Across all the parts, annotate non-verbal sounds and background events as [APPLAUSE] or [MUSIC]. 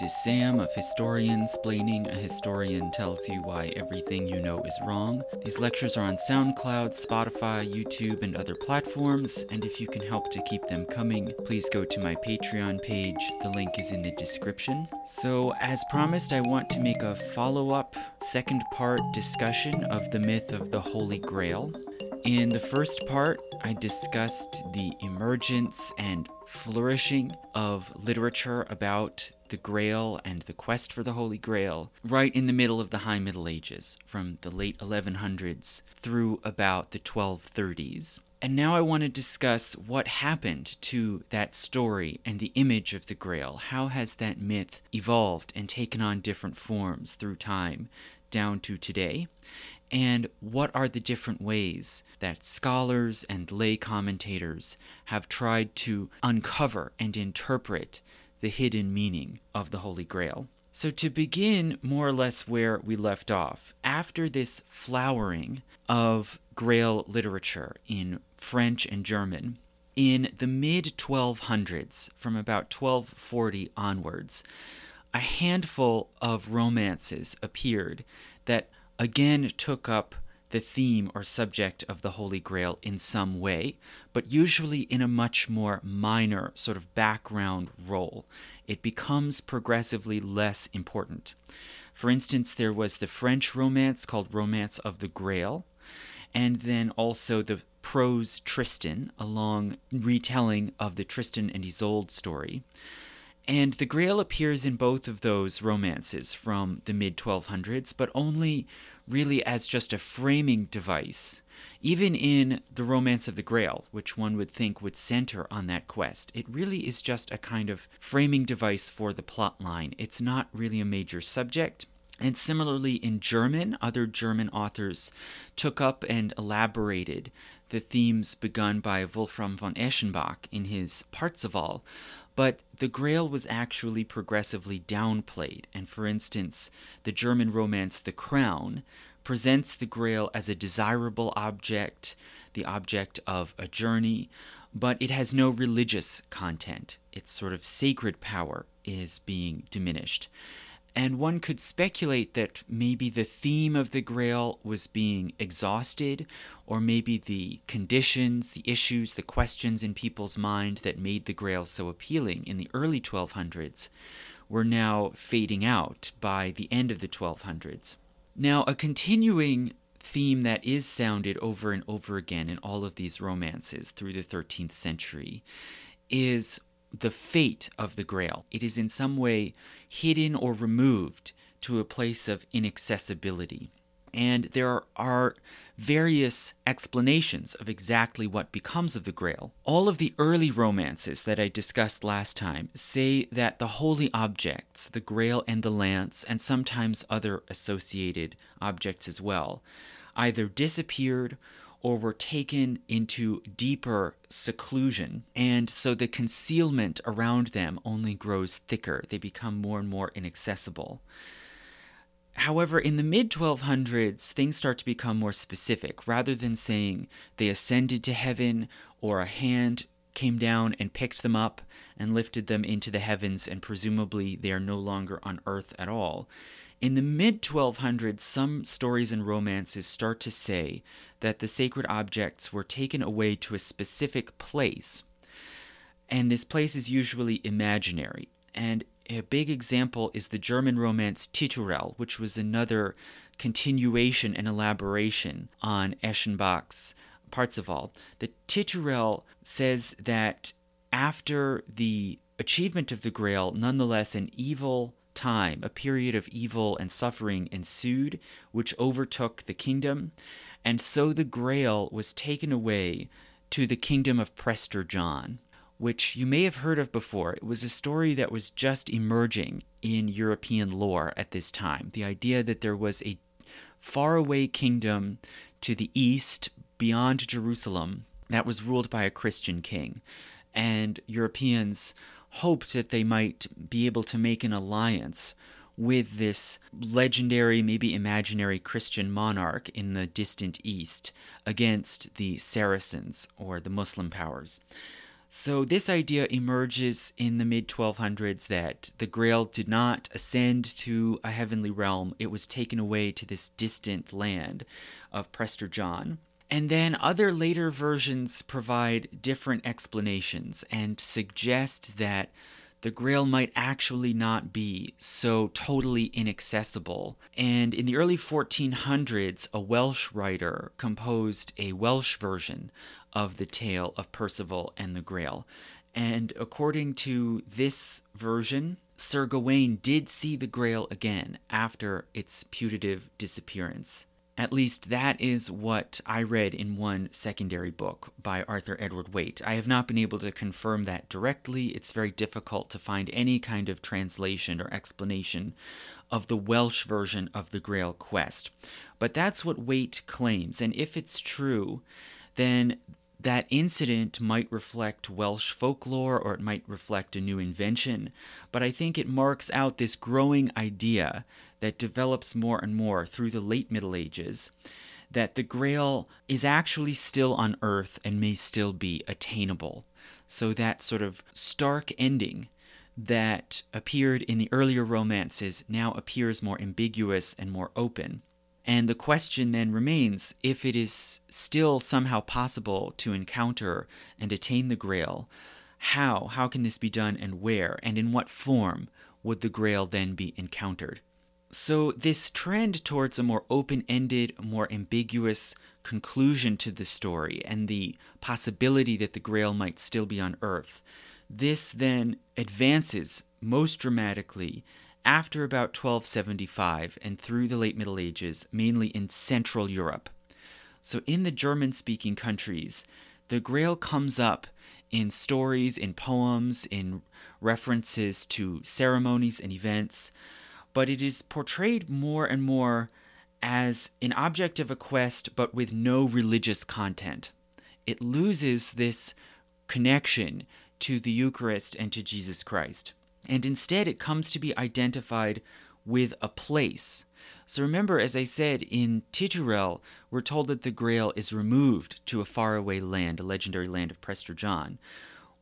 This is Sam of Historian Splaining. A historian tells you why everything you know is wrong. These lectures are on SoundCloud, Spotify, YouTube, and other platforms, and if you can help to keep them coming, please go to my Patreon page. The link is in the description. So, as promised, I want to make a follow up, second part discussion of the myth of the Holy Grail. In the first part, I discussed the emergence and flourishing of literature about the Grail and the quest for the Holy Grail right in the middle of the High Middle Ages, from the late 1100s through about the 1230s. And now I want to discuss what happened to that story and the image of the Grail. How has that myth evolved and taken on different forms through time down to today? and what are the different ways that scholars and lay commentators have tried to uncover and interpret the hidden meaning of the Holy Grail. So, to begin more or less where we left off, after this flowering of Grail literature in French and German, in the mid 1200s, from about 1240 onwards, a handful of romances appeared that again took up the theme or subject of the Holy Grail in some way, but usually in a much more minor sort of background role. It becomes progressively less important. For instance, there was the French romance called Romance of the Grail, and then also the prose Tristan, a long retelling of the Tristan and Isolde story. And the Grail appears in both of those romances from the mid 1200s, but only really as just a framing device. Even in The Romance of the Grail, which one would think would center on that quest, it really is just a kind of framing device for the plot line. It's not really a major subject. And similarly, in German, other German authors took up and elaborated the themes begun by Wolfram von Eschenbach in his Parzival, but the Grail was actually progressively downplayed, and for instance, the German romance The Crown presents the Grail as a desirable object, the object of a journey, but it has no religious content. Its sort of sacred power is being diminished. And one could speculate that maybe the theme of the Grail was being exhausted, or maybe the conditions, the issues, the questions in people's mind that made the Grail so appealing in the early 1200s were now fading out by the end of the 1200s. Now, a continuing theme that is sounded over and over again in all of these romances through the 13th century is the fate of the Grail. It is in some way hidden or removed to a place of inaccessibility. And there are various explanations of exactly what becomes of the Grail. All of the early romances that I discussed last time say that the holy objects, the Grail and the lance, and sometimes other associated objects as well, either disappeared or were taken into deeper seclusion. And so the concealment around them only grows thicker. They become more and more inaccessible. However, in the mid 1200s, things start to become more specific. Rather than saying they ascended to heaven or a hand came down and picked them up and lifted them into the heavens, and presumably they are no longer on earth at all. In the mid 1200s, some stories and romances start to say that the sacred objects were taken away to a specific place, and this place is usually imaginary. And a big example is the German romance Titurel, which was another continuation and elaboration on Eschenbach's Parzival. The Titurel says that after the achievement of the Grail, nonetheless, an evil time, a period of evil and suffering ensued, which overtook the kingdom, and so the Grail was taken away to the kingdom of Prester John, which you may have heard of before. It was a story that was just emerging in European lore at this time. The idea that there was a faraway kingdom to the east, beyond Jerusalem, that was ruled by a Christian king. And Europeans hoped that they might be able to make an alliance with this legendary, maybe imaginary Christian monarch in the distant east against the Saracens or the Muslim powers. So, this idea emerges in the mid 1200s that the Grail did not ascend to a heavenly realm, it was taken away to this distant land of Prester John. And then other later versions provide different explanations and suggest that the Grail might actually not be so totally inaccessible. And in the early 1400s, a Welsh writer composed a Welsh version of the tale of Percival and the Grail. And according to this version, Sir Gawain did see the Grail again after its putative disappearance. At least that is what I read in one secondary book by Arthur Edward Waite. I have not been able to confirm that directly. It's very difficult to find any kind of translation or explanation of the Welsh version of the Grail quest. But that's what Waite claims, and if it's true, then that incident might reflect Welsh folklore or it might reflect a new invention, but I think it marks out this growing idea that develops more and more through the late Middle Ages that the Grail is actually still on Earth and may still be attainable. So that sort of stark ending that appeared in the earlier romances now appears more ambiguous and more open. And the question then remains if it is still somehow possible to encounter and attain the Grail, how? How can this be done and where? And in what form would the Grail then be encountered? So, this trend towards a more open ended, more ambiguous conclusion to the story and the possibility that the Grail might still be on Earth, this then advances most dramatically after about 1275 and through the late Middle Ages, mainly in Central Europe. So, in the German speaking countries, the Grail comes up in stories, in poems, in references to ceremonies and events but it is portrayed more and more as an object of a quest, but with no religious content. It loses this connection to the Eucharist and to Jesus Christ. And instead, it comes to be identified with a place. So remember, as I said, in Titurel, we're told that the Grail is removed to a faraway land, a legendary land of Prester John.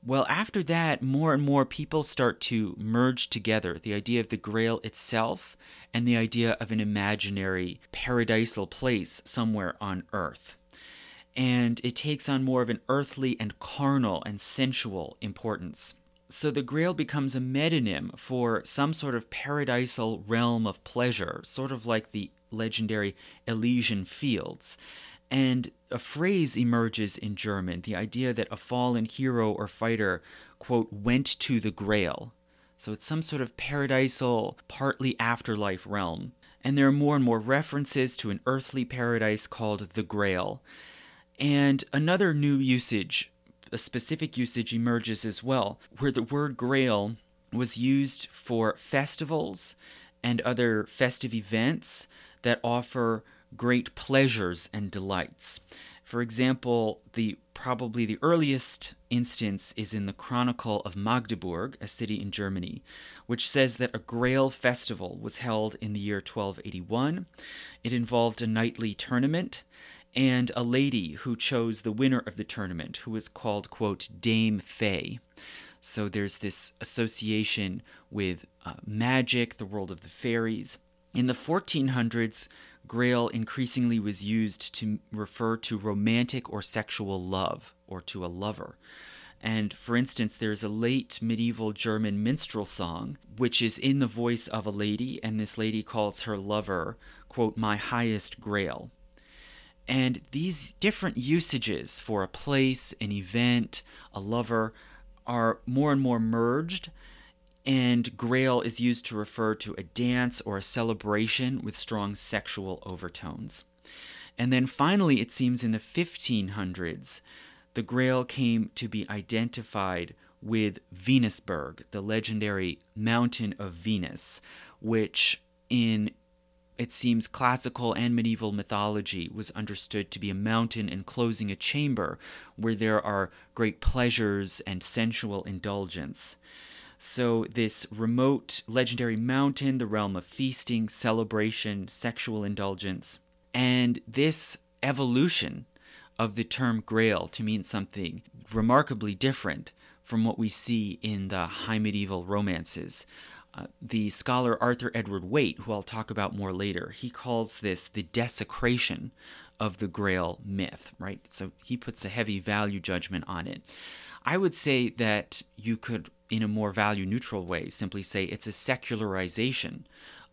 Well, after that, more and more people start to merge together the idea of the Grail itself and the idea of an imaginary paradisal place somewhere on earth. And it takes on more of an earthly and carnal and sensual importance. So the Grail becomes a metonym for some sort of paradisal realm of pleasure, sort of like the legendary Elysian fields and a phrase emerges in German the idea that a fallen hero or fighter, quote, went to the grail. So it's some sort of paradisal, partly afterlife realm. And there are more and more references to an earthly paradise called the Grail. And another new usage, a specific usage, emerges as well, where the word Grail was used for festivals and other festive events that offer great pleasures and delights. For example, the probably the earliest instance is in the Chronicle of Magdeburg, a city in Germany, which says that a Grail festival was held in the year 1281. It involved a knightly tournament and a lady who chose the winner of the tournament, who was called, quote, Dame Fay. So there's this association with uh, magic, the world of the fairies. In the 1400s, Grail increasingly was used to refer to romantic or sexual love, or to a lover. And for instance, there's a late medieval German minstrel song, which is in the voice of a lady, and this lady calls her lover, quote, my highest grail. And these different usages for a place, an event, a lover, are more and more merged and grail is used to refer to a dance or a celebration with strong sexual overtones. And then finally, it seems in the 1500s, the grail came to be identified with Venusberg, the legendary mountain of Venus, which in it seems classical and medieval mythology was understood to be a mountain enclosing a chamber where there are great pleasures and sensual indulgence. So, this remote, legendary mountain, the realm of feasting, celebration, sexual indulgence, and this evolution of the term grail to mean something remarkably different from what we see in the high medieval romances. Uh, the scholar Arthur Edward Waite, who I'll talk about more later, he calls this the desecration of the Grail myth, right? So he puts a heavy value judgment on it. I would say that you could, in a more value neutral way, simply say it's a secularization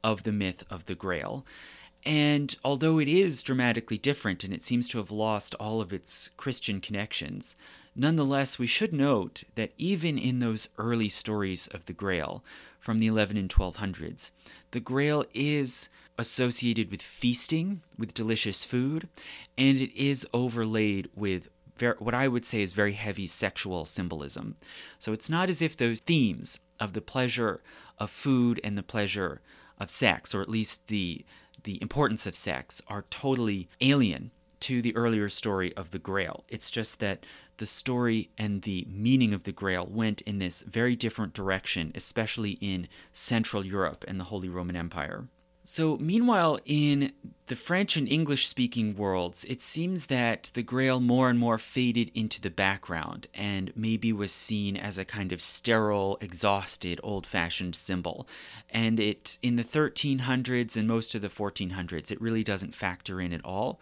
of the myth of the Grail. And although it is dramatically different and it seems to have lost all of its Christian connections, nonetheless, we should note that even in those early stories of the Grail from the 11 and 1200s, the Grail is associated with feasting, with delicious food, and it is overlaid with very, what I would say is very heavy sexual symbolism. So it's not as if those themes of the pleasure of food and the pleasure of sex, or at least the the importance of sex, are totally alien to the earlier story of the Grail. It's just that the story and the meaning of the Grail went in this very different direction, especially in Central Europe and the Holy Roman Empire. So, meanwhile, in the French and English speaking worlds, it seems that the Grail more and more faded into the background and maybe was seen as a kind of sterile, exhausted, old fashioned symbol. And it, in the 1300s and most of the 1400s, it really doesn't factor in at all.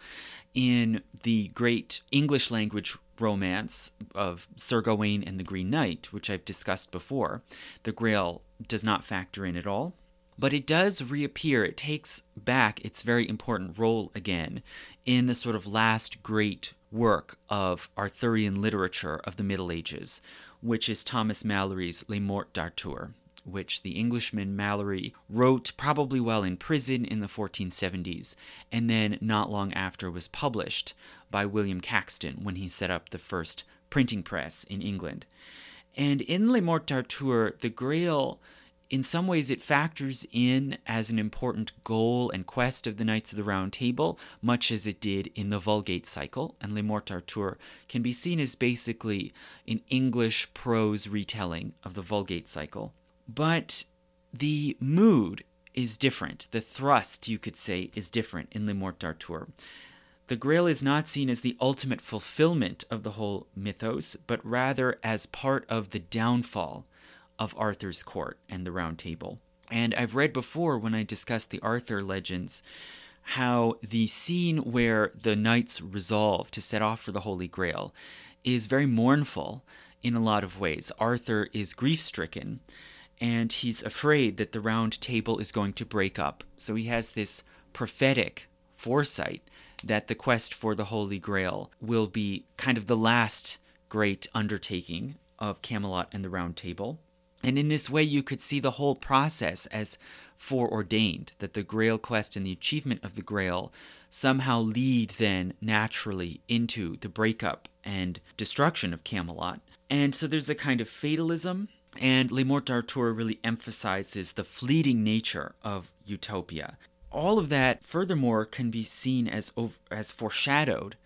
In the great English language romance of Sir Gawain and the Green Knight, which I've discussed before, the Grail does not factor in at all. But it does reappear, it takes back its very important role again in the sort of last great work of Arthurian literature of the Middle Ages, which is Thomas Malory's Le Morte d'Arthur, which the Englishman Malory wrote probably while in prison in the 1470s, and then not long after was published by William Caxton when he set up the first printing press in England. And in Le Morte d'Arthur, the Grail in some ways it factors in as an important goal and quest of the Knights of the Round Table, much as it did in the Vulgate cycle, and Le Morte d'Arthur can be seen as basically an English prose retelling of the Vulgate cycle. But the mood is different. The thrust, you could say, is different in Le Morte d'Arthur. The Grail is not seen as the ultimate fulfillment of the whole mythos, but rather as part of the downfall of Arthur's court and the Round Table. And I've read before when I discussed the Arthur legends how the scene where the knights resolve to set off for the Holy Grail is very mournful in a lot of ways. Arthur is grief stricken and he's afraid that the Round Table is going to break up. So he has this prophetic foresight that the quest for the Holy Grail will be kind of the last great undertaking of Camelot and the Round Table. And in this way, you could see the whole process as foreordained, that the Grail quest and the achievement of the Grail somehow lead then naturally into the breakup and destruction of Camelot. And so there's a kind of fatalism, and Le Morte d'Arthur really emphasizes the fleeting nature of utopia. All of that, furthermore, can be seen as, as foreshadowed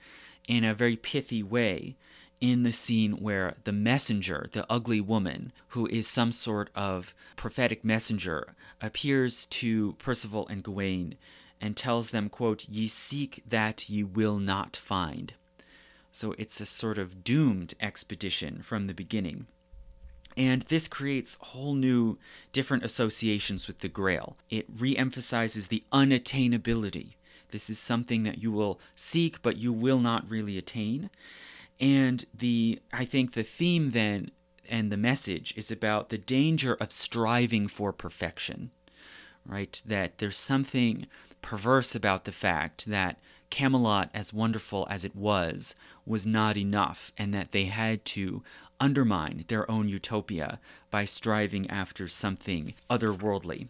in a very pithy way in the scene where the messenger, the ugly woman, who is some sort of prophetic messenger, appears to Percival and Gawain and tells them, quote, Ye seek that ye will not find. So it's a sort of doomed expedition from the beginning. And this creates whole new different associations with the Grail. It re emphasizes the unattainability. This is something that you will seek, but you will not really attain. And the I think the theme then and the message is about the danger of striving for perfection. Right? That there's something perverse about the fact that Camelot, as wonderful as it was, was not enough, and that they had to undermine their own utopia by striving after something otherworldly.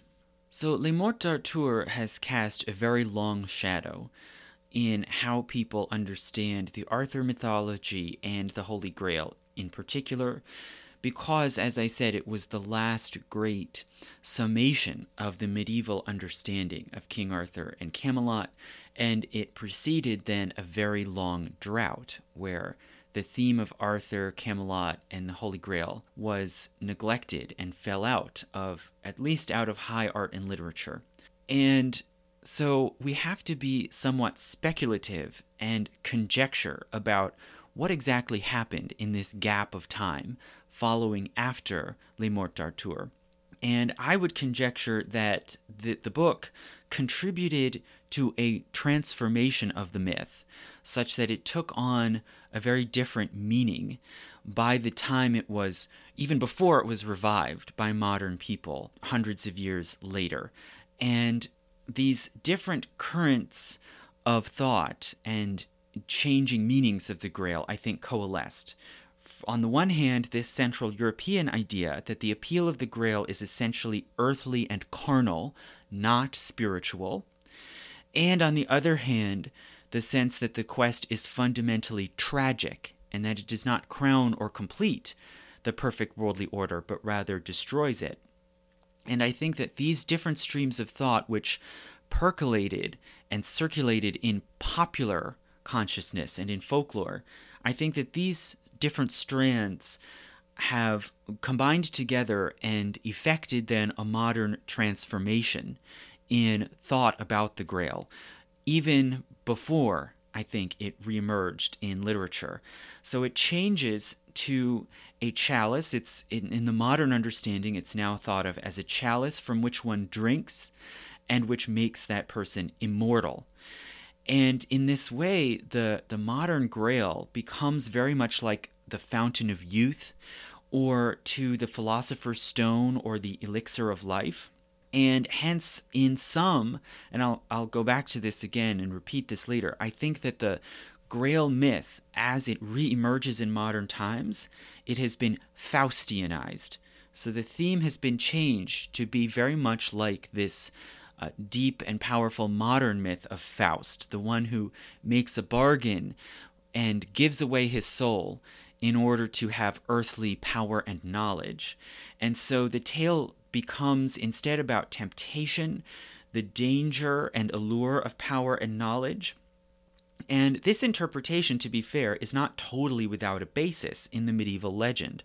So, Le Morte d'Arthur has cast a very long shadow in how people understand the Arthur mythology and the Holy Grail in particular, because, as I said, it was the last great summation of the medieval understanding of King Arthur and Camelot, and it preceded then a very long drought where the theme of Arthur, Camelot, and the Holy Grail was neglected and fell out of, at least out of high art and literature. And so we have to be somewhat speculative and conjecture about what exactly happened in this gap of time following after Le Morte d'Arthur. And I would conjecture that the, the book contributed to a transformation of the myth, such that it took on a very different meaning by the time it was, even before it was revived by modern people hundreds of years later. And these different currents of thought and changing meanings of the Grail, I think, coalesced. On the one hand, this Central European idea that the appeal of the Grail is essentially earthly and carnal, not spiritual. And on the other hand, the sense that the quest is fundamentally tragic and that it does not crown or complete the perfect worldly order, but rather destroys it. And I think that these different streams of thought, which percolated and circulated in popular consciousness and in folklore, I think that these different strands have combined together and effected then a modern transformation in thought about the Grail, even before I think it reemerged in literature. So it changes to a chalice. It's in, in, the modern understanding, it's now thought of as a chalice from which one drinks and which makes that person immortal. And in this way, the, the modern grail becomes very much like the fountain of youth, or to the philosopher's stone, or the elixir of life. And hence, in some, and I'll, I'll go back to this again and repeat this later, I think that the Grail myth, as it re emerges in modern times, it has been Faustianized. So the theme has been changed to be very much like this uh, deep and powerful modern myth of Faust, the one who makes a bargain and gives away his soul in order to have earthly power and knowledge. And so the tale becomes instead about temptation, the danger and allure of power and knowledge. And this interpretation, to be fair, is not totally without a basis in the medieval legend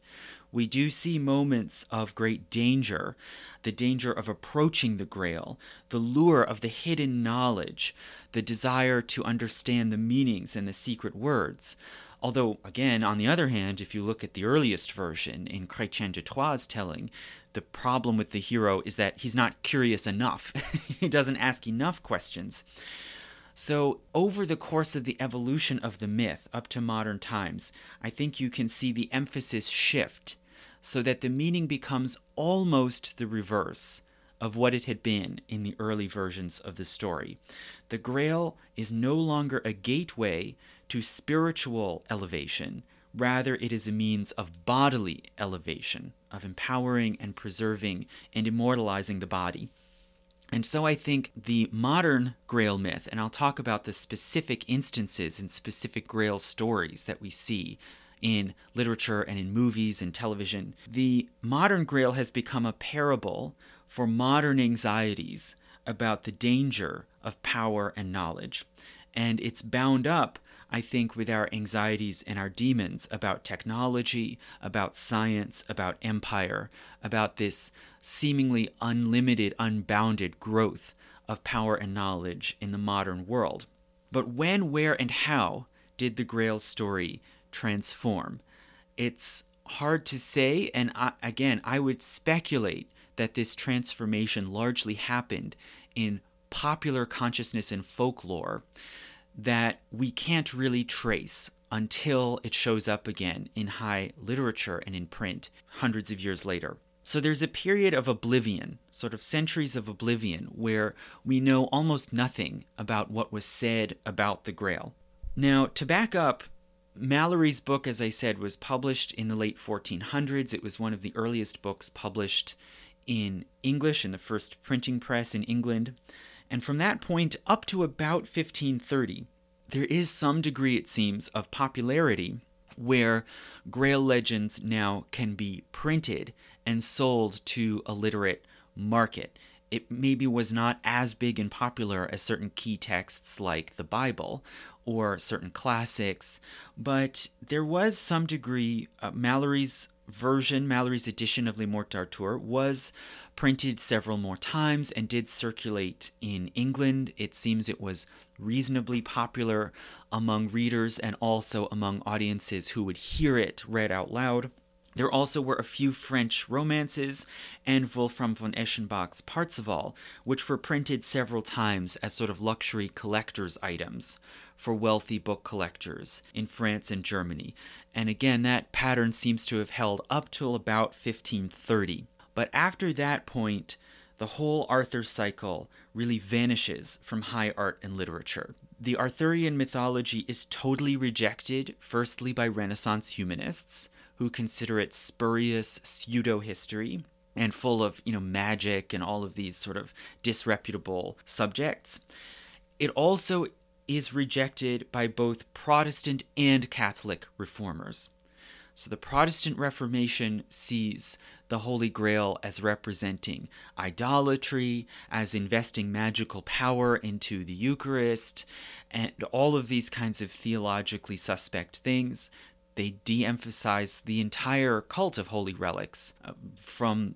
we do see moments of great danger the danger of approaching the grail, the lure of the hidden knowledge, the desire to understand the meanings and the secret words. Although, again, on the other hand, if you look at the earliest version in Chrétien de Troyes' telling, the problem with the hero is that he's not curious enough. [LAUGHS] he doesn't ask enough questions. So, over the course of the evolution of the myth up to modern times, I think you can see the emphasis shift so that the meaning becomes almost the reverse of what it had been in the early versions of the story. The Grail is no longer a gateway to spiritual elevation, rather, it is a means of bodily elevation, of empowering and preserving and immortalizing the body. And so I think the modern Grail myth, and I'll talk about the specific instances and specific Grail stories that we see in literature and in movies and television. The modern grail has become a parable for modern anxieties about the danger of power and knowledge. And it's bound up, I think, with our anxieties and our demons about technology, about science, about empire, about this seemingly unlimited, unbounded growth of power and knowledge in the modern world. But when, where, and how did the Grail story transform. It's hard to say, and I, again, I would speculate that this transformation largely happened in popular consciousness and folklore that we can't really trace until it shows up again in high literature and in print hundreds of years later. So there's a period of oblivion, sort of centuries of oblivion, where we know almost nothing about what was said about the Grail. Now, to back up Malory's book, as I said, was published in the late 1400s. It was one of the earliest books published in English in the first printing press in England. And from that point up to about 1530, there is some degree, it seems, of popularity where Grail legends now can be printed and sold to a literate market. It maybe was not as big and popular as certain key texts like the Bible or certain classics, but there was some degree. Uh, Malory's version, Malory's edition of Le Morte d'Arthur, was printed several more times and did circulate in England. It seems it was reasonably popular among readers and also among audiences who would hear it read out loud. There also were a few French romances and Wolfram von Eschenbach's Parzival, which were printed several times as sort of luxury collector's items for wealthy book collectors in France and Germany. And again, that pattern seems to have held up till about 1530. But after that point, the whole Arthur cycle really vanishes from high art and literature. The Arthurian mythology is totally rejected, firstly by Renaissance humanists, who consider it spurious pseudo history and full of, you know, magic and all of these sort of disreputable subjects. It also is rejected by both Protestant and Catholic reformers. So the Protestant Reformation sees the Holy Grail as representing idolatry, as investing magical power into the Eucharist, and all of these kinds of theologically suspect things. They de emphasize the entire cult of holy relics uh, from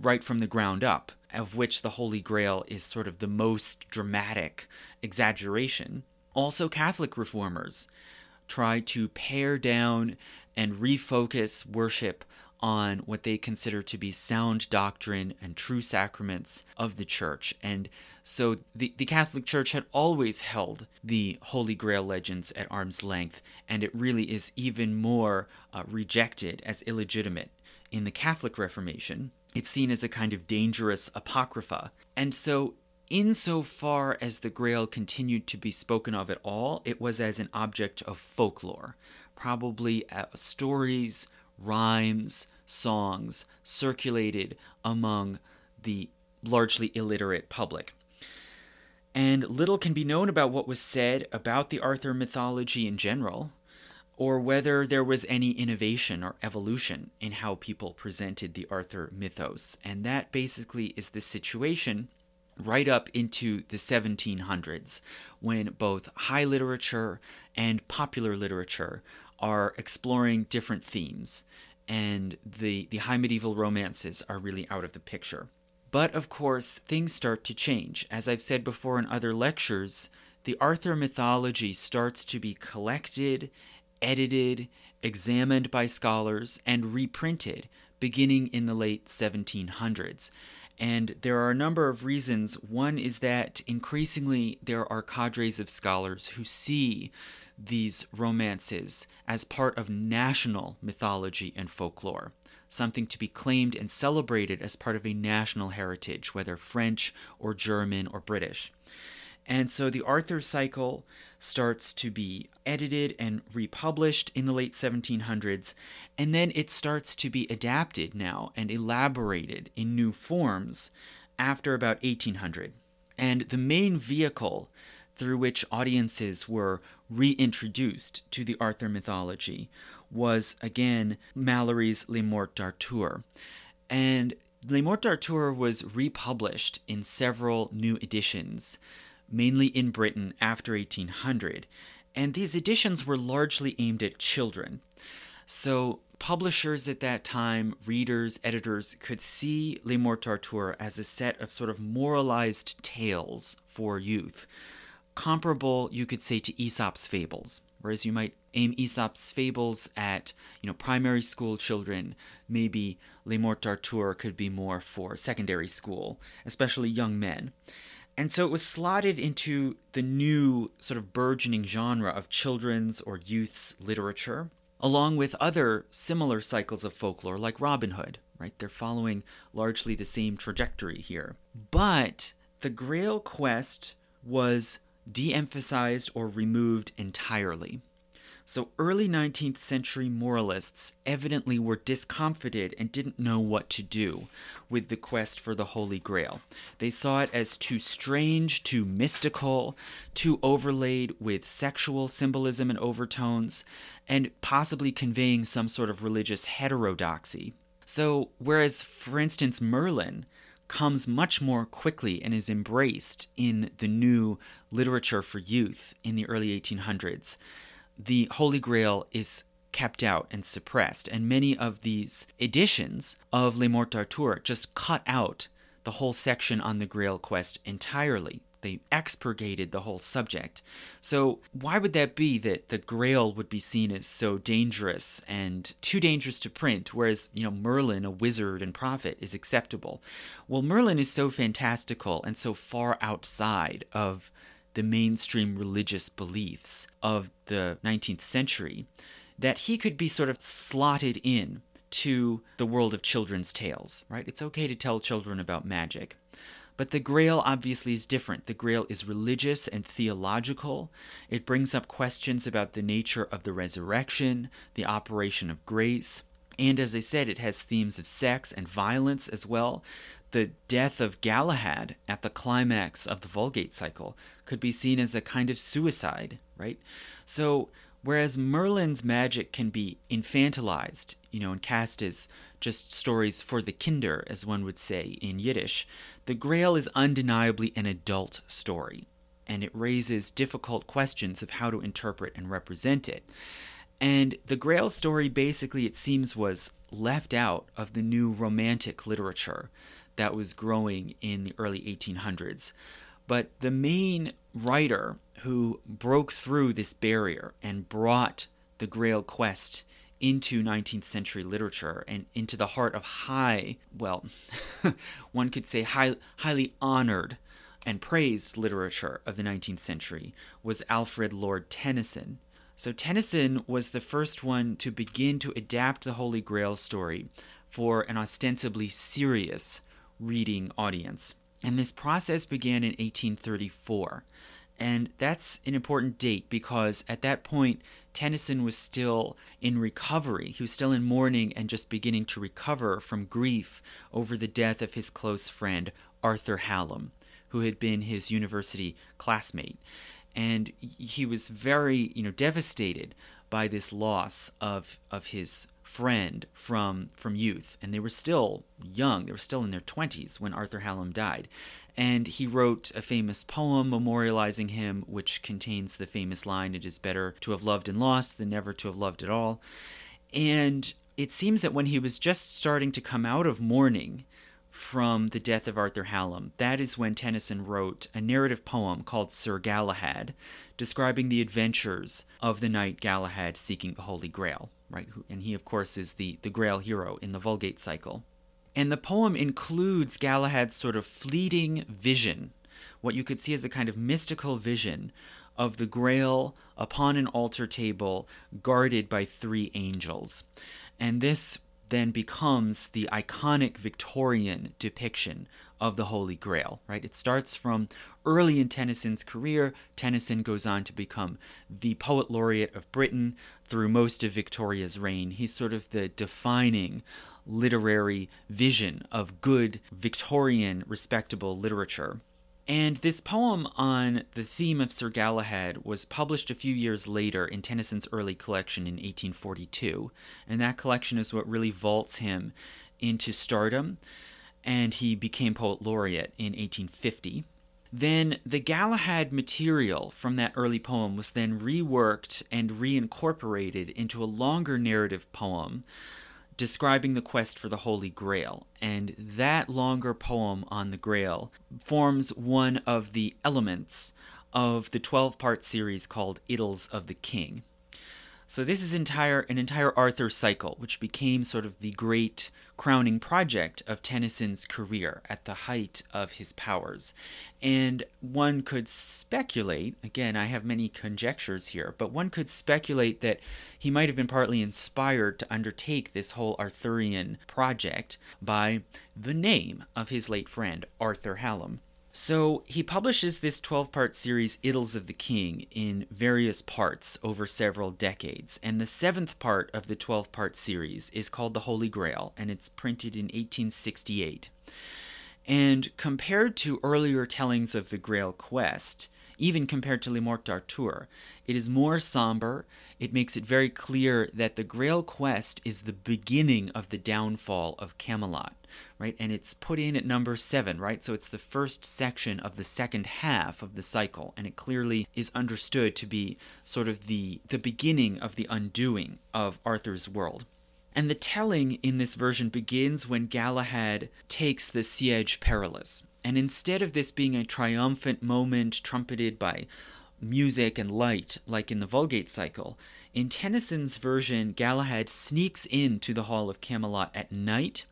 right from the ground up, of which the Holy Grail is sort of the most dramatic exaggeration. Also, Catholic reformers try to pare down and refocus worship on what they consider to be sound doctrine and true sacraments of the church. And so the, the Catholic Church had always held the Holy Grail legends at arm's length, and it really is even more uh, rejected as illegitimate in the Catholic Reformation. It's seen as a kind of dangerous apocrypha. And so insofar as the Grail continued to be spoken of at all, it was as an object of folklore, probably uh, stories, rhymes, songs circulated among the largely illiterate public. And little can be known about what was said about the Arthur mythology in general, or whether there was any innovation or evolution in how people presented the Arthur mythos. And that basically is the situation right up into the 1700s, when both high literature and popular literature are exploring different themes, and the, the high medieval romances are really out of the picture. But of course, things start to change. As I've said before in other lectures, the Arthur mythology starts to be collected, edited, examined by scholars, and reprinted beginning in the late 1700s. And there are a number of reasons. One is that increasingly there are cadres of scholars who see these romances as part of national mythology and folklore, something to be claimed and celebrated as part of a national heritage, whether French or German or British. And so the Arthur cycle starts to be edited and republished in the late 1700s, and then it starts to be adapted now and elaborated in new forms after about 1800. And the main vehicle through which audiences were reintroduced to the Arthur mythology was again Malory's Le Morte d'Arthur. And Le Morte d'Arthur was republished in several new editions mainly in Britain after 1800, and these editions were largely aimed at children. So, publishers at that time, readers, editors, could see Le Morte d'Arthur as a set of sort of moralized tales for youth, comparable, you could say, to Aesop's fables. Whereas you might aim Aesop's fables at, you know, primary school children, maybe Le Morte d'Arthur could be more for secondary school, especially young men. And so it was slotted into the new sort of burgeoning genre of children's or youth's literature, along with other similar cycles of folklore like Robin Hood, right? They're following largely the same trajectory here. But the Grail quest was de emphasized or removed entirely. So early 19th century moralists evidently were discomfited and didn't know what to do with the quest for the Holy Grail. They saw it as too strange, too mystical, too overlaid with sexual symbolism and overtones, and possibly conveying some sort of religious heterodoxy. So, whereas, for instance, Merlin comes much more quickly and is embraced in the new literature for youth in the early 1800s, the Holy Grail is kept out and suppressed, and many of these editions of Le Morte d'Arthur just cut out the whole section on the Grail quest entirely. They expurgated the whole subject. So, why would that be that the Grail would be seen as so dangerous and too dangerous to print, whereas, you know, Merlin, a wizard and prophet, is acceptable? Well, Merlin is so fantastical and so far outside of the mainstream religious beliefs of the 19th century that he could be sort of slotted in to the world of children's tales, right? It's okay to tell children about magic. But the Grail obviously is different. The Grail is religious and theological. It brings up questions about the nature of the resurrection, the operation of grace, and as I said, it has themes of sex and violence as well. The death of Galahad at the climax of the Vulgate cycle could be seen as a kind of suicide, right? So, whereas Merlin's magic can be infantilized, you know, and cast as just stories for the Kinder, as one would say in Yiddish, the Grail is undeniably an adult story, and it raises difficult questions of how to interpret and represent it. And the Grail story basically, it seems, was left out of the new romantic literature that was growing in the early 1800s. But the main writer who broke through this barrier and brought the Grail quest into 19th century literature and into the heart of high, well, [LAUGHS] one could say high, highly honored and praised literature of the 19th century was Alfred Lord Tennyson. So Tennyson was the first one to begin to adapt the Holy Grail story for an ostensibly serious reading audience. And this process began in 1834. And that's an important date because at that point, Tennyson was still in recovery. He was still in mourning and just beginning to recover from grief over the death of his close friend, Arthur Hallam, who had been his university classmate. And he was very, you know, devastated by this loss of, of his friend from from youth and they were still young they were still in their 20s when Arthur Hallam died and he wrote a famous poem memorializing him, which contains the famous line, It is better to have loved and lost than never to have loved at all. And it seems that when he was just starting to come out of mourning from the death of Arthur Hallam, that is when Tennyson wrote a narrative poem called Sir Galahad, describing the adventures of the knight Galahad seeking the Holy Grail, right? And he, of course, is the, the Grail hero in the Vulgate cycle. And the poem includes Galahad's sort of fleeting vision, what you could see as a kind of mystical vision of the grail upon an altar table guarded by three angels. And this then becomes the iconic Victorian depiction of the Holy Grail, right? It starts from early in Tennyson's career. Tennyson goes on to become the poet laureate of Britain through most of Victoria's reign. He's sort of the defining literary vision of good Victorian respectable literature. And this poem on the theme of Sir Galahad was published a few years later in Tennyson's early collection in 1842. And that collection is what really vaults him into stardom. And he became poet laureate in 1850. Then the Galahad material from that early poem was then reworked and reincorporated into a longer narrative poem describing the quest for the Holy Grail. And that longer poem on the Grail forms one of the elements of the 12 part series called Idylls of the King. So this is entire an entire Arthur cycle, which became sort of the great crowning project of Tennyson's career at the height of his powers. And one could speculate, again, I have many conjectures here, but one could speculate that he might have been partly inspired to undertake this whole Arthurian project by the name of his late friend, Arthur Hallam. So he publishes this 12 part series, Idylls of the King, in various parts over several decades. And the seventh part of the 12 part series is called The Holy Grail, and it's printed in 1868. And compared to earlier tellings of the Grail quest, even compared to Le Morte d'Arthur, it is more somber. It makes it very clear that the Grail quest is the beginning of the downfall of Camelot right? And it's put in at number seven, right? So it's the first section of the second half of the cycle, and it clearly is understood to be sort of the the beginning of the undoing of Arthur's world. And the telling in this version begins when Galahad takes the Siege Perilous. And instead of this being a triumphant moment trumpeted by music and light, like in the Vulgate cycle, in Tennyson's version, Galahad sneaks into the Hall of Camelot at night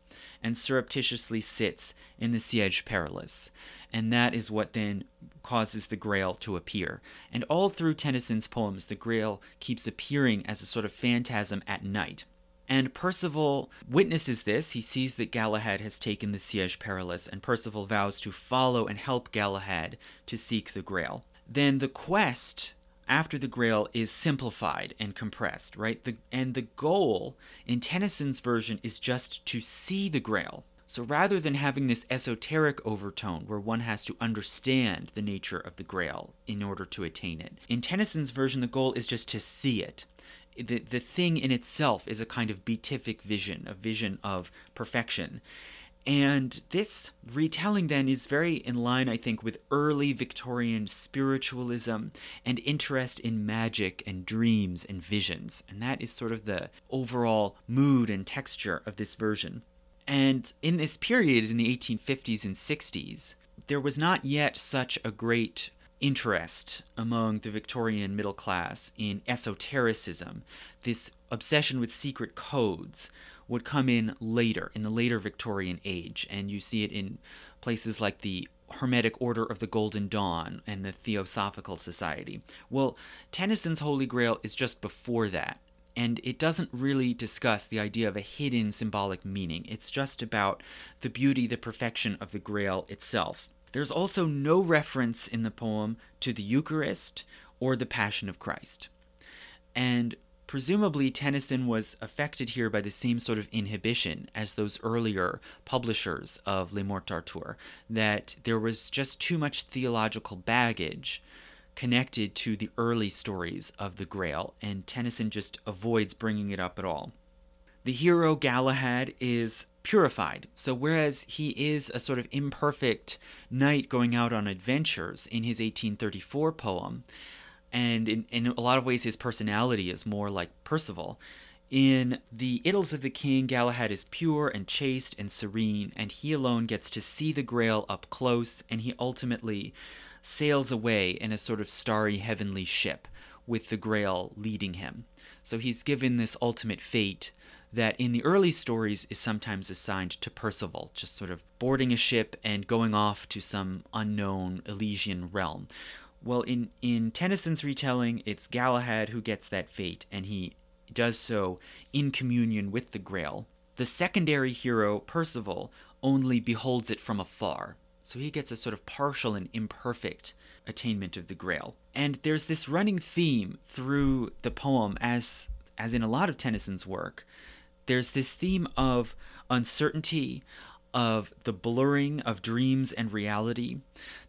and surreptitiously sits in the Siege Perilous. And that is what then causes the Grail to appear. And all through Tennyson's poems, the Grail keeps appearing as a sort of phantasm at night. And Percival witnesses this. He sees that Galahad has taken the Siege Perilous, and Percival vows to follow and help Galahad to seek the Grail. Then the quest after the Grail is simplified and compressed, right? The, and the goal in Tennyson's version is just to see the Grail. So rather than having this esoteric overtone where one has to understand the nature of the Grail in order to attain it, in Tennyson's version, the goal is just to see it the, the thing in itself is a kind of beatific vision, a vision of perfection. And this retelling then is very in line, I think, with early Victorian spiritualism and interest in magic and dreams and visions. And that is sort of the overall mood and texture of this version. And in this period, in the 1850s and 60s, there was not yet such a great interest among the Victorian middle class in esotericism, this obsession with secret codes, would come in later, in the later Victorian age. And you see it in places like the Hermetic Order of the Golden Dawn and the Theosophical Society. Well, Tennyson's Holy Grail is just before that. And it doesn't really discuss the idea of a hidden symbolic meaning. It's just about the beauty, the perfection of the Grail itself. There's also no reference in the poem to the Eucharist or the Passion of Christ. And presumably, Tennyson was affected here by the same sort of inhibition as those earlier publishers of Le Morte d'Arthur, that there was just too much theological baggage connected to the early stories of the Grail, and Tennyson just avoids bringing it up at all. The hero Galahad is purified. So, whereas he is a sort of imperfect knight going out on adventures in his 1834 poem, and in, in a lot of ways his personality is more like Percival, in the Idylls of the King, Galahad is pure and chaste and serene, and he alone gets to see the Grail up close, and he ultimately sails away in a sort of starry heavenly ship with the Grail leading him. So he's given this ultimate fate that in the early stories is sometimes assigned to Percival, just sort of boarding a ship and going off to some unknown Elysian realm. Well, in, in Tennyson's retelling, it's Galahad who gets that fate, and he does so in communion with the Grail. The secondary hero, Percival, only beholds it from afar, so he gets a sort of partial and imperfect attainment of the Grail. And there's this running theme through the poem, as as in a lot of Tennyson's work, there's this theme of uncertainty, of the blurring of dreams and reality.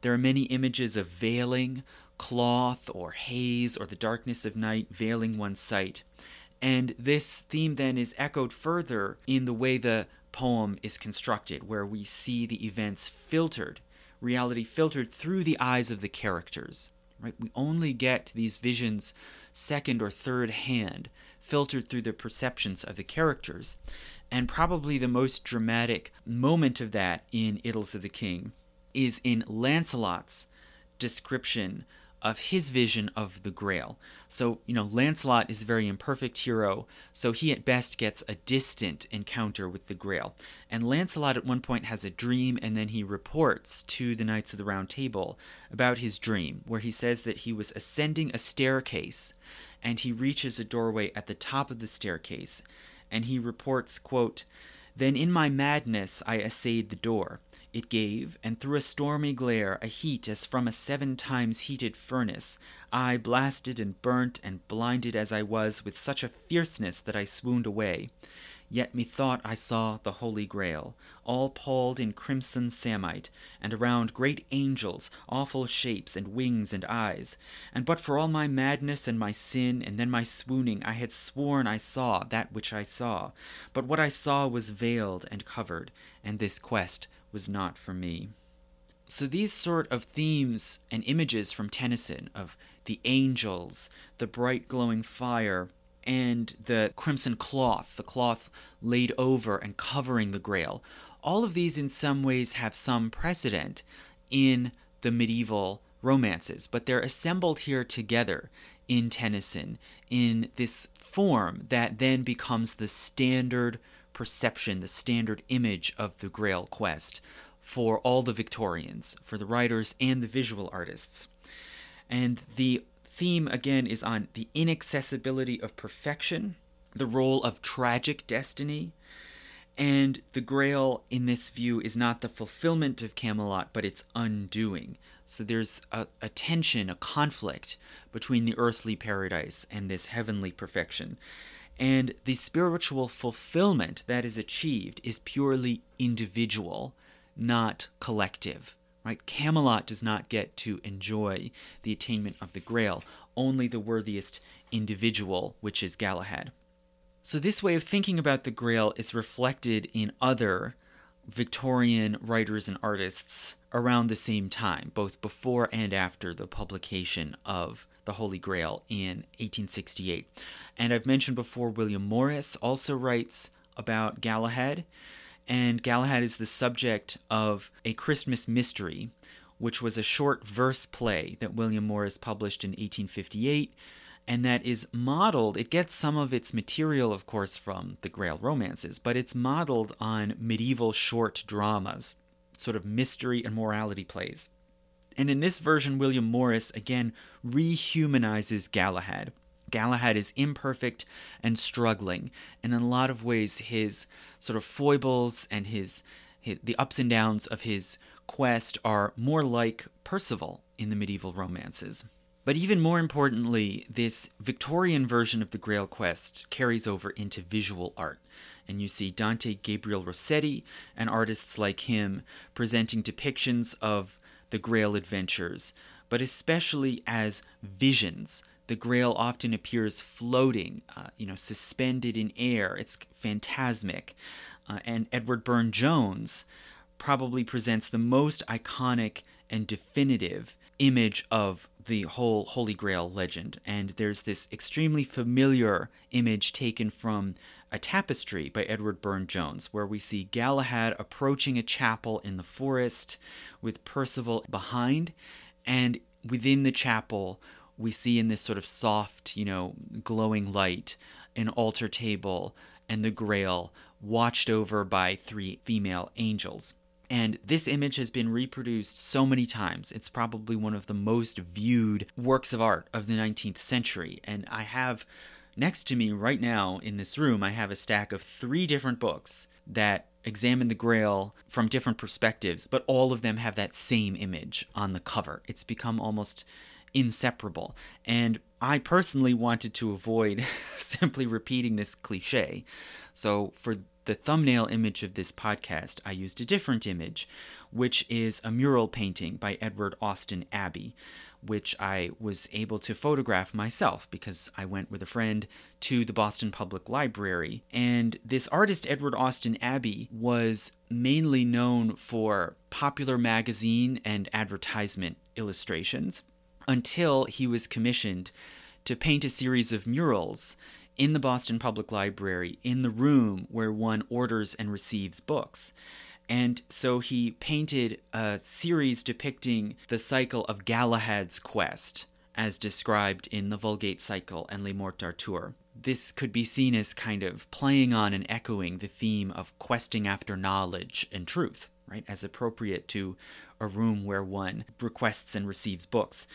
There are many images of veiling, cloth or haze or the darkness of night veiling one's sight. And this theme then is echoed further in the way the poem is constructed, where we see the events filtered, reality filtered through the eyes of the characters. Right? We only get these visions second or third hand filtered through the perceptions of the characters. And probably the most dramatic moment of that in Idylls of the King is in Lancelot's description of his vision of the Grail. So, you know, Lancelot is a very imperfect hero, so he at best gets a distant encounter with the Grail. And Lancelot at one point has a dream, and then he reports to the Knights of the Round Table about his dream, where he says that he was ascending a staircase and he reaches a doorway at the top of the staircase, and he reports, quote, Then in my madness I essayed the door. It gave, and through a stormy glare, a heat as from a seven times heated furnace, I blasted and burnt and blinded as I was with such a fierceness that I swooned away. Yet methought I saw the Holy Grail, all palled in crimson samite, and around great angels, awful shapes, and wings and eyes. And but for all my madness and my sin, and then my swooning, I had sworn I saw that which I saw. But what I saw was veiled and covered, and this quest was not for me. So these sort of themes and images from Tennyson of the angels, the bright glowing fire, and the crimson cloth, the cloth laid over and covering the grail, all of these in some ways have some precedent in the medieval romances, but they're assembled here together in Tennyson in this form that then becomes the standard perception, the standard image of the Grail quest for all the Victorians, for the writers and the visual artists. And the theme again is on the inaccessibility of perfection, the role of tragic destiny, and the Grail in this view is not the fulfillment of Camelot, but its undoing. So there's a, a, tension, a conflict between the earthly paradise and this heavenly perfection. And the spiritual fulfillment that is achieved is purely individual, not collective. Right? Camelot does not get to enjoy the attainment of the Grail, only the worthiest individual, which is Galahad. So, this way of thinking about the Grail is reflected in other Victorian writers and artists around the same time, both before and after the publication of the Holy Grail in 1868. And I've mentioned before, William Morris also writes about Galahad, and Galahad is the subject of A Christmas Mystery, which was a short verse play that William Morris published in 1858 and that is modeled, it gets some of its material, of course, from the Grail romances, but it's modeled on medieval short dramas, sort of mystery and morality plays. And in this version, William Morris again rehumanizes Galahad. Galahad is imperfect and struggling, and in a lot of ways, his sort of foibles and his, his the ups and downs of his quest are more like Percival in the medieval romances. But even more importantly, this Victorian version of the Grail Quest carries over into visual art. And you see Dante Gabriel Rossetti and artists like him presenting depictions of the Grail adventures, but especially as visions. The Grail often appears floating, uh, you know, suspended in air. It's phantasmic. Uh, and Edward Burne Jones probably presents the most iconic and definitive image of the whole Holy Grail legend. And there's this extremely familiar image taken from a tapestry by Edward Burne Jones, where we see Galahad approaching a chapel in the forest with Percival behind. And within the chapel, we see in this sort of soft, you know, glowing light, an altar table and the grail watched over by three female angels. And this image has been reproduced so many times. It's probably one of the most viewed works of art of the 19th century. And I have next to me right now in this room, I have a stack of three different books that examine the grail from different perspectives, but all of them have that same image on the cover. It's become almost inseparable. And I personally wanted to avoid [LAUGHS] simply repeating this cliche. So for the thumbnail image of this podcast, I used a different image, which is a mural painting by Edward Austin Abbey, which I was able to photograph myself because I went with a friend to the Boston Public Library. And this artist, Edward Austin Abbey, was mainly known for popular magazine and advertisement illustrations until he was commissioned to paint a series of murals in the Boston Public Library in the room where one orders and receives books. And so he painted a series depicting the cycle of Galahad's quest, as described in the Vulgate Cycle and Le Morte d'Arthur. This could be seen as kind of playing on and echoing the theme of questing after knowledge and truth, right, as appropriate to a room where one requests and receives books.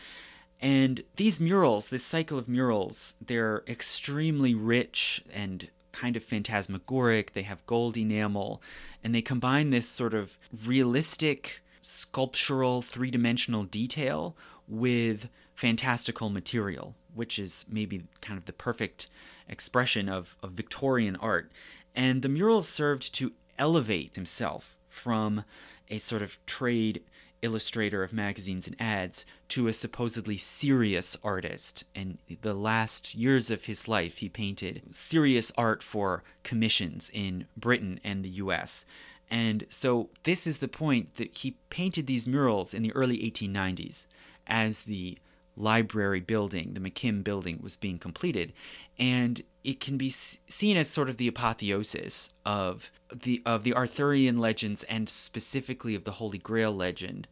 And these murals, this cycle of murals, they're extremely rich and kind of phantasmagoric. They have gold enamel, and they combine this sort of realistic, sculptural, three dimensional detail with fantastical material, which is maybe kind of the perfect expression of, of Victorian art. And the murals served to elevate himself from a sort of trade illustrator of magazines and ads to a supposedly serious artist. And the last years of his life, he painted serious art for commissions in Britain and the US. And so, this is the point that he painted these murals in the early 1890s as the library building, the McKim building, was being completed. And it can be seen as sort of the apotheosis of the of the Arthurian legends and specifically of the Holy Grail legend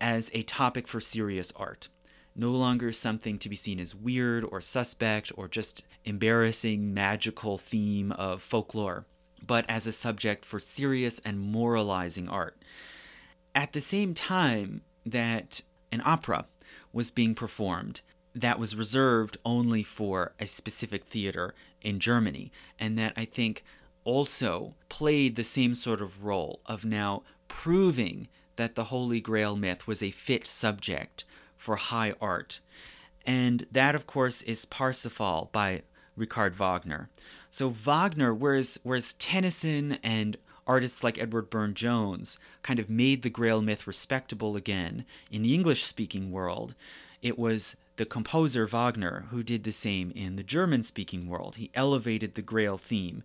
as a topic for serious art. No longer something to be seen as weird or suspect or just embarrassing magical theme of folklore, but as a subject for serious and moralizing art. At the same time that an opera was being performed that was reserved only for a specific theater in Germany, and that I think also played the same sort of role of now proving that the Holy Grail myth was a fit subject for high art. And that, of course, is Parsifal by Richard Wagner. So Wagner, whereas, whereas Tennyson and artists like Edward Burne Jones kind of made the Grail myth respectable again in the English speaking world, it was the composer Wagner who did the same in the German speaking world. He elevated the Grail theme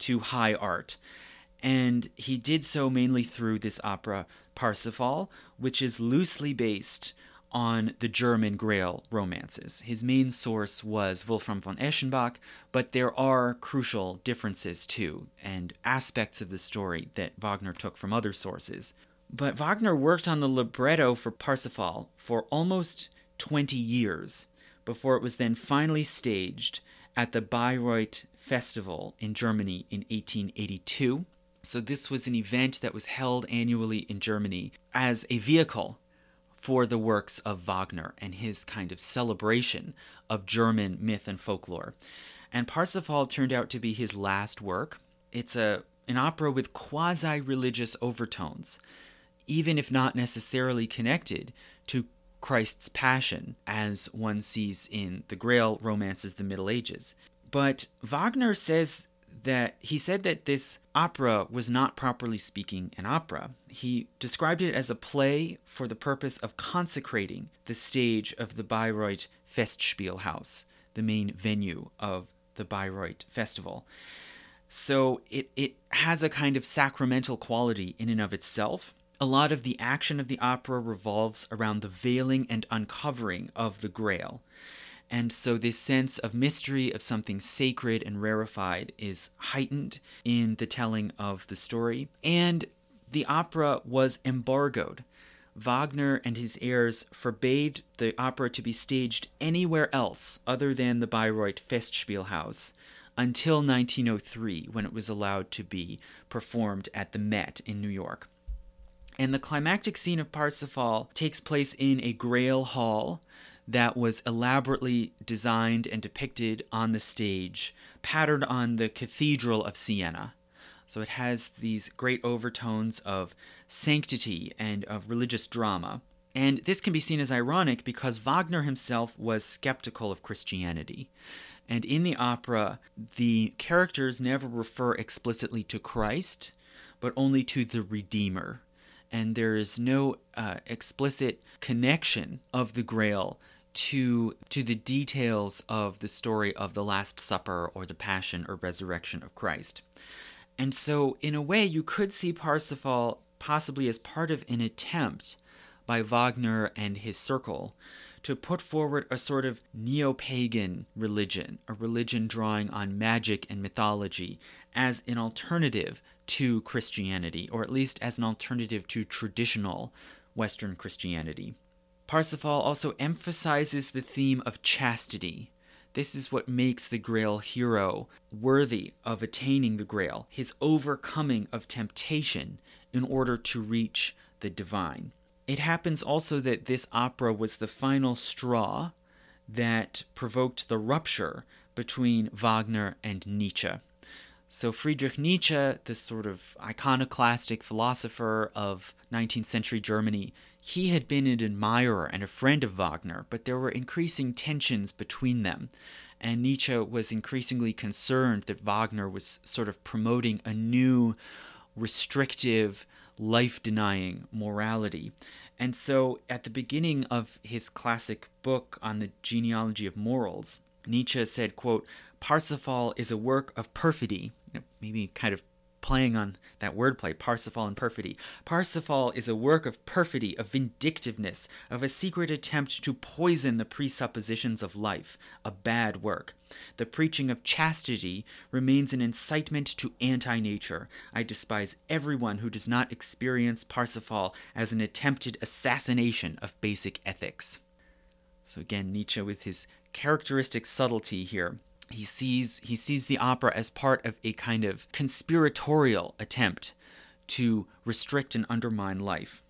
to high art. And he did so mainly through this opera Parsifal, which is loosely based on the German Grail romances. His main source was Wolfram von Eschenbach, but there are crucial differences too, and aspects of the story that Wagner took from other sources. But Wagner worked on the libretto for Parsifal for almost 20 years before it was then finally staged at the Bayreuth Festival in Germany in 1882. So, this was an event that was held annually in Germany as a vehicle for the works of Wagner and his kind of celebration of German myth and folklore. And Parsifal turned out to be his last work. It's a an opera with quasi-religious overtones, even if not necessarily connected to Christ's passion as one sees in the Grail romances of the Middle Ages. But Wagner says that he said that this opera was not properly speaking an opera. He described it as a play for the purpose of consecrating the stage of the Bayreuth Festspielhaus, the main venue of the Bayreuth Festival. So it, it has a kind of sacramental quality in and of itself. A lot of the action of the opera revolves around the veiling and uncovering of the Grail. And so, this sense of mystery, of something sacred and rarefied, is heightened in the telling of the story. And the opera was embargoed. Wagner and his heirs forbade the opera to be staged anywhere else other than the Bayreuth Festspielhaus until 1903, when it was allowed to be performed at the Met in New York. And the climactic scene of Parsifal takes place in a Grail Hall that was elaborately designed and depicted on the stage, patterned on the Cathedral of Siena. So it has these great overtones of sanctity and of religious drama. And this can be seen as ironic because Wagner himself was skeptical of Christianity. And in the opera, the characters never refer explicitly to Christ, but only to the Redeemer. And there is no uh, explicit connection of the Grail to to the details of the story of the last supper or the passion or resurrection of Christ. And so in a way you could see Parsifal possibly as part of an attempt by Wagner and his circle to put forward a sort of neo pagan religion, a religion drawing on magic and mythology as an alternative to Christianity, or at least as an alternative to traditional Western Christianity. Parsifal also emphasizes the theme of chastity. This is what makes the Grail hero worthy of attaining the Grail, his overcoming of temptation in order to reach the divine. It happens also that this opera was the final straw that provoked the rupture between Wagner and Nietzsche. So, Friedrich Nietzsche, this sort of iconoclastic philosopher of 19th century Germany, he had been an admirer and a friend of Wagner, but there were increasing tensions between them. And Nietzsche was increasingly concerned that Wagner was sort of promoting a new, restrictive, life denying morality. And so, at the beginning of his classic book on the genealogy of morals, Nietzsche said, quote, Parsifal is a work of perfidy, you know, maybe kind of playing on that wordplay, Parsifal and perfidy. Parsifal is a work of perfidy, of vindictiveness, of a secret attempt to poison the presuppositions of life, a bad work. The preaching of chastity remains an incitement to anti nature. I despise everyone who does not experience Parsifal as an attempted assassination of basic ethics. So again, Nietzsche with his characteristic subtlety here he sees he sees the opera as part of a kind of conspiratorial attempt to restrict and undermine life.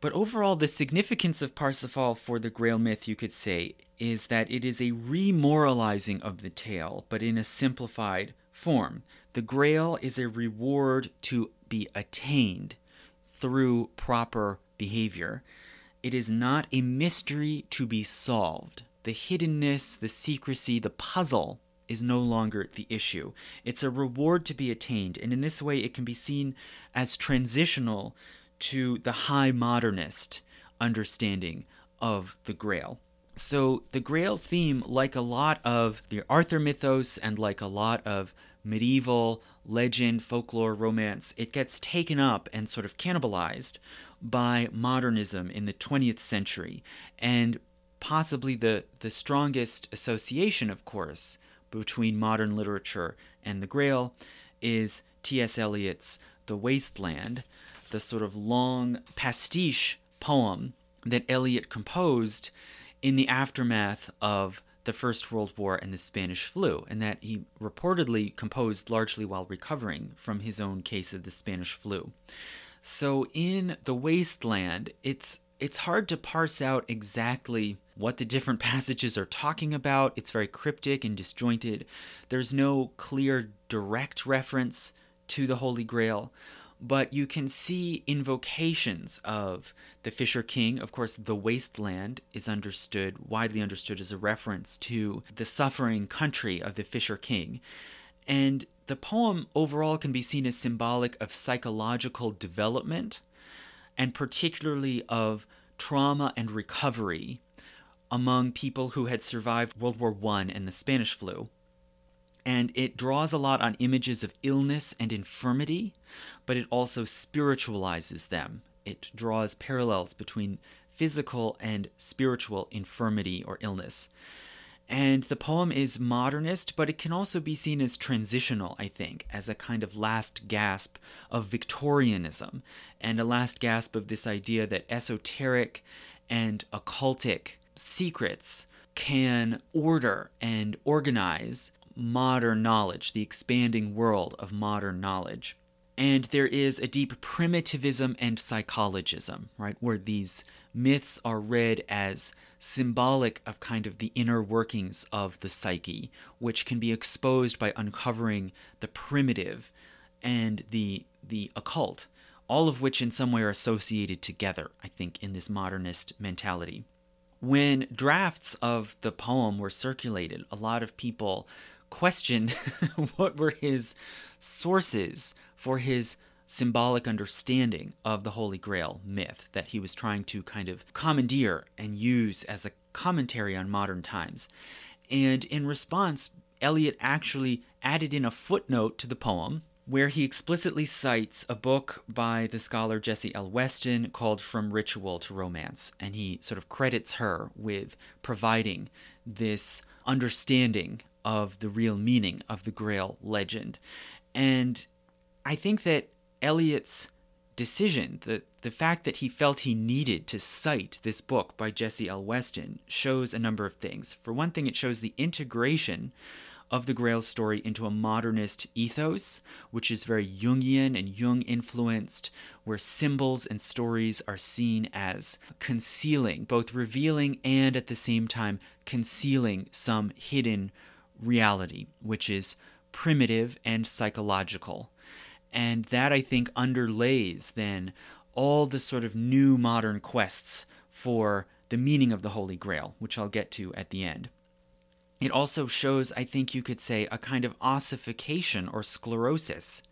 But overall, the significance of Parsifal for the Grail myth, you could say, is that it is a remoralizing of the tale, but in a simplified form. The Grail is a reward to be attained through proper behavior. It is not a mystery to be solved. The hiddenness, the secrecy, the puzzle is no longer the issue. It's a reward to be attained, and in this way, it can be seen as transitional to the high modernist understanding of the Grail. So, the Grail theme, like a lot of the Arthur mythos and like a lot of medieval legend, folklore, romance, it gets taken up and sort of cannibalized by modernism in the 20th century. And possibly the, the strongest association, of course, between modern literature and the Grail is T.S. Eliot's The Waste Land, the sort of long pastiche poem that Eliot composed in the aftermath of the First World War and the Spanish flu, and that he reportedly composed largely while recovering from his own case of the Spanish flu. So in The Waste Land, it's it's hard to parse out exactly what the different [LAUGHS] passages are talking about. It's very cryptic and disjointed. There's no clear direct reference to the Holy Grail, but you can see invocations of the Fisher King. Of course, the wasteland is understood, widely understood, as a reference to the suffering country of the Fisher King. And the poem overall can be seen as symbolic of psychological development and particularly of trauma and recovery among people who had survived World War I and the Spanish flu. And it draws a lot on images of illness and infirmity, but it also spiritualizes them. It draws parallels between physical and spiritual infirmity or illness. And the poem is modernist, but it can also be seen as transitional, I think, as a kind of last gasp of Victorianism and a last gasp of this idea that esoteric and occultic secrets can order and organize modern knowledge, the expanding world of modern knowledge. And there is a deep primitivism and psychologism, right, where these myths are read as symbolic of kind of the inner workings of the psyche, which can be exposed by uncovering the primitive and the the occult, all of which in some way are associated together, I think, in this modernist mentality. When drafts of the poem were circulated, a lot of people questioned [LAUGHS] what were his sources for his symbolic understanding of the Holy Grail myth that he was trying to kind of commandeer and use as a commentary on modern times. And in response, Eliot actually added in a footnote to the poem where he explicitly cites a book by the scholar Jessie L. Weston called From Ritual to Romance. And he sort of credits her with providing this understanding of the real meaning of the Grail legend. And I think that Eliot's decision, the, the fact that he felt he needed to cite this book by Jessie L. Weston, shows a number of things. For one thing, it shows the integration of the Grail story into a modernist ethos, which is very Jungian and Jung influenced, where symbols and stories are seen as concealing, both revealing and at the same time concealing some hidden reality, which is primitive and psychological. And that, I think, underlays then all the sort of new modern quests for the meaning of the Holy Grail, which I'll get to at the end. It also shows, I think you could say, a kind of ossification or sclerosis,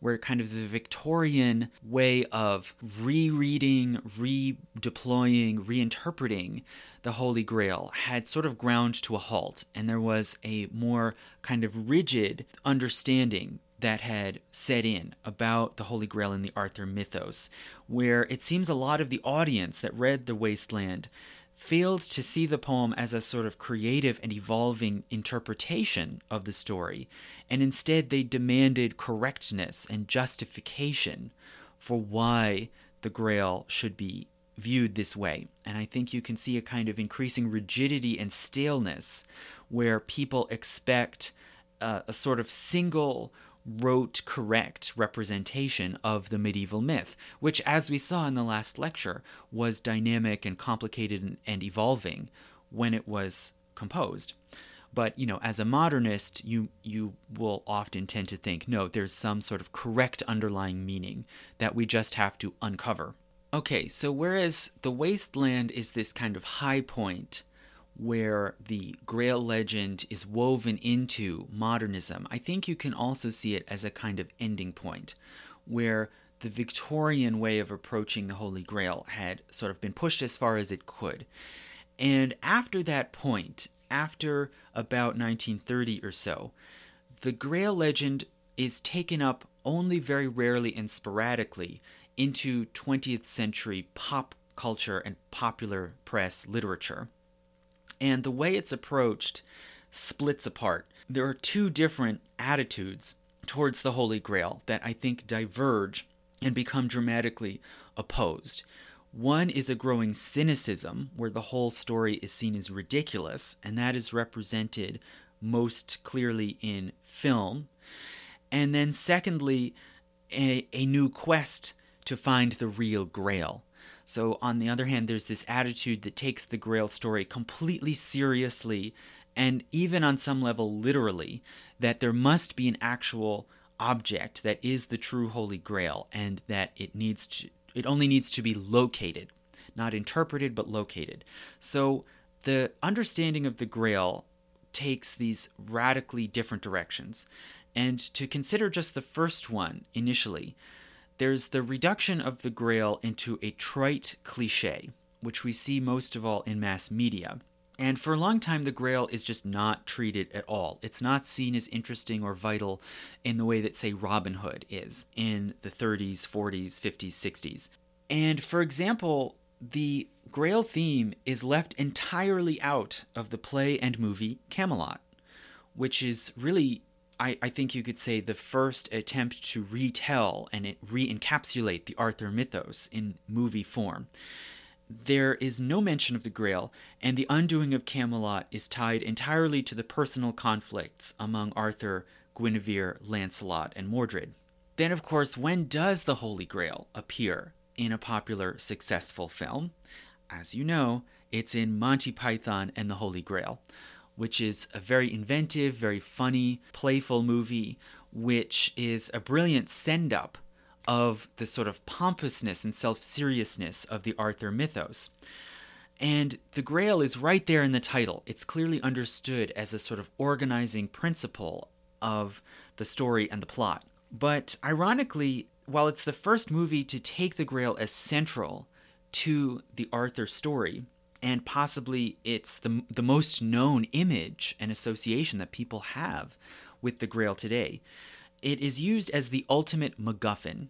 where kind of the Victorian way of rereading, redeploying, reinterpreting the Holy Grail had sort of ground to a halt, and there was a more kind of rigid understanding that had set in about the Holy Grail and the Arthur mythos, where it seems a lot of the audience that read The Wasteland failed to see the poem as a sort of creative and evolving interpretation of the story, and instead they demanded correctness and justification for why the Grail should be viewed this way. And I think you can see a kind of increasing rigidity and staleness where people expect uh, a sort of single rote correct representation of the medieval myth, which, as we saw in the last lecture, was dynamic and complicated and, and evolving when it was composed. But you know, as a modernist, you you will often tend to think, no, there's some sort of correct underlying meaning that we just have to uncover. Okay, so whereas the wasteland is this kind of high point where the Grail legend is woven into modernism, I think you can also see it as a kind of ending point where the Victorian way of approaching the Holy Grail had sort of been pushed as far as it could. And after that point, after about 1930 or so, the Grail legend is taken up only very rarely and sporadically into 20th century pop culture and popular press literature and the way it's approached splits apart. There are two different attitudes towards the Holy Grail that I think diverge and become dramatically opposed. One is a growing cynicism, where the whole story is seen as ridiculous, and that is represented most clearly in film. And then, secondly, a, a new quest to find the real grail. So, on the other hand, there's this attitude that takes the Grail story completely seriously and even on some level literally, that there must be an actual object that is the true Holy Grail and that it needs to it only needs to be located, not interpreted but located. So the understanding of the Grail takes these radically different directions. And to consider just the first one initially, there's the reduction of the Grail into a trite cliche, which we see most of all in mass media. And for a long time, the Grail is just not treated at all. It's not seen as interesting or vital in the way that, say, Robin Hood is in the 30s, 40s, 50s, 60s. And for example, the Grail theme is left entirely out of the play and movie Camelot, which is really I, I think you could say, the first attempt to retell and re encapsulate the Arthur mythos in movie form. There is no mention of the Grail, and the undoing of Camelot is tied entirely to the personal conflicts among Arthur, Guinevere, Lancelot, and Mordred. Then, of course, when does the Holy Grail appear in a popular, successful film? As you know, it's in Monty Python and the Holy Grail, which is a very inventive, very funny, playful movie, which is a brilliant send up of the sort of pompousness and self seriousness of the Arthur mythos. And the Grail is right there in the title. It's clearly understood as a sort of organizing principle of the story and the plot. But ironically, while it's the first movie to take the Grail as central to the Arthur story, and possibly it's the, the most known image and association that people have with the Grail today. It is used as the ultimate MacGuffin.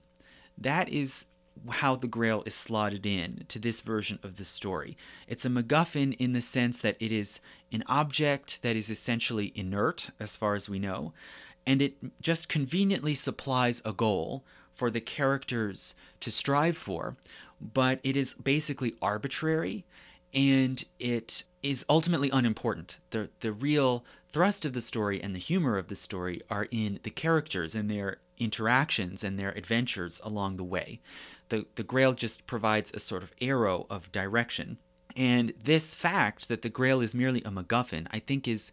That is how the Grail is slotted in to this version of the story. It's a MacGuffin in the sense that it is an object that is essentially inert, as far as we know, and it just conveniently supplies a goal for the characters to strive for, but it is basically arbitrary and it is ultimately unimportant. The the real thrust of the story and the humor of the story are in the characters and their interactions and their adventures along the way. The the Grail just provides a sort of arrow of direction. And this fact that the Grail is merely a MacGuffin, I think, is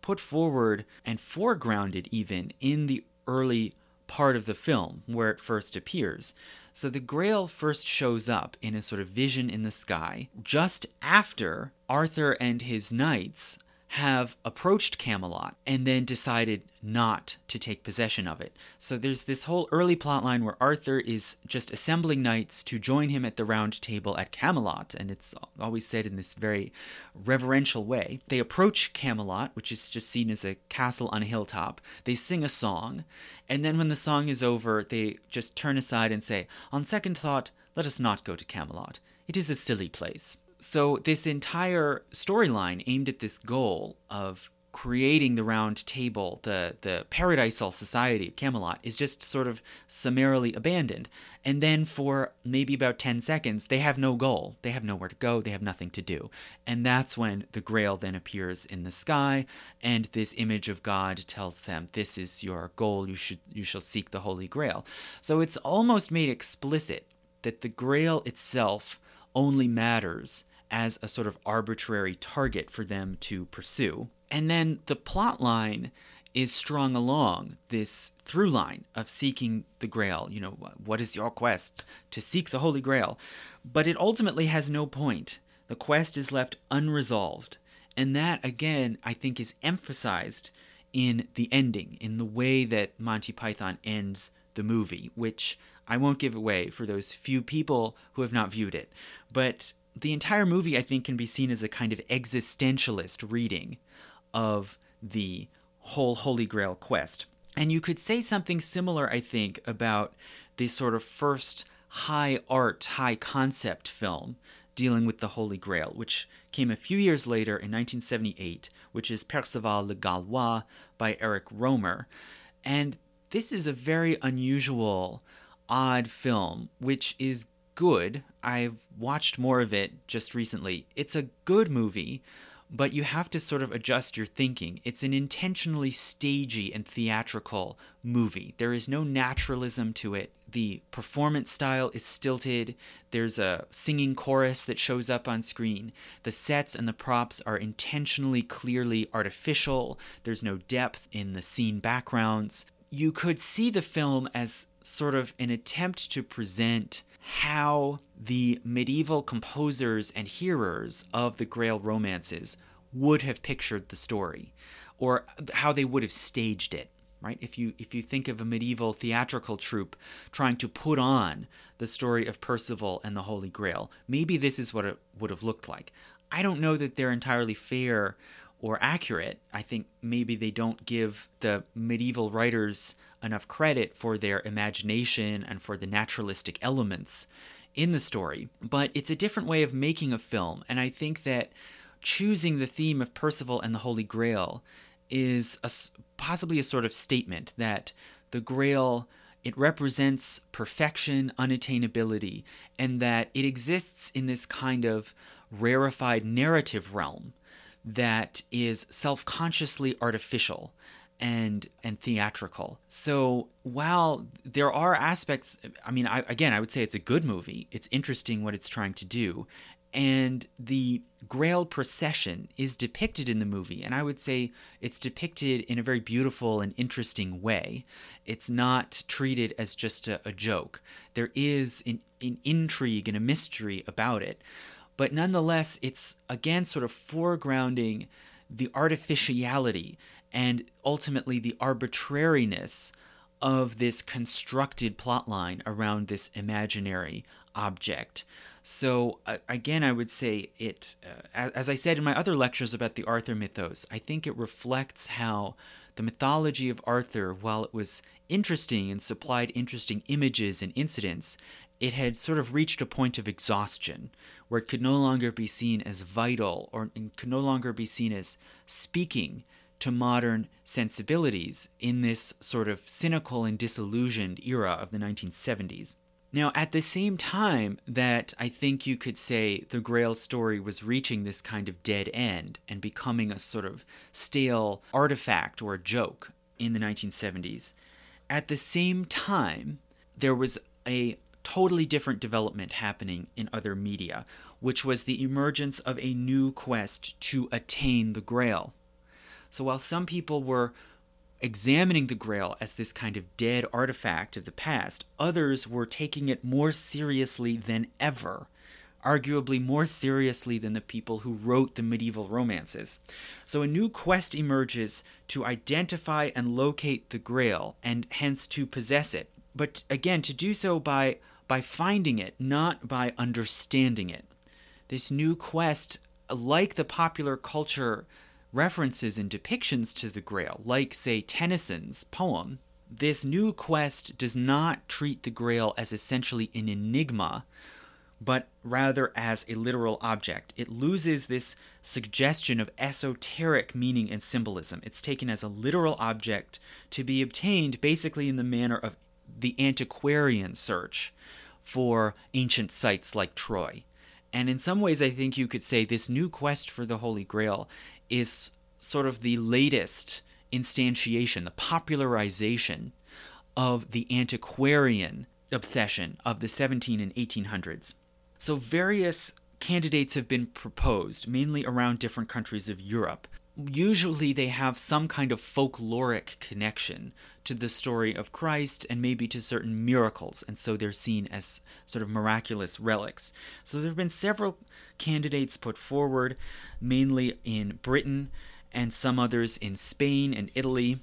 put forward and foregrounded even in the early part of the film where it first appears. So the Grail first shows up in a sort of vision in the sky just after Arthur and his knights have approached Camelot and then decided not to take possession of it. So there's this whole early plotline where Arthur is just assembling knights to join him at the round table at Camelot, and it's always said in this very reverential way. They approach Camelot, which is just seen as a castle on a hilltop. They sing a song, and then when the song is over, they just turn aside and say, On second thought, let us not go to Camelot. It is a silly place. So, this entire storyline aimed at this goal of creating the round table, the, the paradisal society of Camelot, is just sort of summarily abandoned. And then for maybe about 10 seconds, they have no goal. They have nowhere to go. They have nothing to do. And that's when the grail then appears in the sky, and this image of God tells them, This is your goal. You, should, you shall seek the Holy Grail. So it's almost made explicit that the grail itself only matters as a sort of arbitrary target for them to pursue. And then the plot line is strung along this through line of seeking the grail. You know, what is your quest? To seek the Holy Grail. But it ultimately has no point. The quest is left unresolved. And that, again, I think is emphasized in the ending, in the way that Monty Python ends the movie, which I won't give away for those few people who have not viewed it. But the entire movie, I think, can be seen as a kind of existentialist reading of the whole Holy Grail quest. And you could say something similar, I think, about the sort of first high art, high concept film dealing with the Holy Grail, which came a few years later in 1978, which is Perceval le Gaulois by Eric Rohmer. And this is a very unusual, odd film, which is good. I've watched more of it just recently. It's a good movie, but you have to sort of adjust your thinking. It's an intentionally stagey and theatrical movie. There is no naturalism to it. The performance style is stilted. There's a singing chorus that shows up on screen. The sets and the props are intentionally clearly artificial. There's no depth in the scene backgrounds. You could see the film as sort of an attempt to present how the medieval composers and hearers of the Grail romances would have pictured the story or how they would have staged it right? If you if you think of a medieval theatrical troupe trying to put on the story of Percival and the Holy Grail maybe this is what it would have looked like. I don't know that they're entirely fair or accurate. I think maybe they don't give the medieval writers enough credit for their imagination and for the naturalistic elements in the story. But it's a different way of making a film, and I think that choosing the theme of Percival and the Holy Grail is a, possibly a sort of statement that the Grail it represents perfection, unattainability, and that it exists in this kind of rarefied narrative realm that is self consciously artificial and and theatrical. So while there are aspects, I mean, I, again, I would say it's a good movie. It's interesting what it's trying to do, and the Grail procession is depicted in the movie, and I would say it's depicted in a very beautiful and interesting way. It's not treated as just a, a joke. There is an, an intrigue and a mystery about it, but nonetheless, it's again sort of foregrounding the artificiality and ultimately the arbitrariness of this constructed plotline around this imaginary object. So, uh, again, I would say it, uh, as I said in my other lectures about the Arthur mythos, I think it reflects how the mythology of Arthur, while it was interesting and supplied interesting images and incidents, it had sort of reached a point of exhaustion where it could no longer be seen as vital or could no longer be seen as speaking to modern sensibilities in this sort of cynical and disillusioned era of the 1970s. Now, at the same time that I think you could say the Grail story was reaching this kind of dead end and becoming a sort of stale artifact or a joke in the 1970s, at the same time, there was a totally different development happening in other media, which was the emergence of a new quest to attain the Grail. So while some people were examining the Grail as this kind of dead artifact of the past, others were taking it more seriously than ever. arguably more seriously than the people who wrote the medieval romances. So a new quest emerges to identify and locate the Grail, and hence to possess it. But again, to do so by by finding it, not by understanding it. This new quest, like the popular culture references and depictions to the Grail, like, say, Tennyson's poem, this new quest does not treat the Grail as essentially an enigma, but rather as a literal object. It loses this suggestion of esoteric meaning and symbolism. It's taken as a literal object to be obtained basically in the manner of the antiquarian search for ancient sites like Troy. And in some ways, I think you could say this new quest for the Holy Grail is sort of the latest instantiation, the popularization of the antiquarian obsession of the 17 and 1800s. So various candidates have been proposed, mainly around different countries of Europe. Usually they have some kind of folkloric connection to the story of Christ and maybe to certain miracles, and so they're seen as sort of miraculous relics. So there have been several candidates put forward, mainly in Britain and some others in Spain and Italy.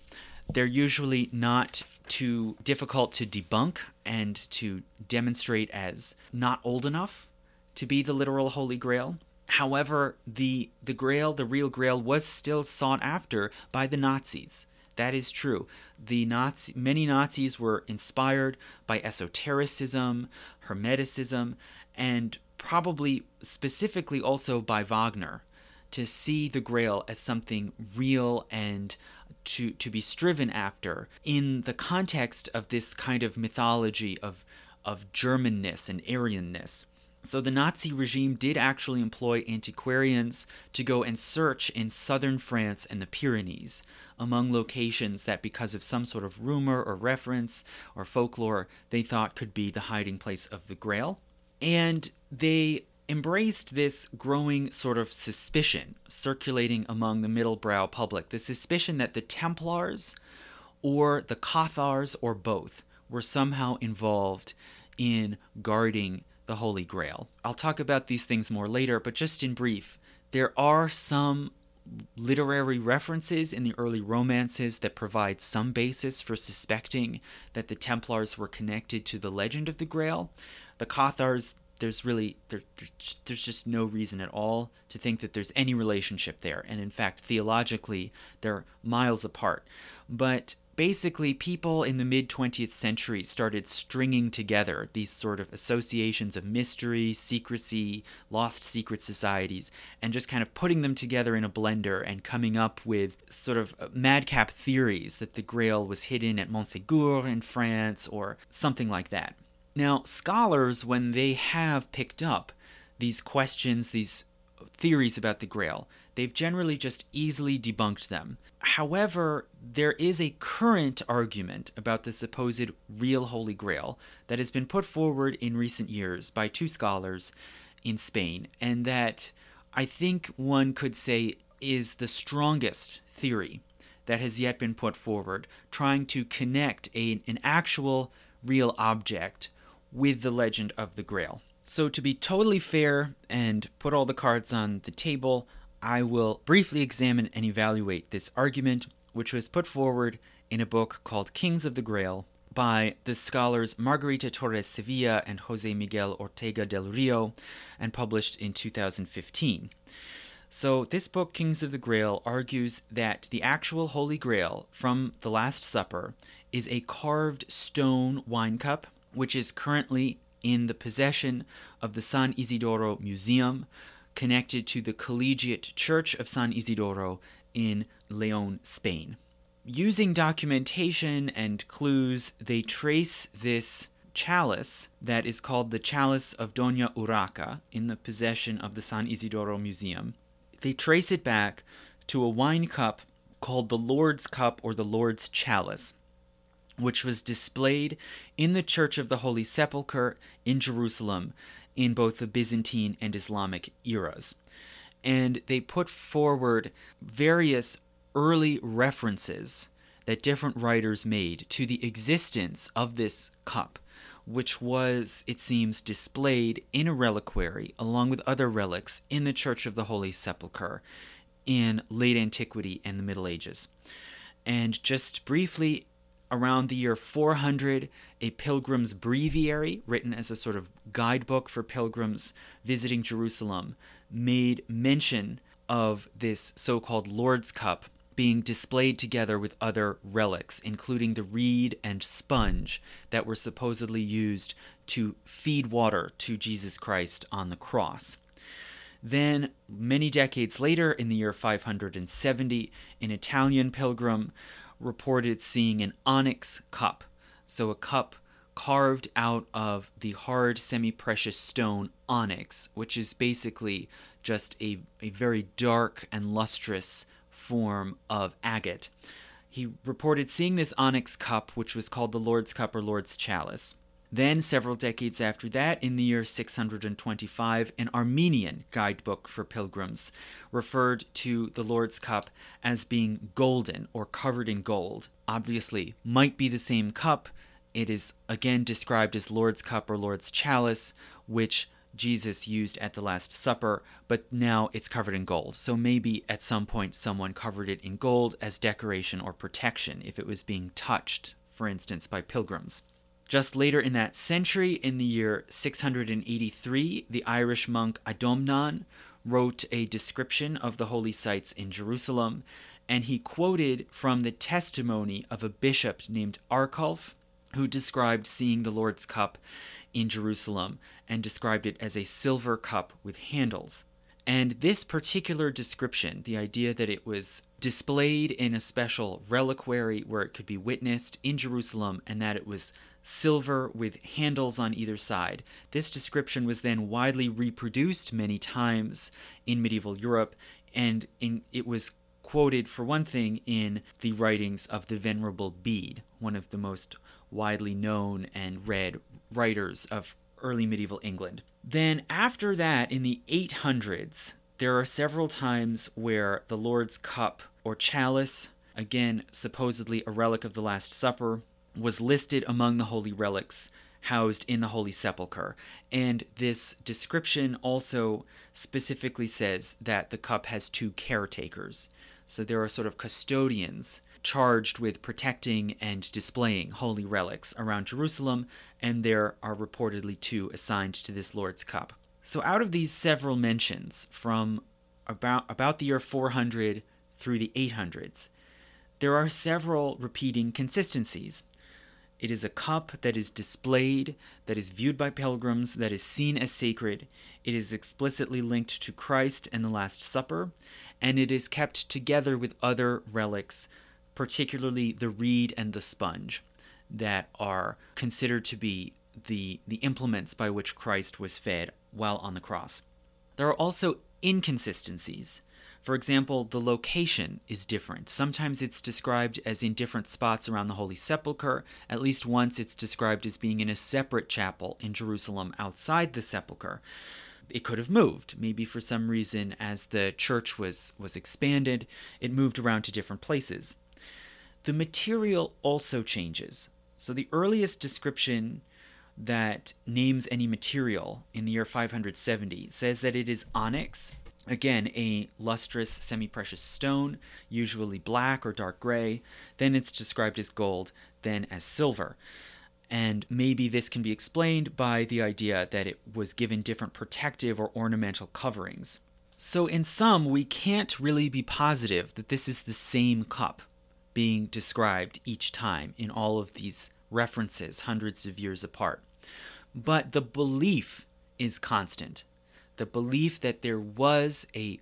They're usually not too difficult to debunk and to demonstrate as not old enough to be the literal Holy Grail. However, the, the Grail, the real Grail, was still sought after by the Nazis. That is true. The Nazi, many Nazis were inspired by esotericism, Hermeticism, and probably specifically also by Wagner to see the Grail as something real and to, to be striven after in the context of this kind of mythology of, of Germanness and Aryanness. So the Nazi regime did actually employ antiquarians to go and search in southern France and the Pyrenees among locations that, because of some sort of rumor or reference or folklore, they thought could be the hiding place of the Grail. And they embraced this growing sort of suspicion circulating among the middle brow public the suspicion that the Templars or the Cathars or both were somehow involved in guarding the Holy Grail. I'll talk about these things more later, but just in brief, there are some literary references in the early romances that provide some basis for suspecting that the Templars were connected to the legend of the Grail. The Cathars there's really there, there's just no reason at all to think that there's any relationship there and in fact theologically they're miles apart but basically people in the mid 20th century started stringing together these sort of associations of mystery secrecy lost secret societies and just kind of putting them together in a blender and coming up with sort of uh, madcap theories that the grail was hidden at montsegur in france or something like that. Now, scholars, when they have picked up these questions, these theories about the Grail, they've generally just easily debunked them. However, there is a current argument about the supposed real Holy Grail that has been put forward in recent years by two scholars in Spain, and that I think one could say is the strongest theory that has yet been put forward, trying to connect a, an actual real object with the legend of the Grail. So, to be totally fair and put all the cards on the table, I will briefly examine and evaluate this argument, which was put forward in a book called Kings of the Grail by the scholars Margarita Torres Sevilla and Jose Miguel Ortega del Rio, and published in 2015. So, this book, Kings of the Grail, argues that the actual Holy Grail from the Last Supper is a carved stone wine cup which is currently in the possession of the San Isidoro Museum, connected to the Collegiate Church of San Isidoro in Leon, Spain. Using documentation and clues, they trace this chalice that is called the Chalice of Doña Urraca in the possession of the San Isidoro Museum. They trace it back to a wine cup called the Lord's Cup or the Lord's Chalice which was displayed in the Church of the Holy Sepulchre in Jerusalem in both the Byzantine and Islamic eras. And they put forward various early references that different writers made to the existence of this cup, which was, it seems, displayed in a reliquary along with other relics in the Church of the Holy Sepulchre in late antiquity and the Middle Ages. And just briefly, around the year 400, a pilgrim's breviary, written as a sort of guidebook for pilgrims visiting Jerusalem, made mention of this so called Lord's Cup being displayed together with other relics, including the reed and sponge that were supposedly used to feed water to Jesus Christ on the cross. Then, many decades later, in the year 570, an Italian pilgrim reported seeing an onyx cup. So, a cup carved out of the hard semi precious stone onyx, which is basically just a, a very dark and lustrous form of agate. He reported seeing this onyx cup, which was called the Lord's Cup or Lord's Chalice. Then, several decades after that, in the year 625, an Armenian guidebook for pilgrims referred to the Lord's Cup as being golden or covered in gold. Obviously, might be the same cup. It is again described as Lord's Cup or Lord's Chalice, which Jesus used at the Last Supper, but now it's covered in gold. So maybe at some point someone covered it in gold as decoration or protection if it was being touched, for instance, by pilgrims. Just later in that century, in the year 683, the Irish monk Adomnan wrote a description of the holy sites in Jerusalem, and he quoted from the testimony of a bishop named Arculf, who described seeing the Lord's cup in Jerusalem and described it as a silver cup with handles. And this particular description, the idea that it was displayed in a special reliquary where it could be witnessed in Jerusalem and that it was silver with handles on either side. This description was then widely reproduced many times in medieval Europe, and in, it was quoted, for one thing, in the writings of the Venerable Bede, one of the most widely known and read writers of early medieval England. Then, after that, in the 800s, there are several times where the Lord's cup or chalice, again, supposedly a relic of the Last Supper, was listed among the holy relics housed in the Holy Sepulchre. And this description also specifically says that the cup has two caretakers. So there are sort of custodians charged with protecting and displaying holy relics around Jerusalem, and there are reportedly two assigned to this Lord's cup. So out of these several mentions from about about the year 400 through the 800s, there are several repeating consistencies. It is a cup that is displayed, that is viewed by pilgrims, that is seen as sacred. It is explicitly linked to Christ and the Last Supper, and it is kept together with other relics, particularly the reed and the sponge, that are considered to be the, the implements by which Christ was fed while on the cross. There are also inconsistencies. For example, the location is different. Sometimes it's described as in different spots around the Holy Sepulchre. At least once it's described as being in a separate chapel in Jerusalem outside the sepulchre. It could have moved. Maybe for some reason, as the church was, was expanded, it moved around to different places. The material also changes. So the earliest description that names any material in the year 570 says that it is onyx Again, a lustrous semi precious stone, usually black or dark gray. Then it's described as gold, then as silver. And maybe this can be explained by the idea that it was given different protective or ornamental coverings. So, in sum, we can't really be positive that this is the same cup being described each time in all of these references, hundreds of years apart. But the belief is constant the belief that there was a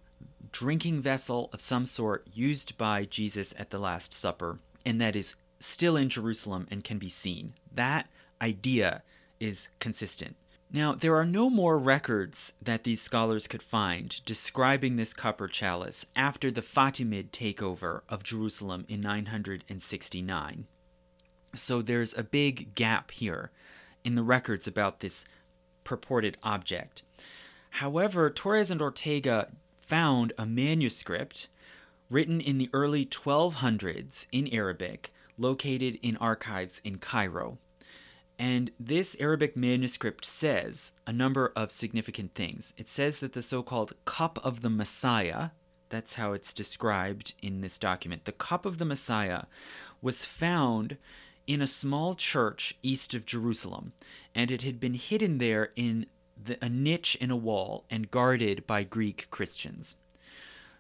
drinking vessel of some sort used by Jesus at the Last Supper, and that is still in Jerusalem and can be seen. That idea is consistent. Now, there are no more records that these scholars could find describing this cup or chalice after the Fatimid takeover of Jerusalem in 969. So there's a big gap here in the records about this purported object. However, Torres and Ortega found a manuscript written in the early 1200s in Arabic located in archives in Cairo. And this Arabic manuscript says a number of significant things. It says that the so called Cup of the Messiah, that's how it's described in this document, the Cup of the Messiah was found in a small church east of Jerusalem, and it had been hidden there in the, a niche in a wall and guarded by Greek Christians.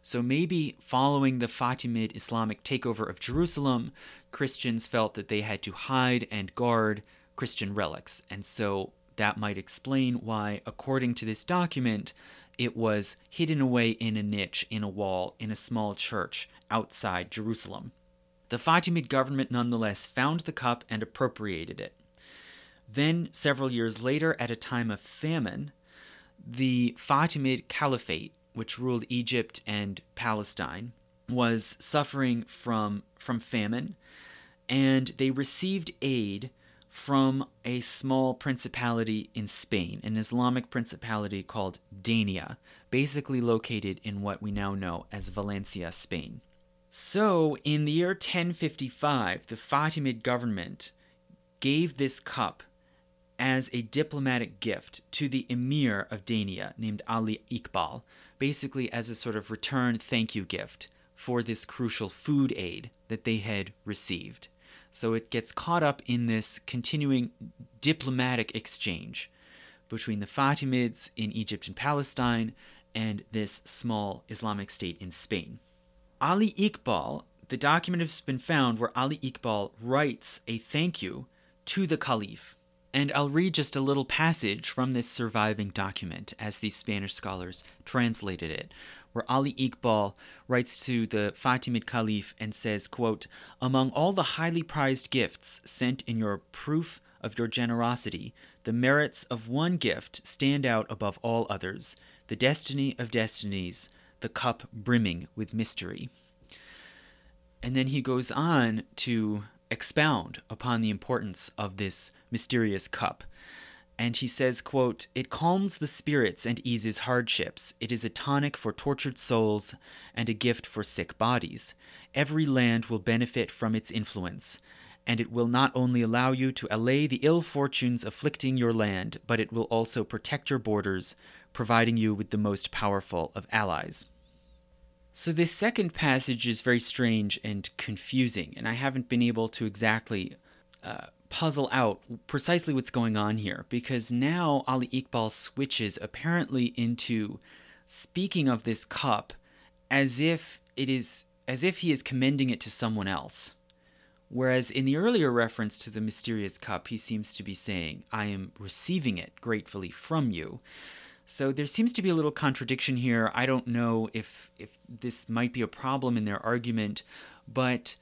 So maybe following the Fatimid Islamic takeover of Jerusalem, Christians felt that they had to hide and guard Christian relics, and so that might explain why, according to this document, it was hidden away in a niche in a wall in a small church outside Jerusalem. The Fatimid government nonetheless found the cup and appropriated it. Then, several years later, at a time of famine, the Fatimid Caliphate, which ruled Egypt and Palestine, was suffering from, from famine, and they received aid from a small principality in Spain, an Islamic principality called Denia, basically located in what we now know as Valencia, Spain. So, in the year 1055, the Fatimid government gave this cup as a diplomatic gift to the emir of Denia named Ali Iqbal, basically as a sort of return thank you gift for this crucial food aid that they had received. So it gets caught up in this continuing diplomatic exchange between the Fatimids in Egypt and Palestine and this small Islamic state in Spain. Ali Iqbal, the document has been found where Ali Iqbal writes a thank you to the Caliph. And I'll read just a little passage from this surviving document as these Spanish scholars translated it, where Ali Iqbal writes to the Fatimid Caliph and says, quote, Among all the highly prized gifts sent in your proof of your generosity, the merits of one gift stand out above all others, the destiny of destinies, the cup brimming with mystery. And then he goes on to expound upon the importance of this mysterious cup. And he says, quote, It calms the spirits and eases hardships. It is a tonic for tortured souls and a gift for sick bodies. Every land will benefit from its influence, and it will not only allow you to allay the ill fortunes afflicting your land, but it will also protect your borders, providing you with the most powerful of allies. So, this second passage is very strange and confusing, and I haven't been able to exactly uh, puzzle out precisely what's going on here because now Ali Iqbal switches apparently into speaking of this cup as if it is as if he is commending it to someone else. Whereas in the earlier reference to the mysterious cup, he seems to be saying, I am receiving it gratefully from you. So there seems to be a little contradiction here. I don't know if if this might be a problem in their argument, but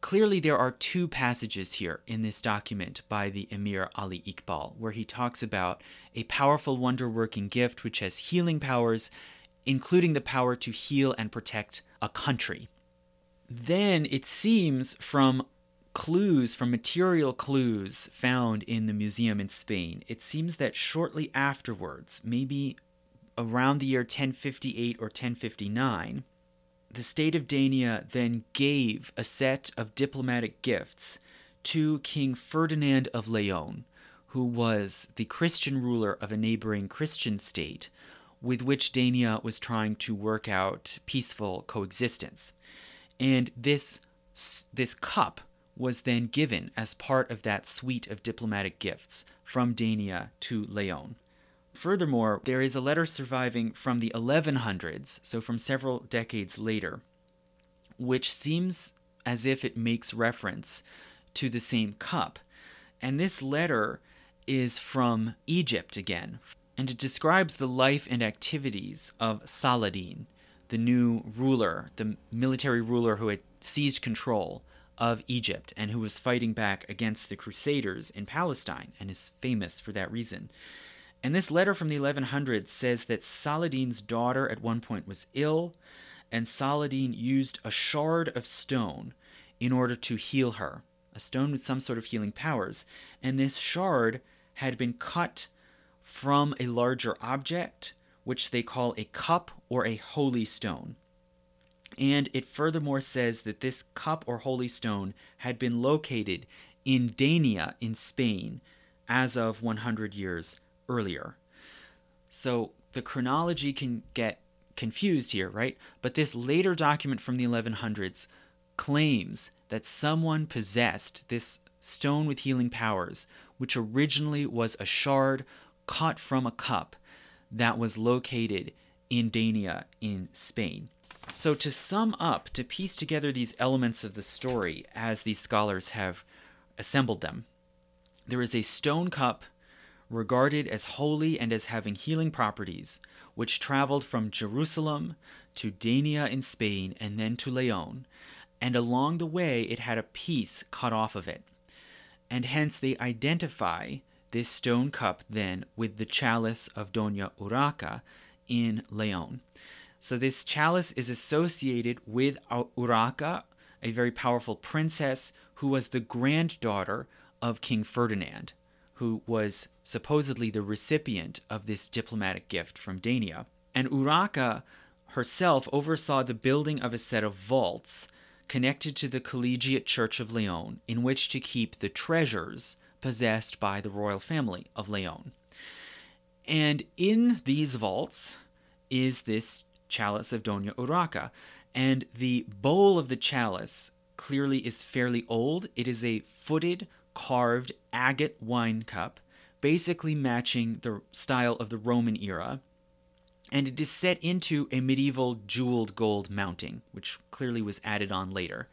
clearly there are two passages here in this document by the Emir Ali Iqbal where he talks about a powerful wonder working gift which has healing powers, including the power to heal and protect a country. Then it seems from clues from material clues found in the museum in Spain, it seems that shortly afterwards, maybe around the year 1058 or 1059, the state of Denia then gave a set of diplomatic gifts to King Ferdinand of Leon, who was the Christian ruler of a neighboring Christian state with which Denia was trying to work out peaceful coexistence. And this this cup was then given as part of that suite of diplomatic gifts from Denia to Leon. Furthermore, there is a letter surviving from the 1100s, so from several decades later, which seems as if it makes reference to the same cup. And this letter is from Egypt again, and it describes the life and activities of Saladin, the new ruler, the military ruler who had seized control of Egypt and who was fighting back against the Crusaders in Palestine and is famous for that reason. And this letter from the 1100s says that Saladin's daughter at one point was ill, and Saladin used a shard of stone in order to heal her, a stone with some sort of healing powers. And this shard had been cut from a larger object, which they call a cup or a holy stone. And it furthermore says that this cup or holy stone had been located in Denia in Spain as of 100 years earlier. So the chronology can get confused here, right? But this later document from the 1100s claims that someone possessed this stone with healing powers, which originally was a shard cut from a cup that was located in Denia in Spain. So, to sum up, to piece together these elements of the story as these scholars have assembled them, there is a stone cup regarded as holy and as having healing properties, which traveled from Jerusalem to Denia in Spain and then to Leon, and along the way it had a piece cut off of it. And hence they identify this stone cup then with the chalice of Dona Urraca in Leon. So this chalice is associated with Urraca, a very powerful princess who was the granddaughter of King Ferdinand, who was supposedly the recipient of this diplomatic gift from Denia. And Urraca herself oversaw the building of a set of vaults connected to the Collegiate Church of Leon in which to keep the treasures possessed by the royal family of Leon. And in these vaults is this chalice of Dona Urraca. And the bowl of the chalice clearly is fairly old. It is a footed, carved agate wine cup, basically matching the style of the Roman era. And it is set into a medieval jeweled gold mounting, which clearly was added on later.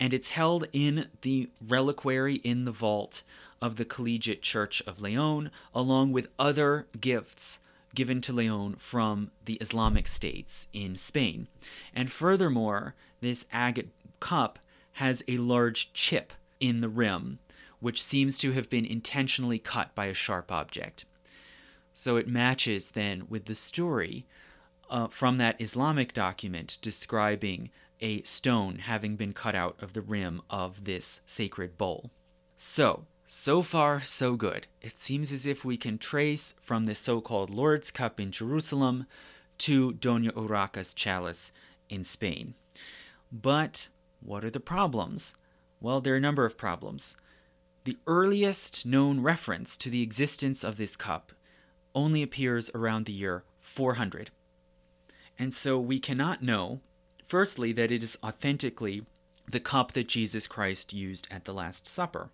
And it's held in the reliquary in the vault of the Collegiate Church of Leon, along with other gifts given to Leon from the Islamic states in Spain. And furthermore, this agate cup has a large chip in the rim, which seems to have been intentionally cut by a sharp object. So it matches then with the story uh, from that Islamic document describing a stone having been cut out of the rim of this sacred bowl. So, so far, so good. It seems as if we can trace from the so called Lord's Cup in Jerusalem to Dona Urraca's chalice in Spain. But what are the problems? Well, there are a number of problems. The earliest known reference to the existence of this cup only appears around the year 400. And so we cannot know, firstly, that it is authentically the cup that Jesus Christ used at the Last Supper.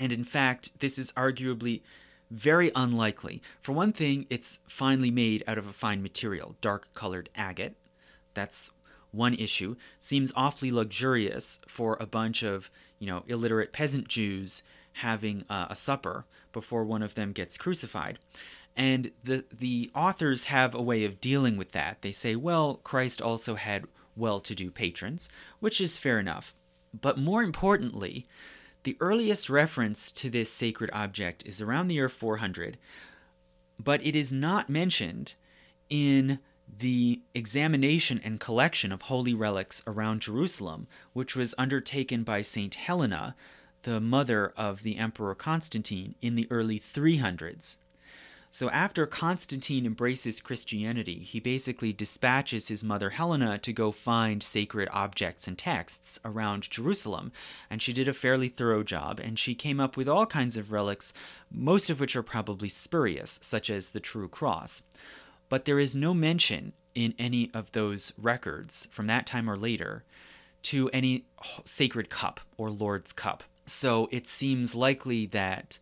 And in fact, this is arguably very unlikely. For one thing, it's finely made out of a fine material, dark colored agate. That's one issue. Seems awfully luxurious for a bunch of, you know, illiterate peasant Jews having uh, a supper before one of them gets crucified. And the the authors have a way of dealing with that. They say, well, Christ also had well-to-do patrons, which is fair enough. But more importantly, the earliest reference to this sacred object is around the year 400, but it is not mentioned in the examination and collection of holy relics around Jerusalem, which was undertaken by Saint Helena, the mother of the Emperor Constantine, in the early 300s. So after Constantine embraces Christianity, he basically dispatches his mother Helena to go find sacred objects and texts around Jerusalem. And she did a fairly thorough job, and she came up with all kinds of relics, most of which are probably spurious, such as the True Cross. But there is no mention in any of those records from that time or later to any sacred cup or Lord's cup. So it seems likely that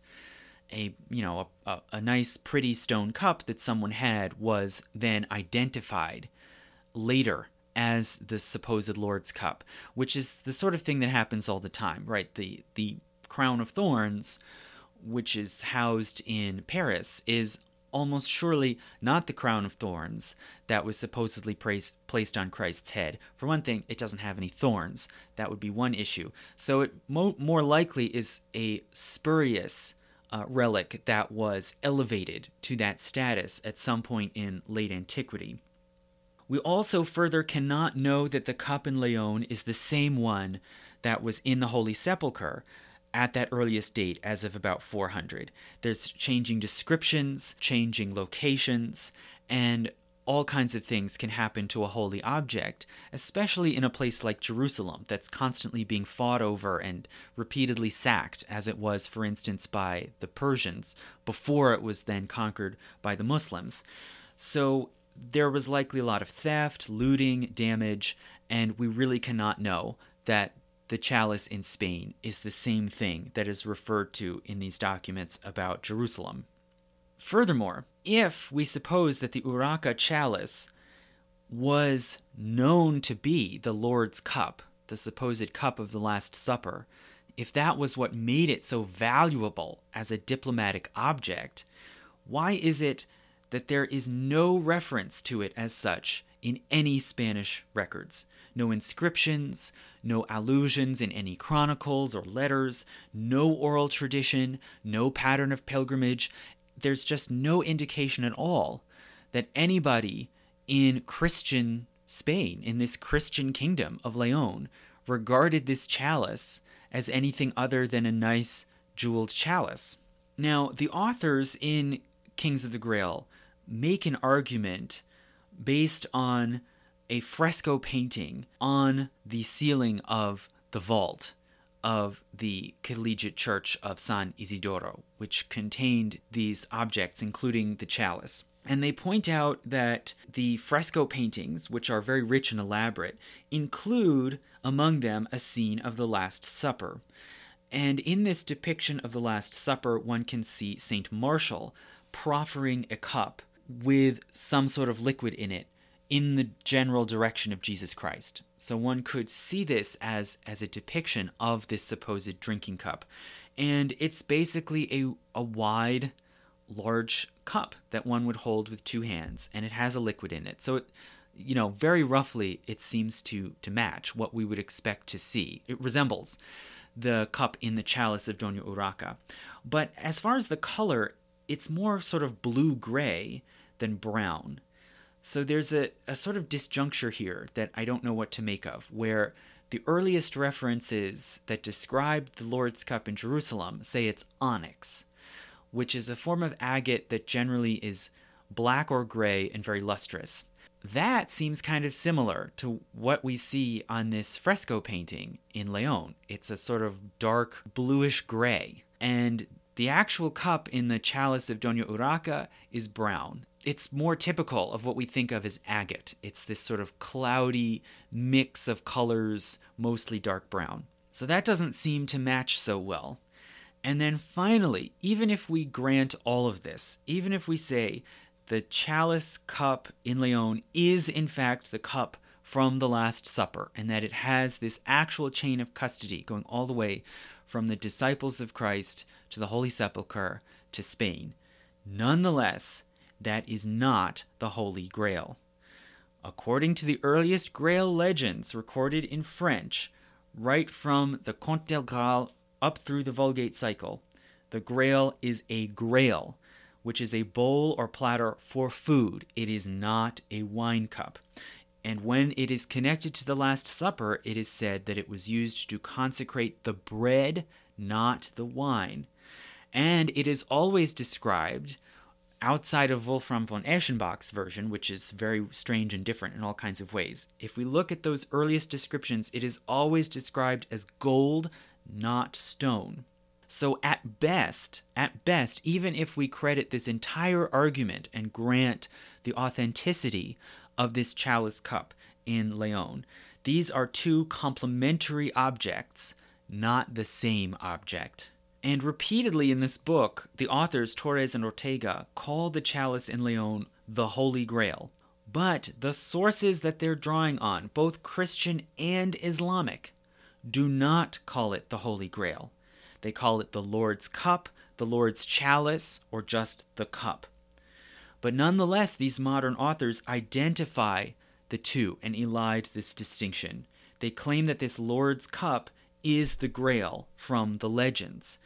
a you know a, a, nice pretty stone cup that someone had was then identified later as the supposed Lord's cup, which is the sort of thing that happens all the time, right? The the crown of thorns, which is housed in Paris, is almost surely not the crown of thorns that was supposedly placed placed on Christ's head. For one thing, it doesn't have any thorns. That would be one issue. So it mo- more likely is a spurious uh, relic that was elevated to that status at some point in late antiquity. We also further cannot know that the cup in Leon is the same one that was in the Holy Sepulchre at that earliest date as of about 400. There's changing descriptions, changing locations, and all kinds of things can happen to a holy object, especially in a place like Jerusalem that's constantly being fought over and repeatedly sacked, as it was, for instance, by the Persians before it was then conquered by the Muslims. So there was likely a lot of theft, looting, damage, and we really cannot know that the chalice in Spain is the same thing that is referred to in these documents about Jerusalem. Furthermore, if we suppose that the Urraca chalice was known to be the Lord's cup, the supposed cup of the Last Supper, if that was what made it so valuable as a diplomatic object, why is it that there is no reference to it as such in any Spanish records? No inscriptions, no allusions in any chronicles or letters, no oral tradition, no pattern of pilgrimage, there's just no indication at all that anybody in Christian Spain, in this Christian kingdom of Leon, regarded this chalice as anything other than a nice jeweled chalice. Now, the authors in Kings of the Grail make an argument based on a fresco painting on the ceiling of the vault of the Collegiate Church of San Isidoro, which contained these objects, including the chalice. And they point out that the fresco paintings, which are very rich and elaborate, include among them a scene of the Last Supper. And in this depiction of the Last Supper, one can see St. Martial proffering a cup with some sort of liquid in it in the general direction of Jesus Christ. So one could see this as as a depiction of this supposed drinking cup. And it's basically a, a wide, large cup that one would hold with two hands, and it has a liquid in it. So it you know, very roughly it seems to to match what we would expect to see. It resembles the cup in the chalice of Doña Urraca. But as far as the color, it's more sort of blue gray than brown. So there's a, a sort of disjuncture here that I don't know what to make of, where the earliest references that describe the Lord's Cup in Jerusalem say it's onyx, which is a form of agate that generally is black or gray and very lustrous. That seems kind of similar to what we see on this fresco painting in Leon. It's a sort of dark bluish gray. And the actual cup in the chalice of Doña Urraca is brown it's more typical of what we think of as agate. It's this sort of cloudy mix of colors, mostly dark brown. So that doesn't seem to match so well. And then finally, even if we grant all of this, even if we say the chalice cup in Leon is in fact the cup from the Last Supper, and that it has this actual chain of custody going all the way from the disciples of Christ to the Holy Sepulchre to Spain, nonetheless, that is not the Holy Grail. According to the earliest Grail legends recorded in French, right from the Conte del Graal up through the Vulgate cycle, the Grail is a grail, which is a bowl or platter for food. It is not a wine cup. And when it is connected to the Last Supper, it is said that it was used to consecrate the bread, not the wine. And it is always described outside of Wolfram von Eschenbach's version, which is very strange and different in all kinds of ways, if we look at those earliest descriptions, it is always described as gold, not stone. So at best, at best, even if we credit this entire argument and grant the authenticity of this chalice cup in Leon, these are two complementary objects, not the same object. And repeatedly in this book, the authors Torres and Ortega call the chalice in Leon the Holy Grail. But the sources that they're drawing on, both Christian and Islamic, do not call it the Holy Grail. They call it the Lord's Cup, the Lord's Chalice, or just the Cup. But nonetheless, these modern authors identify the two and elide this distinction. They claim that this Lord's Cup is the Grail from the legends.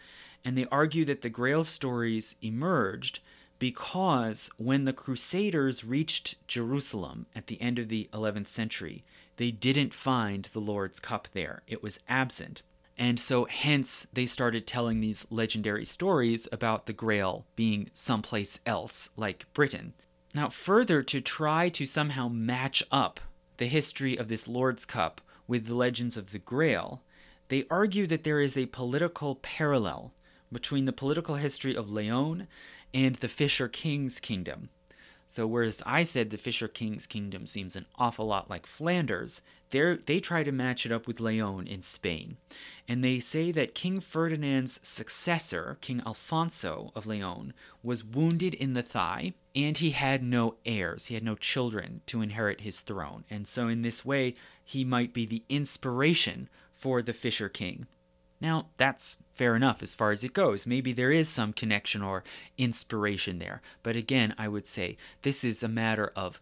And they argue that the Grail stories emerged because when the Crusaders reached Jerusalem at the end of the 11th century, they didn't find the Lord's Cup there. It was absent. And so, hence, they started telling these legendary stories about the Grail being someplace else, like Britain. Now, further, to try to somehow match up the history of this Lord's Cup with the legends of the Grail, they argue that there is a political parallel between the political history of Leon and the Fisher King's kingdom. So, whereas I said the Fisher King's kingdom seems an awful lot like Flanders, they try to match it up with Leon in Spain. And they say that King Ferdinand's successor, King Alfonso of Leon, was wounded in the thigh and he had no heirs. He had no children to inherit his throne. And so, in this way, he might be the inspiration for the Fisher King. Now, that's fair enough as far as it goes. Maybe there is some connection or inspiration there. But again, I would say this is a matter of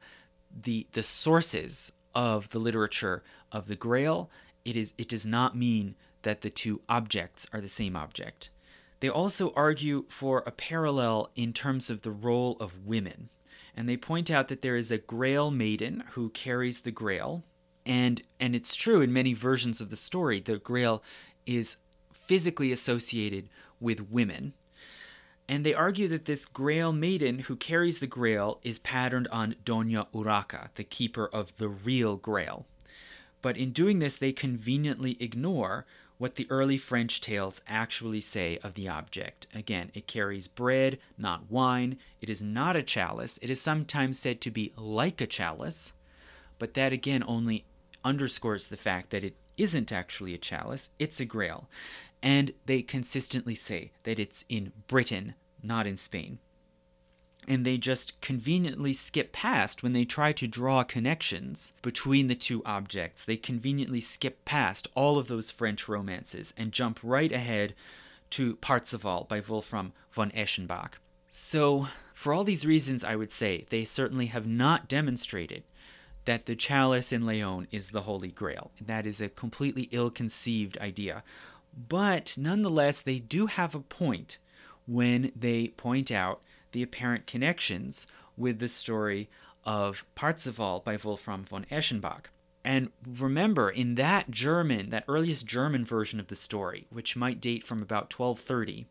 the the sources of the literature of the Grail. It is it does not mean that the two objects are the same object. They also argue for a parallel in terms of the role of women. And they point out that there is a Grail maiden who carries the Grail. And, and it's true in many versions of the story, the Grail is physically associated with women. And they argue that this Grail maiden who carries the Grail is patterned on Doña Urraca, the keeper of the real Grail. But in doing this, they conveniently ignore what the early French tales actually say of the object. Again, it carries bread, not wine. It is not a chalice. It is sometimes said to be like a chalice, but that again only underscores the fact that it isn't actually a chalice, it's a grail. And they consistently say that it's in Britain, not in Spain and they just conveniently skip past when they try to draw connections between the two objects. They conveniently skip past all of those French romances and jump right ahead to Parzival by Wolfram von Eschenbach. So, for all these reasons, I would say they certainly have not demonstrated that the chalice in Leon is the Holy Grail. That is a completely ill conceived idea. But nonetheless, they do have a point when they point out the apparent connections with the story of Parzival by Wolfram von Eschenbach. And remember, in that German, that earliest German version of the story, which might date from about 1230,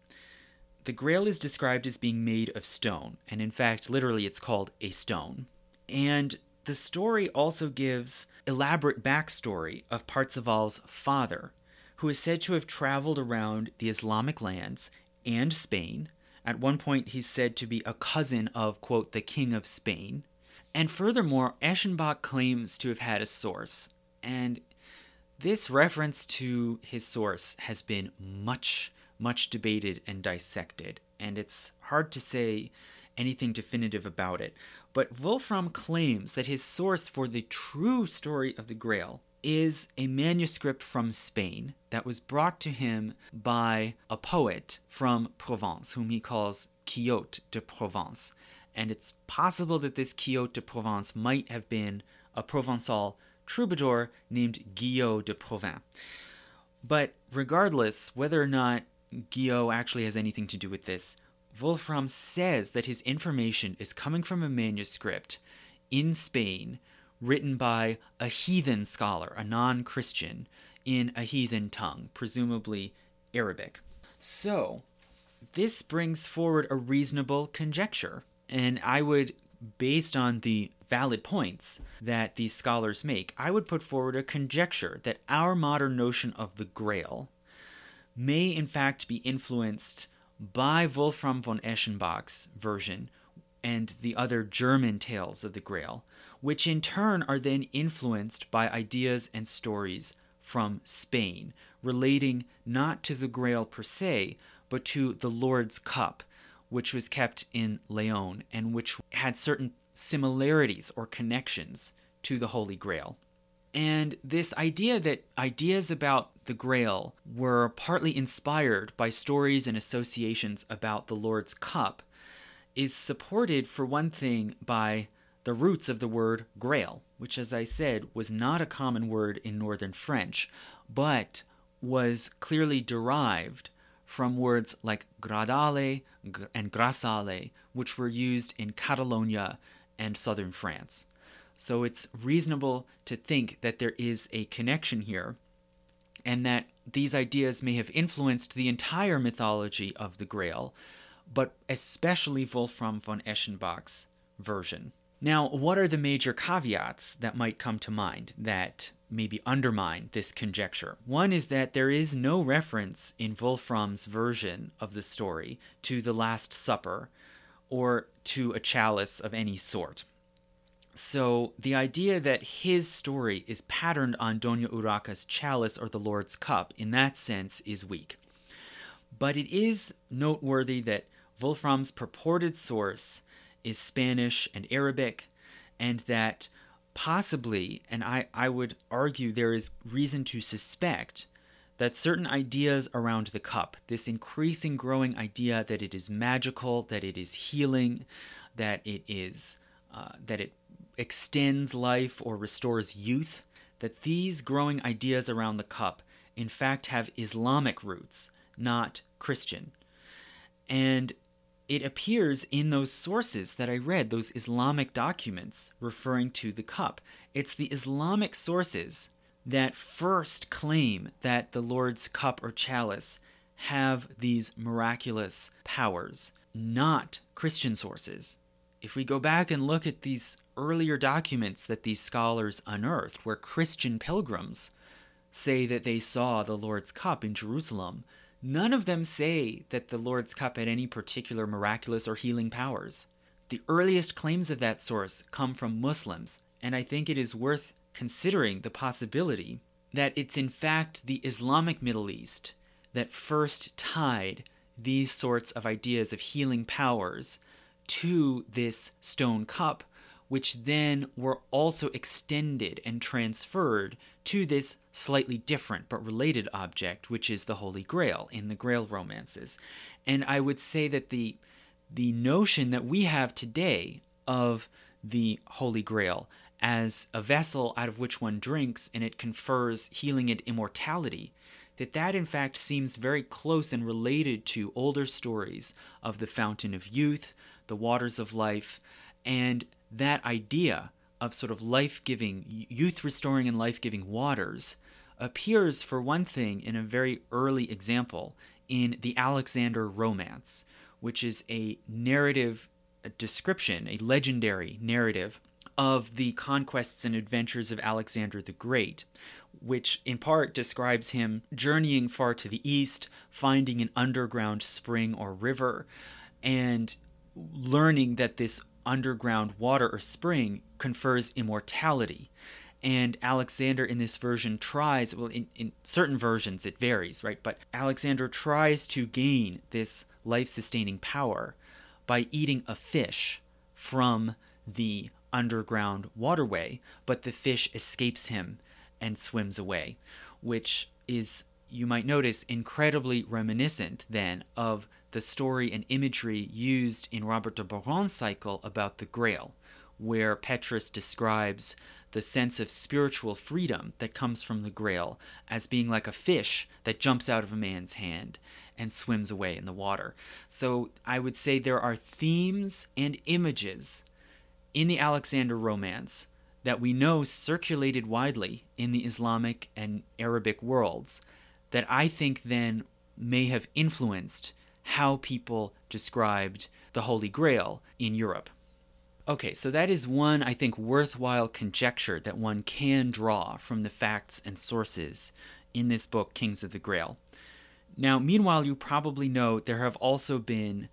the Grail is described as being made of stone, and in fact, literally, it's called a stone. And the story also gives elaborate backstory of Parzival's father, who is said to have traveled around the Islamic lands and Spain at one point, he's said to be a cousin of, quote, the King of Spain. And furthermore, Eschenbach claims to have had a source. And this reference to his source has been much, much debated and dissected. And it's hard to say anything definitive about it. But Wolfram claims that his source for the true story of the Grail is a manuscript from Spain that was brought to him by a poet from Provence, whom he calls Kyot de Provence. And it's possible that this Kyot de Provence might have been a Provençal troubadour named Guyot de Provence. But regardless, whether or not Guyot actually has anything to do with this, Wolfram says that his information is coming from a manuscript in Spain written by a heathen scholar, a non Christian, in a heathen tongue, presumably Arabic. So, this brings forward a reasonable conjecture, and I would, based on the valid points that these scholars make, I would put forward a conjecture that our modern notion of the Grail may in fact be influenced by Wolfram von Eschenbach's version and the other German tales of the Grail, which in turn are then influenced by ideas and stories from Spain, relating not to the Grail per se, but to the Lord's Cup, which was kept in Leon and which had certain similarities or connections to the Holy Grail. And this idea that ideas about the Grail were partly inspired by stories and associations about the Lord's Cup is supported, for one thing, by the roots of the word grail, which, as I said, was not a common word in Northern French, but was clearly derived from words like gradale and grasale, which were used in Catalonia and southern France. So it's reasonable to think that there is a connection here, and that these ideas may have influenced the entire mythology of the Grail, but especially Wolfram von Eschenbach's version. Now, what are the major caveats that might come to mind that maybe undermine this conjecture? One is that there is no reference in Wolfram's version of the story to the Last Supper or to a chalice of any sort. So the idea that his story is patterned on Doña Urraca's chalice or the Lord's cup, in that sense, is weak. But it is noteworthy that Wolfram's purported source is Spanish and Arabic, and that possibly, and I, I would argue there is reason to suspect that certain ideas around the cup, this increasing growing idea that it is magical, that it is healing, that it is uh, that it extends life or restores youth, that these growing ideas around the cup in fact have Islamic roots, not Christian. And it appears in those sources that I read, those Islamic documents referring to the cup. It's the Islamic sources that first claim that the Lord's cup or chalice have these miraculous powers, not Christian sources. If we go back and look at these earlier documents that these scholars unearthed, where Christian pilgrims say that they saw the Lord's cup in Jerusalem, none of them say that the Lord's cup had any particular miraculous or healing powers. The earliest claims of that source come from Muslims, and I think it is worth considering the possibility that it's in fact the Islamic Middle East that first tied these sorts of ideas of healing powers to this stone cup which then were also extended and transferred to this slightly different but related object, which is the Holy Grail in the Grail romances. And I would say that the the notion that we have today of the Holy Grail as a vessel out of which one drinks and it confers healing and immortality that that in fact seems very close and related to older stories of the fountain of youth the waters of life and that idea of sort of life giving, youth restoring and life giving waters appears, for one thing, in a very early example in the Alexander Romance, which is a narrative a description, a legendary narrative of the conquests and adventures of Alexander the Great, which in part describes him journeying far to the east, finding an underground spring or river, and learning that this underground water or spring confers immortality. And Alexander in this version tries, well, in, in certain versions it varies, right? But Alexander tries to gain this life sustaining power by eating a fish from the underground waterway, but the fish escapes him and swims away, which is, you might notice, incredibly reminiscent then of the story and imagery used in Robert de Boron's cycle about the Grail, where Petrus describes the sense of spiritual freedom that comes from the Grail as being like a fish that jumps out of a man's hand and swims away in the water. So I would say there are themes and images in the Alexander romance that we know circulated widely in the Islamic and Arabic worlds that I think then may have influenced how people described the Holy Grail in Europe. Okay, so that is one, I think, worthwhile conjecture that one can draw from the facts and sources in this book, Kings of the Grail. Now, meanwhile, you probably know there have also been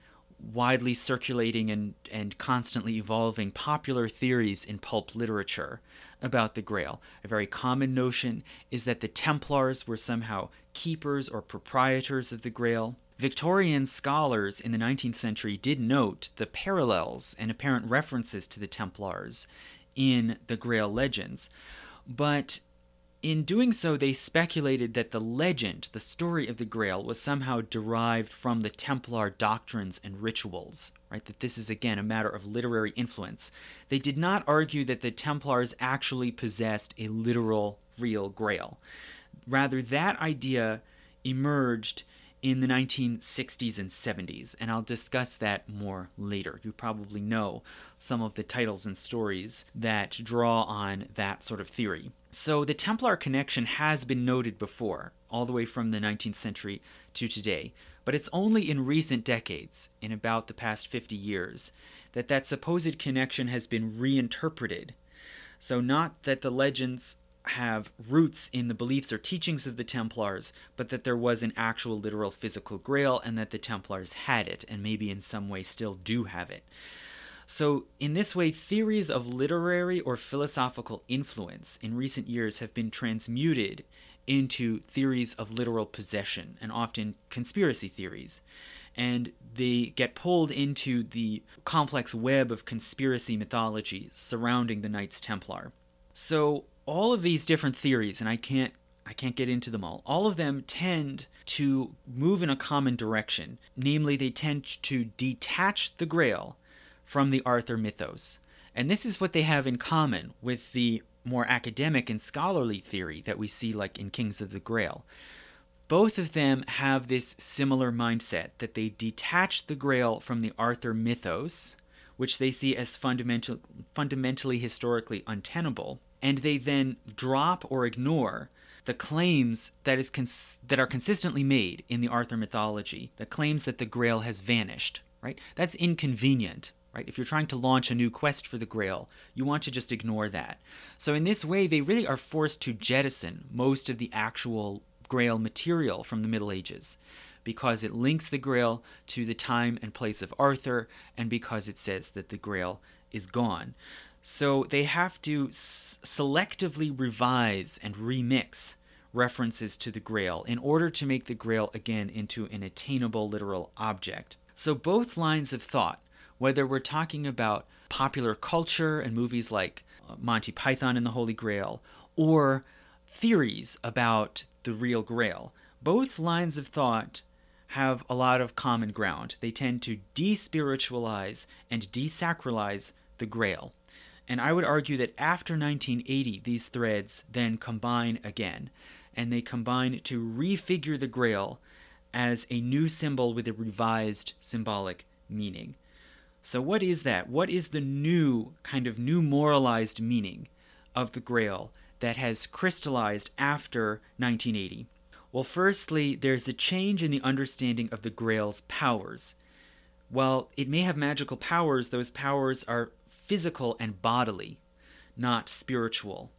widely circulating and, and constantly evolving popular theories in pulp literature about the Grail. A very common notion is that the Templars were somehow keepers or proprietors of the Grail. Victorian scholars in the 19th century did note the parallels and apparent references to the Templars in the Grail legends, but in doing so, they speculated that the legend, the story of the Grail, was somehow derived from the Templar doctrines and rituals, right? That this is again a matter of literary influence. They did not argue that the Templars actually possessed a literal, real Grail. Rather, that idea emerged in the 1960s and 70s, and I'll discuss that more later. You probably know some of the titles and stories that draw on that sort of theory. So, the Templar connection has been noted before, all the way from the 19th century to today. But it's only in recent decades, in about the past 50 years, that that supposed connection has been reinterpreted. So, not that the legends have roots in the beliefs or teachings of the Templars, but that there was an actual literal physical grail and that the Templars had it, and maybe in some way still do have it. So, in this way, theories of literary or philosophical influence in recent years have been transmuted into theories of literal possession and often conspiracy theories. And they get pulled into the complex web of conspiracy mythology surrounding the Knights Templar. So, all of these different theories, and I can't I can't get into them all. All of them tend to move in a common direction. Namely, they tend to detach the Grail from the Arthur mythos. And this is what they have in common with the more academic and scholarly theory that we see, like in Kings of the Grail. Both of them have this similar mindset that they detach the Grail from the Arthur mythos, which they see as fundamental, fundamentally historically untenable, and they then drop or ignore the claims that is cons- that are consistently made in the Arthur mythology, the claims that the Grail has vanished, right? That's inconvenient, right? If you're trying to launch a new quest for the Grail, you want to just ignore that. So in this way, they really are forced to jettison most of the actual Grail material from the Middle Ages because it links the Grail to the time and place of Arthur and because it says that the Grail is gone. So they have to s- selectively revise and remix references to the Grail in order to make the Grail again into an attainable literal object. So both lines of thought, whether we're talking about popular culture and movies like uh, Monty Python and the Holy Grail, or theories about the real Grail, both lines of thought have a lot of common ground. They tend to despiritualize and desacralize the Grail. And I would argue that after 1980, these threads then combine again, and they combine to refigure the Grail as a new symbol with a revised symbolic meaning. So, what is that? What is the new, kind of new moralized meaning of the Grail that has crystallized after 1980? Well, firstly, there's a change in the understanding of the Grail's powers. While it may have magical powers, those powers are physical and bodily, not spiritual.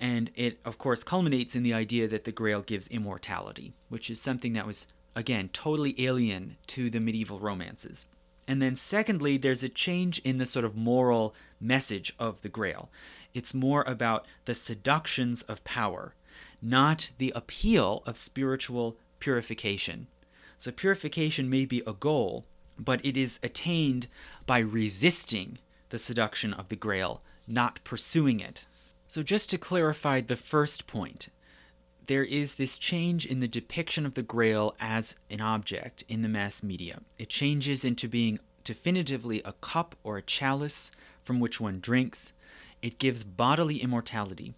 And it, of course, culminates in the idea that the Grail gives immortality, which is something that was, again, totally alien to the medieval romances. And then, secondly, there's a change in the sort of moral message of the Grail. It's more about the seductions of power, not the appeal of spiritual purification. So, purification may be a goal, but it is attained by resisting the seduction of the Grail, not pursuing it. So, just to clarify the first point, there is this change in the depiction of the Grail as an object in the mass media. It changes into being definitively a cup or a chalice from which one drinks. It gives bodily immortality.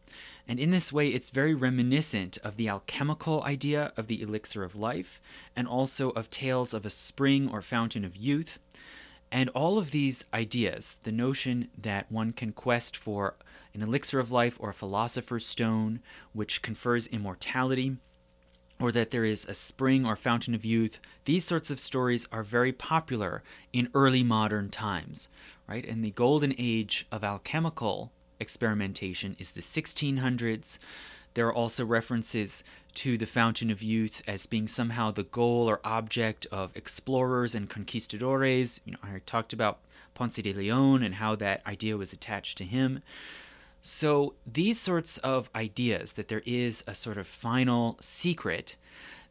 And in this way, it's very reminiscent of the alchemical idea of the elixir of life, and also of tales of a spring or fountain of youth, and all of these ideas, the notion that one can quest for an elixir of life or a philosopher's stone which confers immortality, or that there is a spring or fountain of youth, these sorts of stories are very popular in early modern times, right? And the golden age of alchemical experimentation is the 1600s. There are also references to the Fountain of Youth as being somehow the goal or object of explorers and conquistadores. You know, I talked about Ponce de Leon and how that idea was attached to him. So, these sorts of ideas that there is a sort of final secret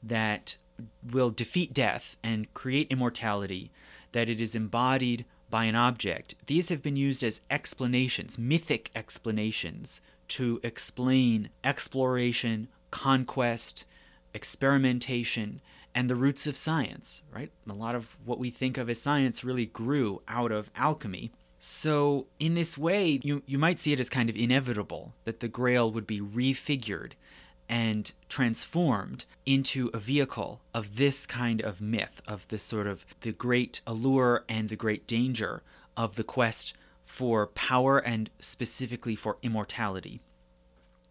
that will defeat death and create immortality, that it is embodied by an object, these have been used as explanations, mythic explanations, to explain exploration, conquest, experimentation, and the roots of science, right? A lot of what we think of as science really grew out of alchemy. So, in this way, you, you might see it as kind of inevitable that the Grail would be refigured and transformed into a vehicle of this kind of myth, of this sort of the great allure and the great danger of the quest for power and specifically for immortality.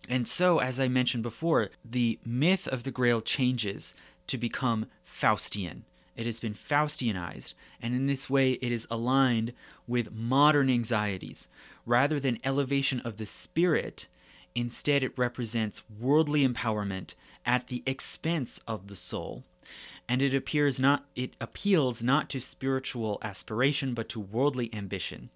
And so, as I mentioned before, the myth of the Grail changes to become Faustian. It has been Faustianized, and in this way it is aligned with modern anxieties. Rather than elevation of the spirit, instead it represents worldly empowerment at the expense of the soul. And it appears not it appeals not to spiritual aspiration but to worldly ambition.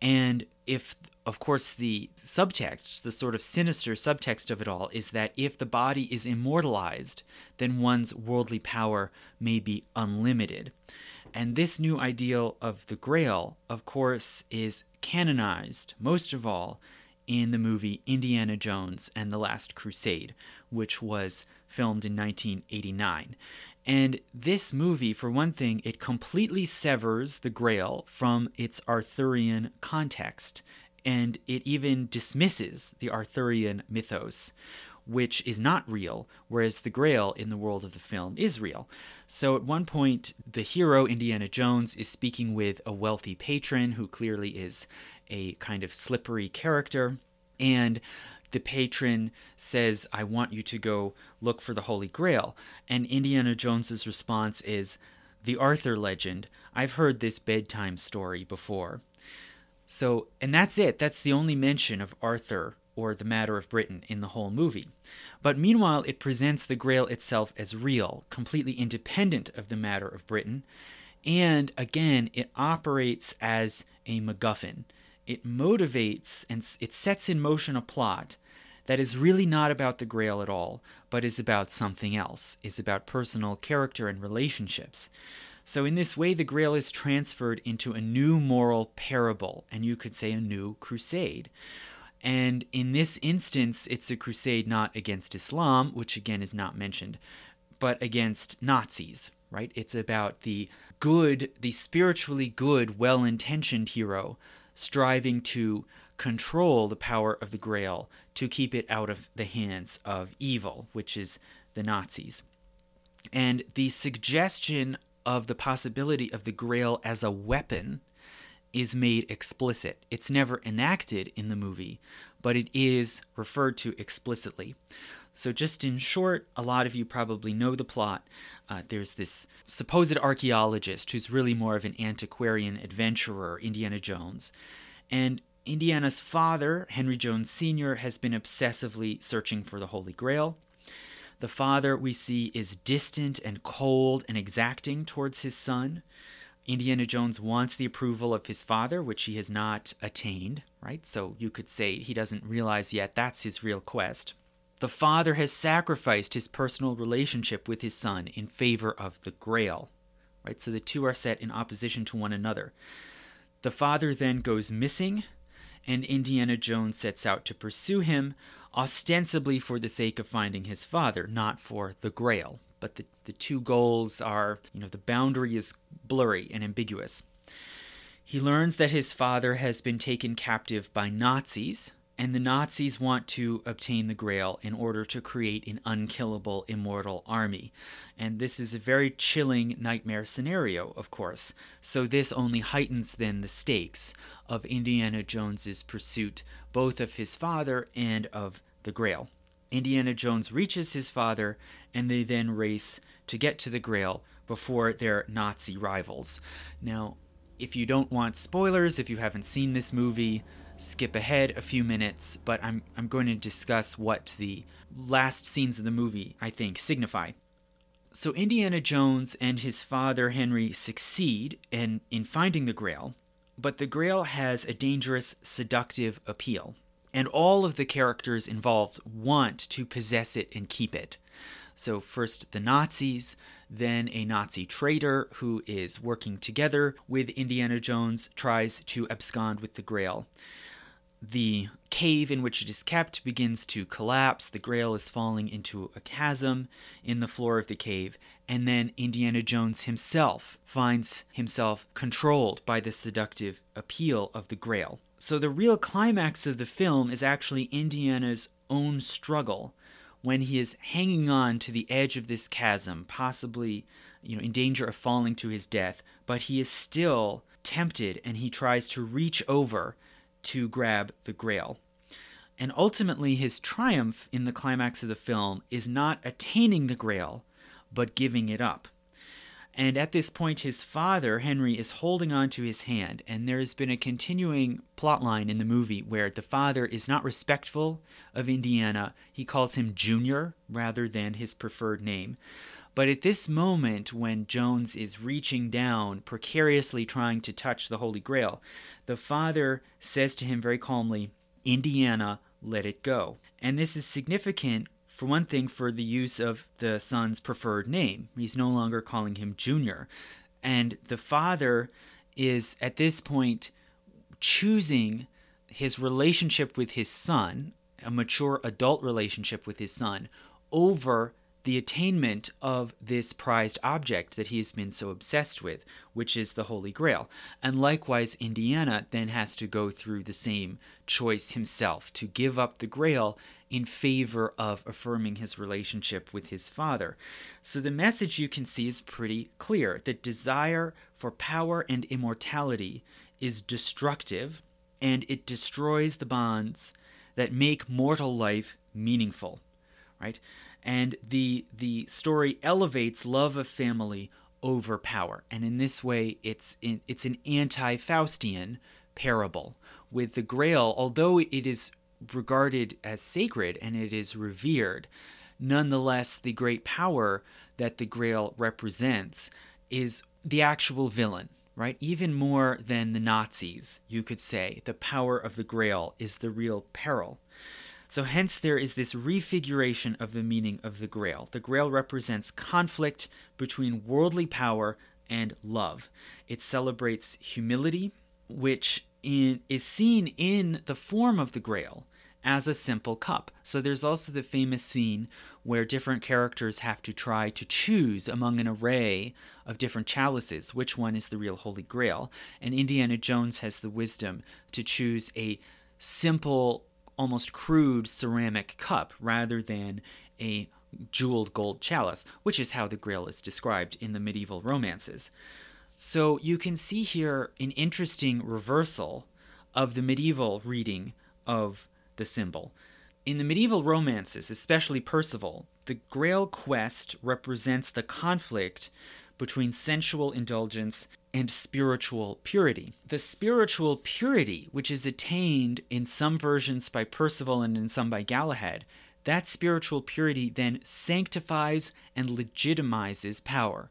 And if of course, the subtext, the sort of sinister subtext of it all, is that if the body is immortalized, then one's worldly power may be unlimited. And this new ideal of the Grail, of course, is canonized, most of all, in the movie Indiana Jones and the Last Crusade, which was filmed in 1989. And this movie, for one thing, it completely severs the Grail from its Arthurian context and it even dismisses the Arthurian mythos, which is not real, whereas the Grail in the world of the film is real. So at one point, the hero, Indiana Jones, is speaking with a wealthy patron who clearly is a kind of slippery character, and the patron says, I want you to go look for the Holy Grail. And Indiana Jones's response is, The Arthur legend. I've heard this bedtime story before. So, and that's it. That's the only mention of Arthur or the matter of Britain in the whole movie. But meanwhile, it presents the Grail itself as real, completely independent of the matter of Britain. And again, it operates as a MacGuffin. It motivates and it sets in motion a plot that is really not about the Grail at all, but is about something else, is about personal character and relationships. So, in this way, the Grail is transferred into a new moral parable, and you could say a new crusade. And in this instance, it's a crusade not against Islam, which again is not mentioned, but against Nazis, right? It's about the good, the spiritually good, well intentioned hero striving to control the power of the Grail to keep it out of the hands of evil, which is the Nazis. And the suggestion of the possibility of the Grail as a weapon is made explicit. It's never enacted in the movie, but it is referred to explicitly. So, just in short, a lot of you probably know the plot. Uh, there's this supposed archaeologist who's really more of an antiquarian adventurer, Indiana Jones. And Indiana's father, Henry Jones Sr., has been obsessively searching for the Holy Grail. The father we see is distant and cold and exacting towards his son. Indiana Jones wants the approval of his father, which he has not attained, right? So you could say he doesn't realize yet that's his real quest. The father has sacrificed his personal relationship with his son in favor of the grail, right? So the two are set in opposition to one another. The father then goes missing, and Indiana Jones sets out to pursue him, ostensibly for the sake of finding his father, not for the grail. But the, the two goals are, you know, the boundary is blurry and ambiguous. He learns that his father has been taken captive by Nazis, and the Nazis want to obtain the Grail in order to create an unkillable immortal army. And this is a very chilling nightmare scenario, of course. So this only heightens then the stakes of Indiana Jones's pursuit both of his father and of the Grail. Indiana Jones reaches his father, and they then race to get to the Grail before their Nazi rivals. Now, if you don't want spoilers, if you haven't seen this movie, skip ahead a few minutes, but I'm, I'm going to discuss what the last scenes of the movie, I think, signify. So Indiana Jones and his father Henry succeed in, in finding the Grail, but the Grail has a dangerous, seductive appeal, and all of the characters involved want to possess it and keep it. So, first the Nazis, then a Nazi traitor who is working together with Indiana Jones tries to abscond with the Grail. The cave in which it is kept begins to collapse. The grail is falling into a chasm in the floor of the cave. And then Indiana Jones himself finds himself controlled by the seductive appeal of the grail. So the real climax of the film is actually Indiana's own struggle when he is hanging on to the edge of this chasm, possibly you know in danger of falling to his death, but he is still tempted and he tries to reach over to grab the grail. And ultimately, his triumph in the climax of the film is not attaining the grail, but giving it up. And at this point, his father, Henry, is holding on to his hand. And there has been a continuing plotline in the movie where the father is not respectful of Indiana. He calls him Junior rather than his preferred name. But at this moment, when Jones is reaching down, precariously trying to touch the Holy Grail, the father says to him very calmly, Indiana, let it go. And this is significant for one thing, for the use of the son's preferred name. He's no longer calling him Junior. And the father is at this point choosing his relationship with his son, a mature adult relationship with his son, over the attainment of this prized object that he has been so obsessed with, which is the Holy Grail. And likewise, Indiana then has to go through the same choice himself to give up the Grail in favor of affirming his relationship with his father. So the message you can see is pretty clear The desire for power and immortality is destructive and it destroys the bonds that make mortal life meaningful, right? and the the story elevates love of family over power and in this way it's in, it's an anti-faustian parable with the grail although it is regarded as sacred and it is revered nonetheless the great power that the grail represents is the actual villain right even more than the nazis you could say the power of the grail is the real peril so, hence, there is this refiguration of the meaning of the Grail. The Grail represents conflict between worldly power and love. It celebrates humility, which in, is seen in the form of the Grail as a simple cup. So, there's also the famous scene where different characters have to try to choose among an array of different chalices which one is the real Holy Grail. And Indiana Jones has the wisdom to choose a simple almost crude ceramic cup rather than a jeweled gold chalice, which is how the Grail is described in the medieval romances. So you can see here an interesting reversal of the medieval reading of the symbol. In the medieval romances, especially Percival, the Grail quest represents the conflict between sensual indulgence and spiritual purity. The spiritual purity, which is attained in some versions by Percival and in some by Galahad, that spiritual purity then sanctifies and legitimizes power,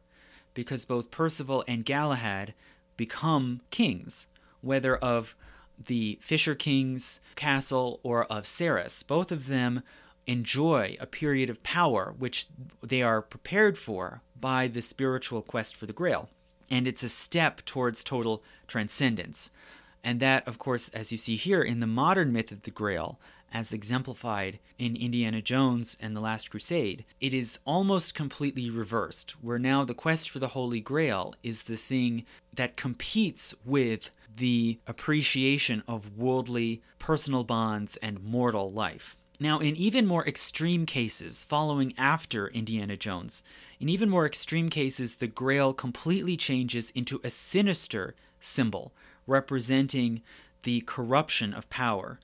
because both Percival and Galahad become kings, whether of the Fisher King's castle or of Sarras. Both of them enjoy a period of power which they are prepared for by the spiritual quest for the Grail and it's a step towards total transcendence. And that, of course, as you see here in the modern myth of the Grail, as exemplified in Indiana Jones and the Last Crusade, it is almost completely reversed, where now the quest for the Holy Grail is the thing that competes with the appreciation of worldly personal bonds and mortal life. Now, in even more extreme cases, following after Indiana Jones, in even more extreme cases, the Grail completely changes into a sinister symbol representing the corruption of power.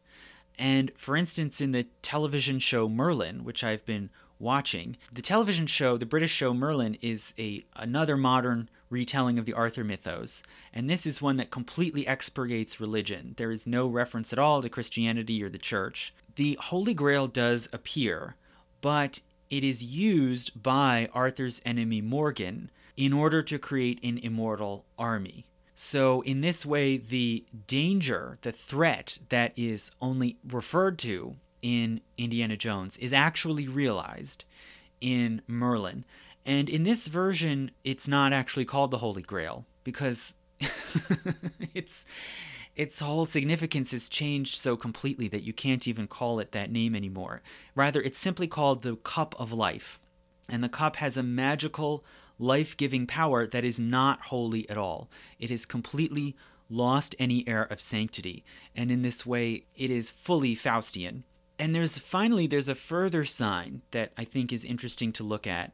And for instance, in the television show Merlin, which I've been watching, the television show, the British show Merlin, is a another modern retelling of the Arthur mythos, and this is one that completely expurgates religion. There is no reference at all to Christianity or the church the Holy Grail does appear, but it is used by Arthur's enemy Morgan in order to create an immortal army. So, in this way, the danger, the threat that is only referred to in Indiana Jones is actually realized in Merlin. And in this version, it's not actually called the Holy Grail because [LAUGHS] it's its whole significance has changed so completely that you can't even call it that name anymore. Rather, it's simply called the Cup of Life. And the cup has a magical, life giving power that is not holy at all. It has completely lost any air of sanctity, and in this way, it is fully Faustian. And there's finally there's a further sign that I think is interesting to look at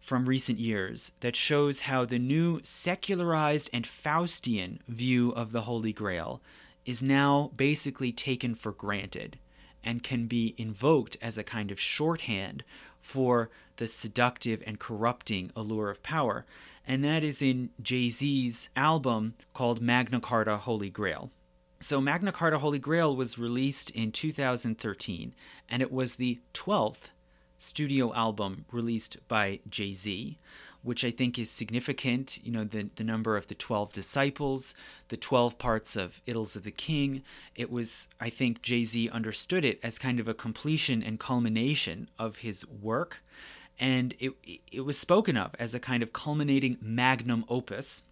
from recent years that shows how the new secularized and Faustian view of the Holy Grail is now basically taken for granted and can be invoked as a kind of shorthand for the seductive and corrupting allure of power. And that is in Jay Z's album called Magna Carta Holy Grail. So, Magna Carta Holy Grail was released in 2013, and it was the 12th studio album released by Jay Z, which I think is significant. You know, the, the number of the 12 disciples, the 12 parts of Idylls of the King. It was, I think, Jay Z understood it as kind of a completion and culmination of his work. And it, it was spoken of as a kind of culminating magnum opus.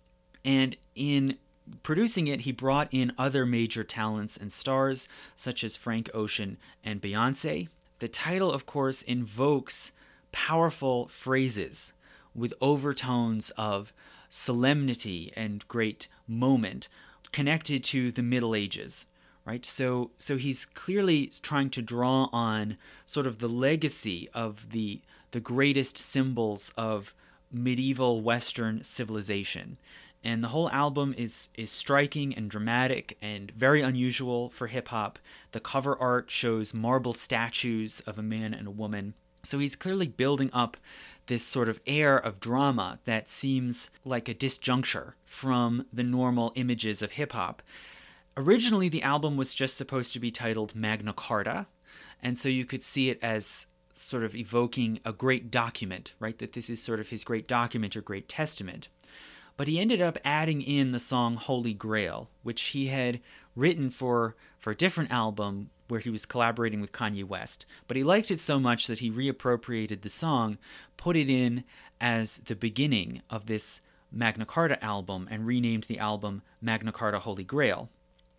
And in producing it, he brought in other major talents and stars, such as Frank Ocean and Beyonce. The title, of course, invokes powerful phrases with overtones of solemnity and great moment connected to the Middle Ages. Right, so so he's clearly trying to draw on sort of the legacy of the the greatest symbols of medieval Western civilization, and the whole album is is striking and dramatic and very unusual for hip hop. The cover art shows marble statues of a man and a woman. So he's clearly building up this sort of air of drama that seems like a disjuncture from the normal images of hip hop. Originally, the album was just supposed to be titled Magna Carta, and so you could see it as sort of evoking a great document, right? That this is sort of his great document or great testament. But he ended up adding in the song Holy Grail, which he had written for, for a different album where he was collaborating with Kanye West. But he liked it so much that he reappropriated the song, put it in as the beginning of this Magna Carta album, and renamed the album Magna Carta Holy Grail.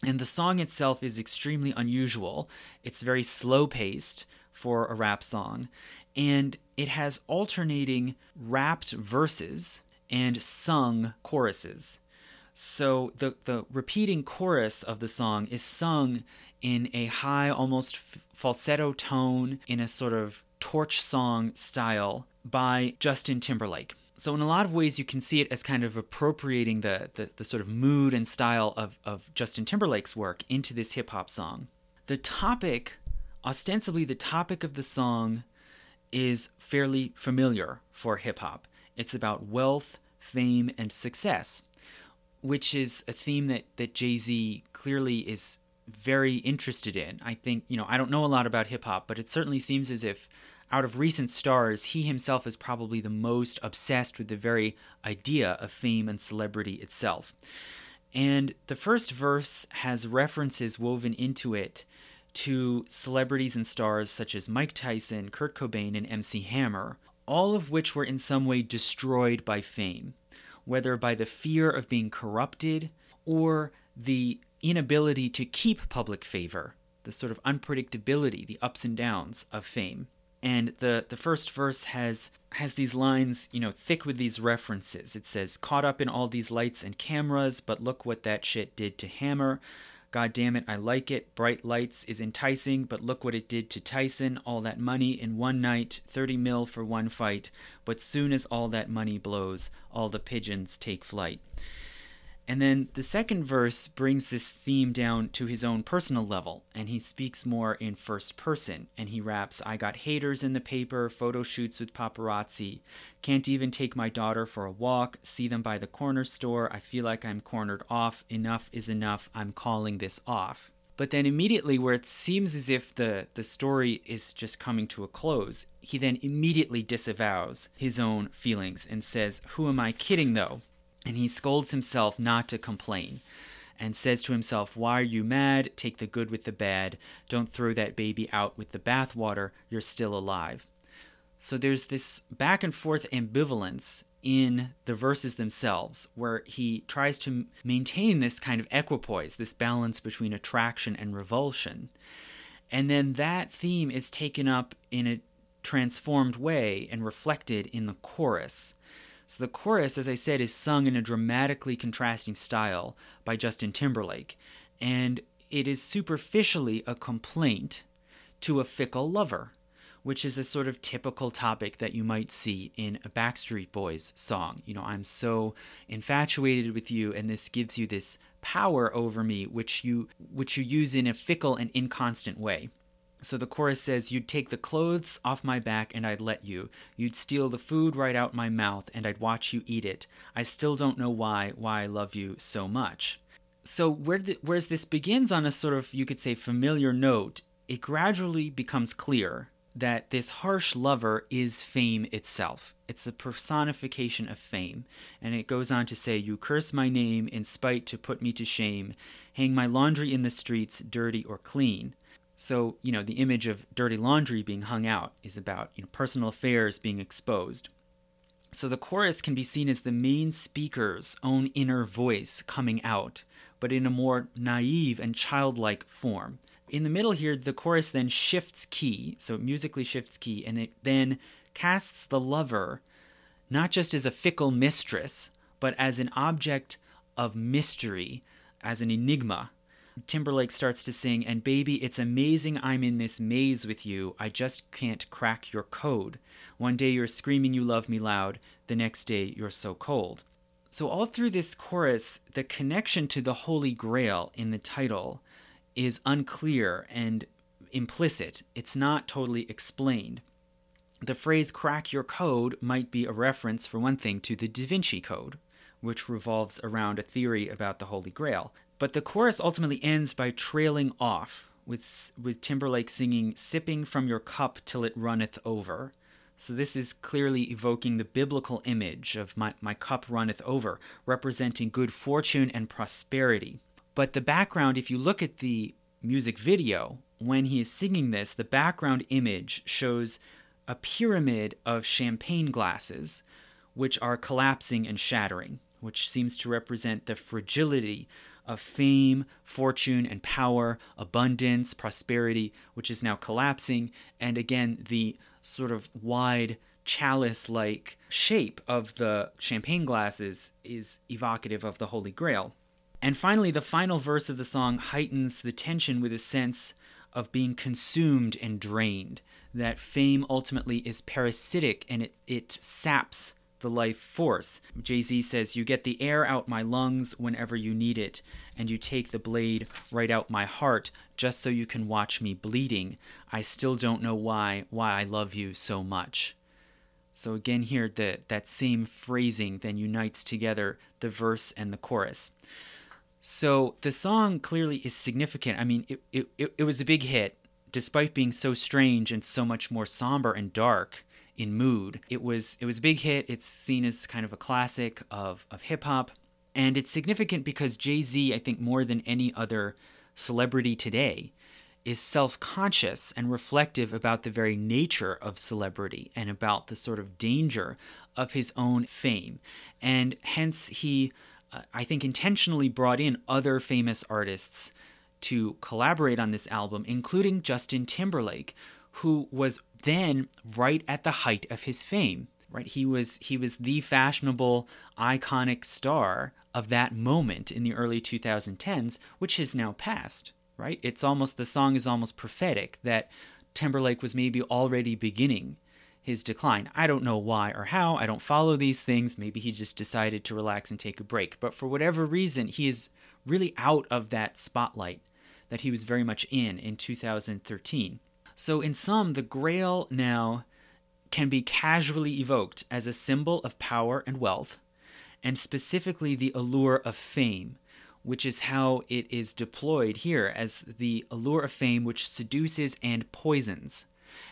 And the song itself is extremely unusual. It's very slow paced for a rap song, and it has alternating rapped verses and sung choruses. So the, the repeating chorus of the song is sung in a high, almost f- falsetto tone, in a sort of torch song style by Justin Timberlake. So, in a lot of ways, you can see it as kind of appropriating the, the, the sort of mood and style of, of Justin Timberlake's work into this hip hop song. The topic, ostensibly, the topic of the song is fairly familiar for hip hop. It's about wealth, fame, and success, which is a theme that, that Jay Z clearly is very interested in. I think, you know, I don't know a lot about hip hop, but it certainly seems as if out of recent stars, he himself is probably the most obsessed with the very idea of fame and celebrity itself. And the first verse has references woven into it to celebrities and stars such as Mike Tyson, Kurt Cobain, and MC Hammer, all of which were in some way destroyed by fame, whether by the fear of being corrupted or the inability to keep public favor, the sort of unpredictability, the ups and downs of fame. And the, the first verse has has these lines, you know, thick with these references. It says, caught up in all these lights and cameras, but look what that shit did to Hammer. God damn it, I like it. Bright lights is enticing, but look what it did to Tyson. All that money in one night, 30 mil for one fight. But soon as all that money blows, all the pigeons take flight. And then the second verse brings this theme down to his own personal level, and he speaks more in first person. And he raps, I got haters in the paper, photo shoots with paparazzi. Can't even take my daughter for a walk, see them by the corner store. I feel like I'm cornered off. Enough is enough. I'm calling this off. But then immediately, where it seems as if the, the story is just coming to a close, he then immediately disavows his own feelings and says, Who am I kidding though? And he scolds himself not to complain and says to himself, Why are you mad? Take the good with the bad. Don't throw that baby out with the bathwater. You're still alive. So there's this back and forth ambivalence in the verses themselves where he tries to maintain this kind of equipoise, this balance between attraction and revulsion. And then that theme is taken up in a transformed way and reflected in the chorus. So the chorus, as I said, is sung in a dramatically contrasting style by Justin Timberlake, and it is superficially a complaint to a fickle lover, which is a sort of typical topic that you might see in a Backstreet Boys song. You know, I'm so infatuated with you and this gives you this power over me which you which you use in a fickle and inconstant way. So the chorus says, You'd take the clothes off my back and I'd let you. You'd steal the food right out my mouth and I'd watch you eat it. I still don't know why, why I love you so much. So, where the, whereas this begins on a sort of, you could say, familiar note, it gradually becomes clear that this harsh lover is fame itself. It's a personification of fame. And it goes on to say, You curse my name in spite to put me to shame, hang my laundry in the streets, dirty or clean. So, you know, the image of dirty laundry being hung out is about you know, personal affairs being exposed. So the chorus can be seen as the main speaker's own inner voice coming out, but in a more naive and childlike form. In the middle here, the chorus then shifts key, so it musically shifts key, and it then casts the lover not just as a fickle mistress, but as an object of mystery, as an enigma. Timberlake starts to sing, and baby, it's amazing I'm in this maze with you. I just can't crack your code. One day you're screaming you love me loud, the next day you're so cold. So, all through this chorus, the connection to the Holy Grail in the title is unclear and implicit. It's not totally explained. The phrase crack your code might be a reference, for one thing, to the Da Vinci Code, which revolves around a theory about the Holy Grail. But the chorus ultimately ends by trailing off, with, with Timberlake singing, Sipping from your cup till it runneth over. So this is clearly evoking the biblical image of my, my cup runneth over, representing good fortune and prosperity. But the background, if you look at the music video, when he is singing this, the background image shows a pyramid of champagne glasses, which are collapsing and shattering, which seems to represent the fragility of fame, fortune, and power, abundance, prosperity, which is now collapsing, and again, the sort of wide chalice like shape of the champagne glasses is evocative of the Holy Grail. And finally, the final verse of the song heightens the tension with a sense of being consumed and drained. That fame ultimately is parasitic and it, it saps the life force. Jay Z says, You get the air out my lungs whenever you need it, and you take the blade right out my heart just so you can watch me bleeding. I still don't know why, why I love you so much. So again here the, that same phrasing then unites together the verse and the chorus. So the song clearly is significant. I mean, it, it, it, it was a big hit, despite being so strange and so much more somber and dark in mood. It was it was a big hit. It's seen as kind of a classic of, of hip hop. And it's significant because Jay Z, I think, more than any other celebrity today, is self conscious and reflective about the very nature of celebrity and about the sort of danger of his own fame. And hence, he, uh, I think, intentionally brought in other famous artists to collaborate on this album, including Justin Timberlake, who was then right at the height of his fame right? He was he was the fashionable iconic star of that moment in the early 2010s which has now passed right? It's almost the song is almost prophetic that timberlake was maybe already beginning his decline. I don't know why or how. I don't follow these things. Maybe he just decided to relax and take a break. But for whatever reason he is really out of that spotlight that he was very much in in 2013 so, in sum, the Grail now can be casually evoked as a symbol of power and wealth, and specifically the allure of fame, which is how it is deployed here as the allure of fame which seduces and poisons.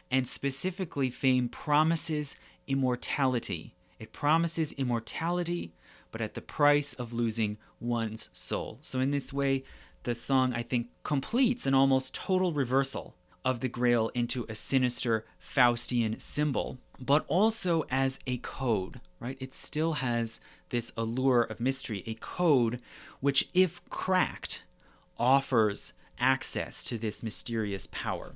And specifically, fame promises immortality. It promises immortality, but at the price of losing one's soul. So, in this way, the song, I think, completes an almost total reversal of the Grail into a sinister Faustian symbol, but also as a code, right? It still has this allure of mystery, a code which, if cracked, offers access to this mysterious power.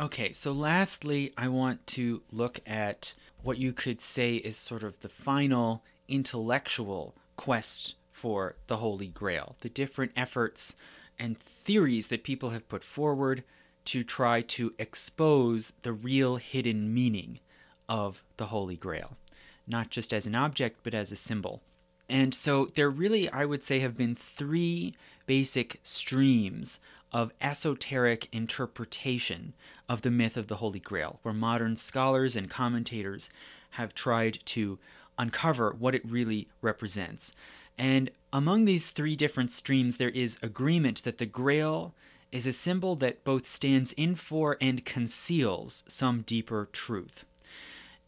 Okay, so lastly, I want to look at what you could say is sort of the final intellectual quest for the Holy Grail, the different efforts and theories that people have put forward to try to expose the real hidden meaning of the Holy Grail, not just as an object, but as a symbol. And so there really, I would say, have been three basic streams of esoteric interpretation of the myth of the Holy Grail, where modern scholars and commentators have tried to uncover what it really represents. And among these three different streams, there is agreement that the Grail is a symbol that both stands in for and conceals some deeper truth.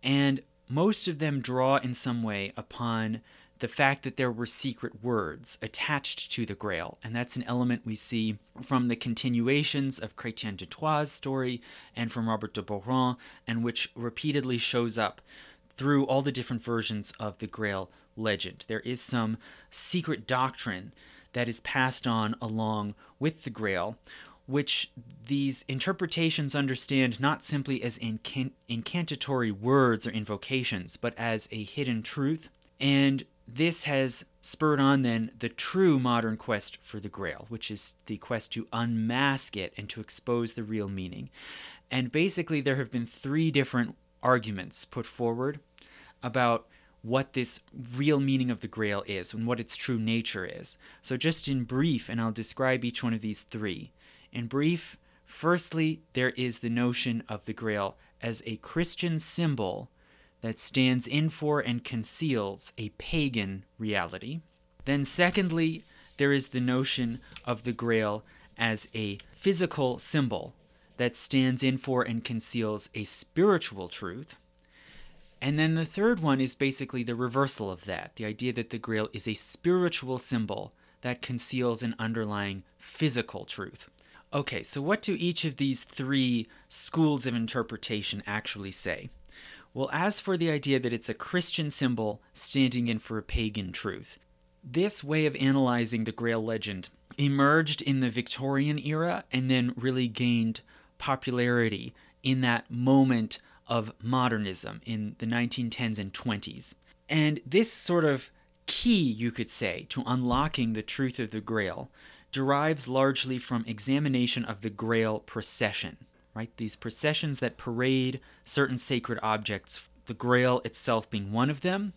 And most of them draw in some way upon the fact that there were secret words attached to the Grail, and that's an element we see from the continuations of Chrétien de Troyes' story and from Robert de Boron, and which repeatedly shows up through all the different versions of the Grail legend. There is some secret doctrine that is passed on along with the Grail, which these interpretations understand not simply as incant- incantatory words or invocations, but as a hidden truth. And this has spurred on then the true modern quest for the Grail, which is the quest to unmask it and to expose the real meaning. And basically, there have been three different arguments put forward about what this real meaning of the Grail is and what its true nature is. So, just in brief, and I'll describe each one of these three. In brief, firstly, there is the notion of the Grail as a Christian symbol that stands in for and conceals a pagan reality. Then, secondly, there is the notion of the Grail as a physical symbol that stands in for and conceals a spiritual truth. And then the third one is basically the reversal of that the idea that the Grail is a spiritual symbol that conceals an underlying physical truth. Okay, so what do each of these three schools of interpretation actually say? Well, as for the idea that it's a Christian symbol standing in for a pagan truth, this way of analyzing the Grail legend emerged in the Victorian era and then really gained popularity in that moment of modernism in the 1910s and 20s. And this sort of key, you could say, to unlocking the truth of the Grail derives largely from examination of the Grail procession right? These processions that parade certain sacred objects, the Grail itself being one of them.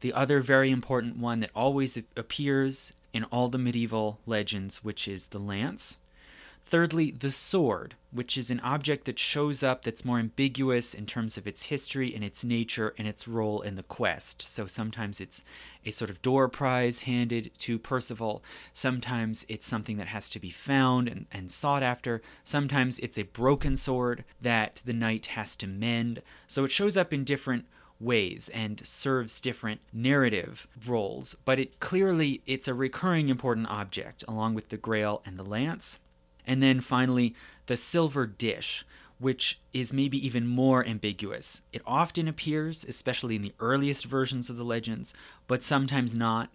The other very important one that always appears in all the medieval legends, which is the lance. Thirdly, the sword, which is an object that shows up that's more ambiguous in terms of its history and its nature and its role in the quest. So sometimes it's a sort of door prize handed to Percival, sometimes it's something that has to be found and, and sought after, sometimes it's a broken sword that the knight has to mend. So it shows up in different ways and serves different narrative roles but it clearly it's a recurring important object along with the grail and the lance and then finally, the silver dish, which is maybe even more ambiguous. It often appears, especially in the earliest versions of the legends, but sometimes not.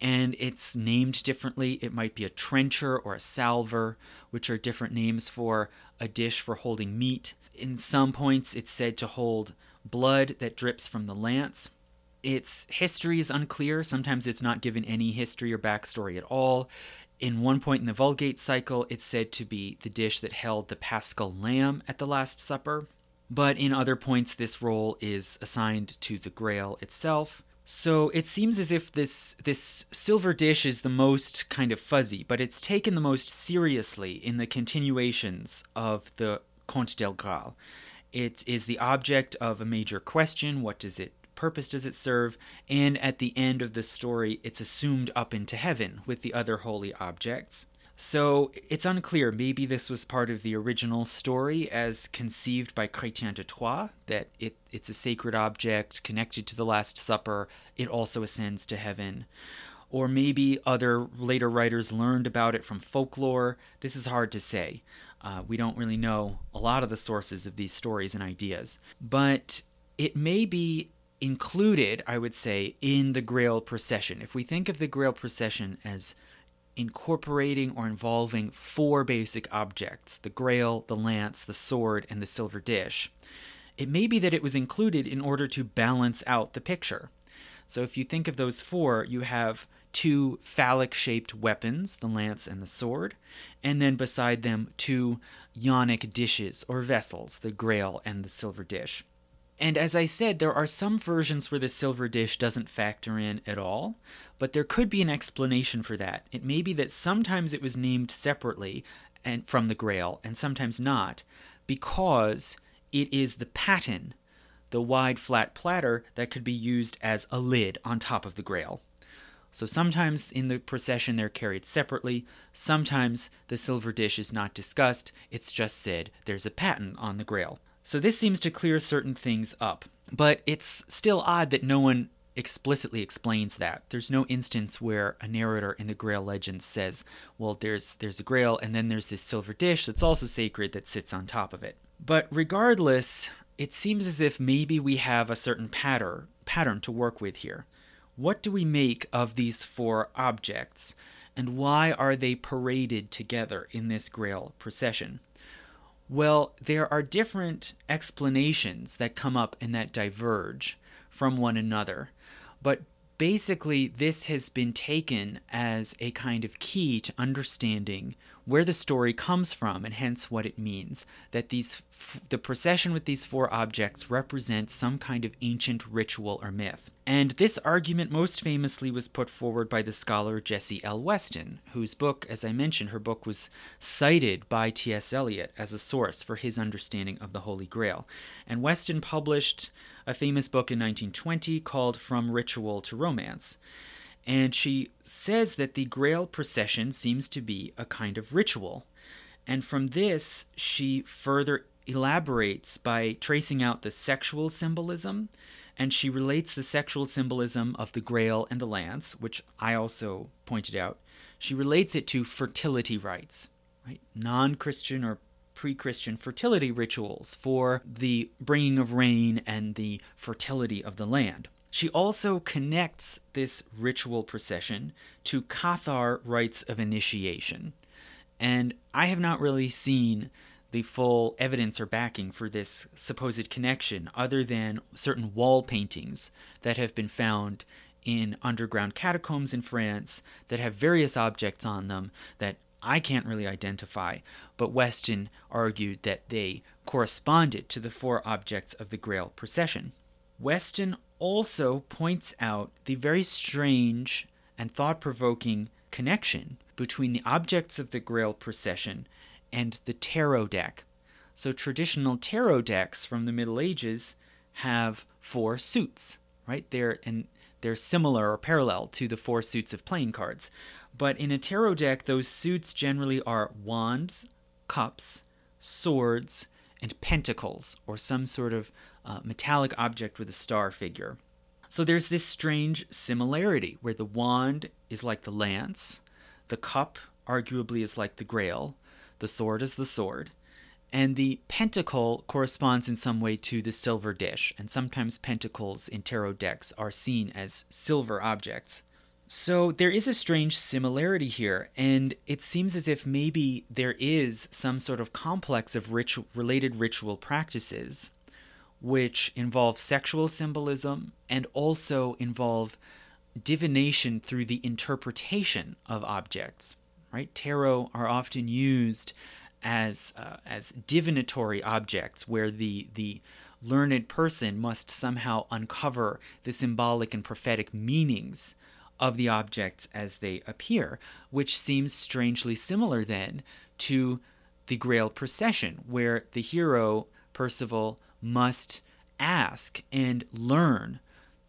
And it's named differently. It might be a trencher or a salver, which are different names for a dish for holding meat. In some points, it's said to hold blood that drips from the lance. Its history is unclear. Sometimes it's not given any history or backstory at all. In one point in the Vulgate cycle, it's said to be the dish that held the paschal lamb at the Last Supper, but in other points, this role is assigned to the Grail itself. So it seems as if this this silver dish is the most kind of fuzzy, but it's taken the most seriously in the continuations of the Conte del Graal. It is the object of a major question: what does it purpose does it serve? And at the end of the story, it's assumed up into heaven with the other holy objects. So it's unclear. Maybe this was part of the original story as conceived by Chrétien de Troyes, that it, it's a sacred object connected to the Last Supper. It also ascends to heaven. Or maybe other later writers learned about it from folklore. This is hard to say. Uh, we don't really know a lot of the sources of these stories and ideas. But it may be included, I would say, in the Grail procession. If we think of the Grail procession as incorporating or involving four basic objects the Grail, the lance, the sword, and the silver dish it may be that it was included in order to balance out the picture. So if you think of those four, you have two phallic shaped weapons, the lance and the sword, and then beside them two yonic dishes or vessels, the grail and the silver dish. And as I said, there are some versions where the silver dish doesn't factor in at all, but there could be an explanation for that. It may be that sometimes it was named separately and from the grail and sometimes not because it is the paten, the wide flat platter that could be used as a lid on top of the grail. So sometimes in the procession they're carried separately, sometimes the silver dish is not discussed, it's just said there's a paten on the grail. So this seems to clear certain things up. But it's still odd that no one explicitly explains that. There's no instance where a narrator in the Grail legend says, "Well, there's there's a Grail and then there's this silver dish that's also sacred that sits on top of it." But regardless, it seems as if maybe we have a certain pattern pattern to work with here. What do we make of these four objects, and why are they paraded together in this Grail procession? Well, there are different explanations that come up and that diverge from one another, but basically, this has been taken as a kind of key to understanding where the story comes from and hence what it means that these the procession with these four objects represents some kind of ancient ritual or myth and this argument most famously was put forward by the scholar Jessie L. Weston, whose book, as I mentioned, her book was cited by T.S. Eliot as a source for his understanding of the Holy Grail. And Weston published a famous book in 1920 called From Ritual to Romance. And she says that the Grail procession seems to be a kind of ritual. And from this, she further elaborates by tracing out the sexual symbolism and she relates the sexual symbolism of the grail and the lance, which I also pointed out. She relates it to fertility rites, right? Non-Christian or pre-Christian fertility rituals for the bringing of rain and the fertility of the land. She also connects this ritual procession to Cathar rites of initiation. And I have not really seen the full evidence or backing for this supposed connection other than certain wall paintings that have been found in underground catacombs in France that have various objects on them that I can't really identify, but Weston argued that they corresponded to the four objects of the Grail procession. Weston also points out the very strange and thought provoking connection between the objects of the Grail procession and the tarot deck. So traditional tarot decks from the Middle Ages have four suits, right? They're and they're similar or parallel to the four suits of playing cards. But in a tarot deck, those suits generally are wands, cups, swords, and pentacles, or some sort of uh, metallic object with a star figure. So there's this strange similarity where the wand is like the lance, the cup arguably is like the grail, the sword is the sword, and the pentacle corresponds in some way to the silver dish, and sometimes pentacles in tarot decks are seen as silver objects. So there is a strange similarity here, and it seems as if maybe there is some sort of complex of related ritual practices which involve sexual symbolism and also involve divination through the interpretation of objects right? Tarot are often used as uh, as divinatory objects, where the the learned person must somehow uncover the symbolic and prophetic meanings of the objects as they appear, which seems strangely similar then to the Grail procession, where the hero Percival must ask and learn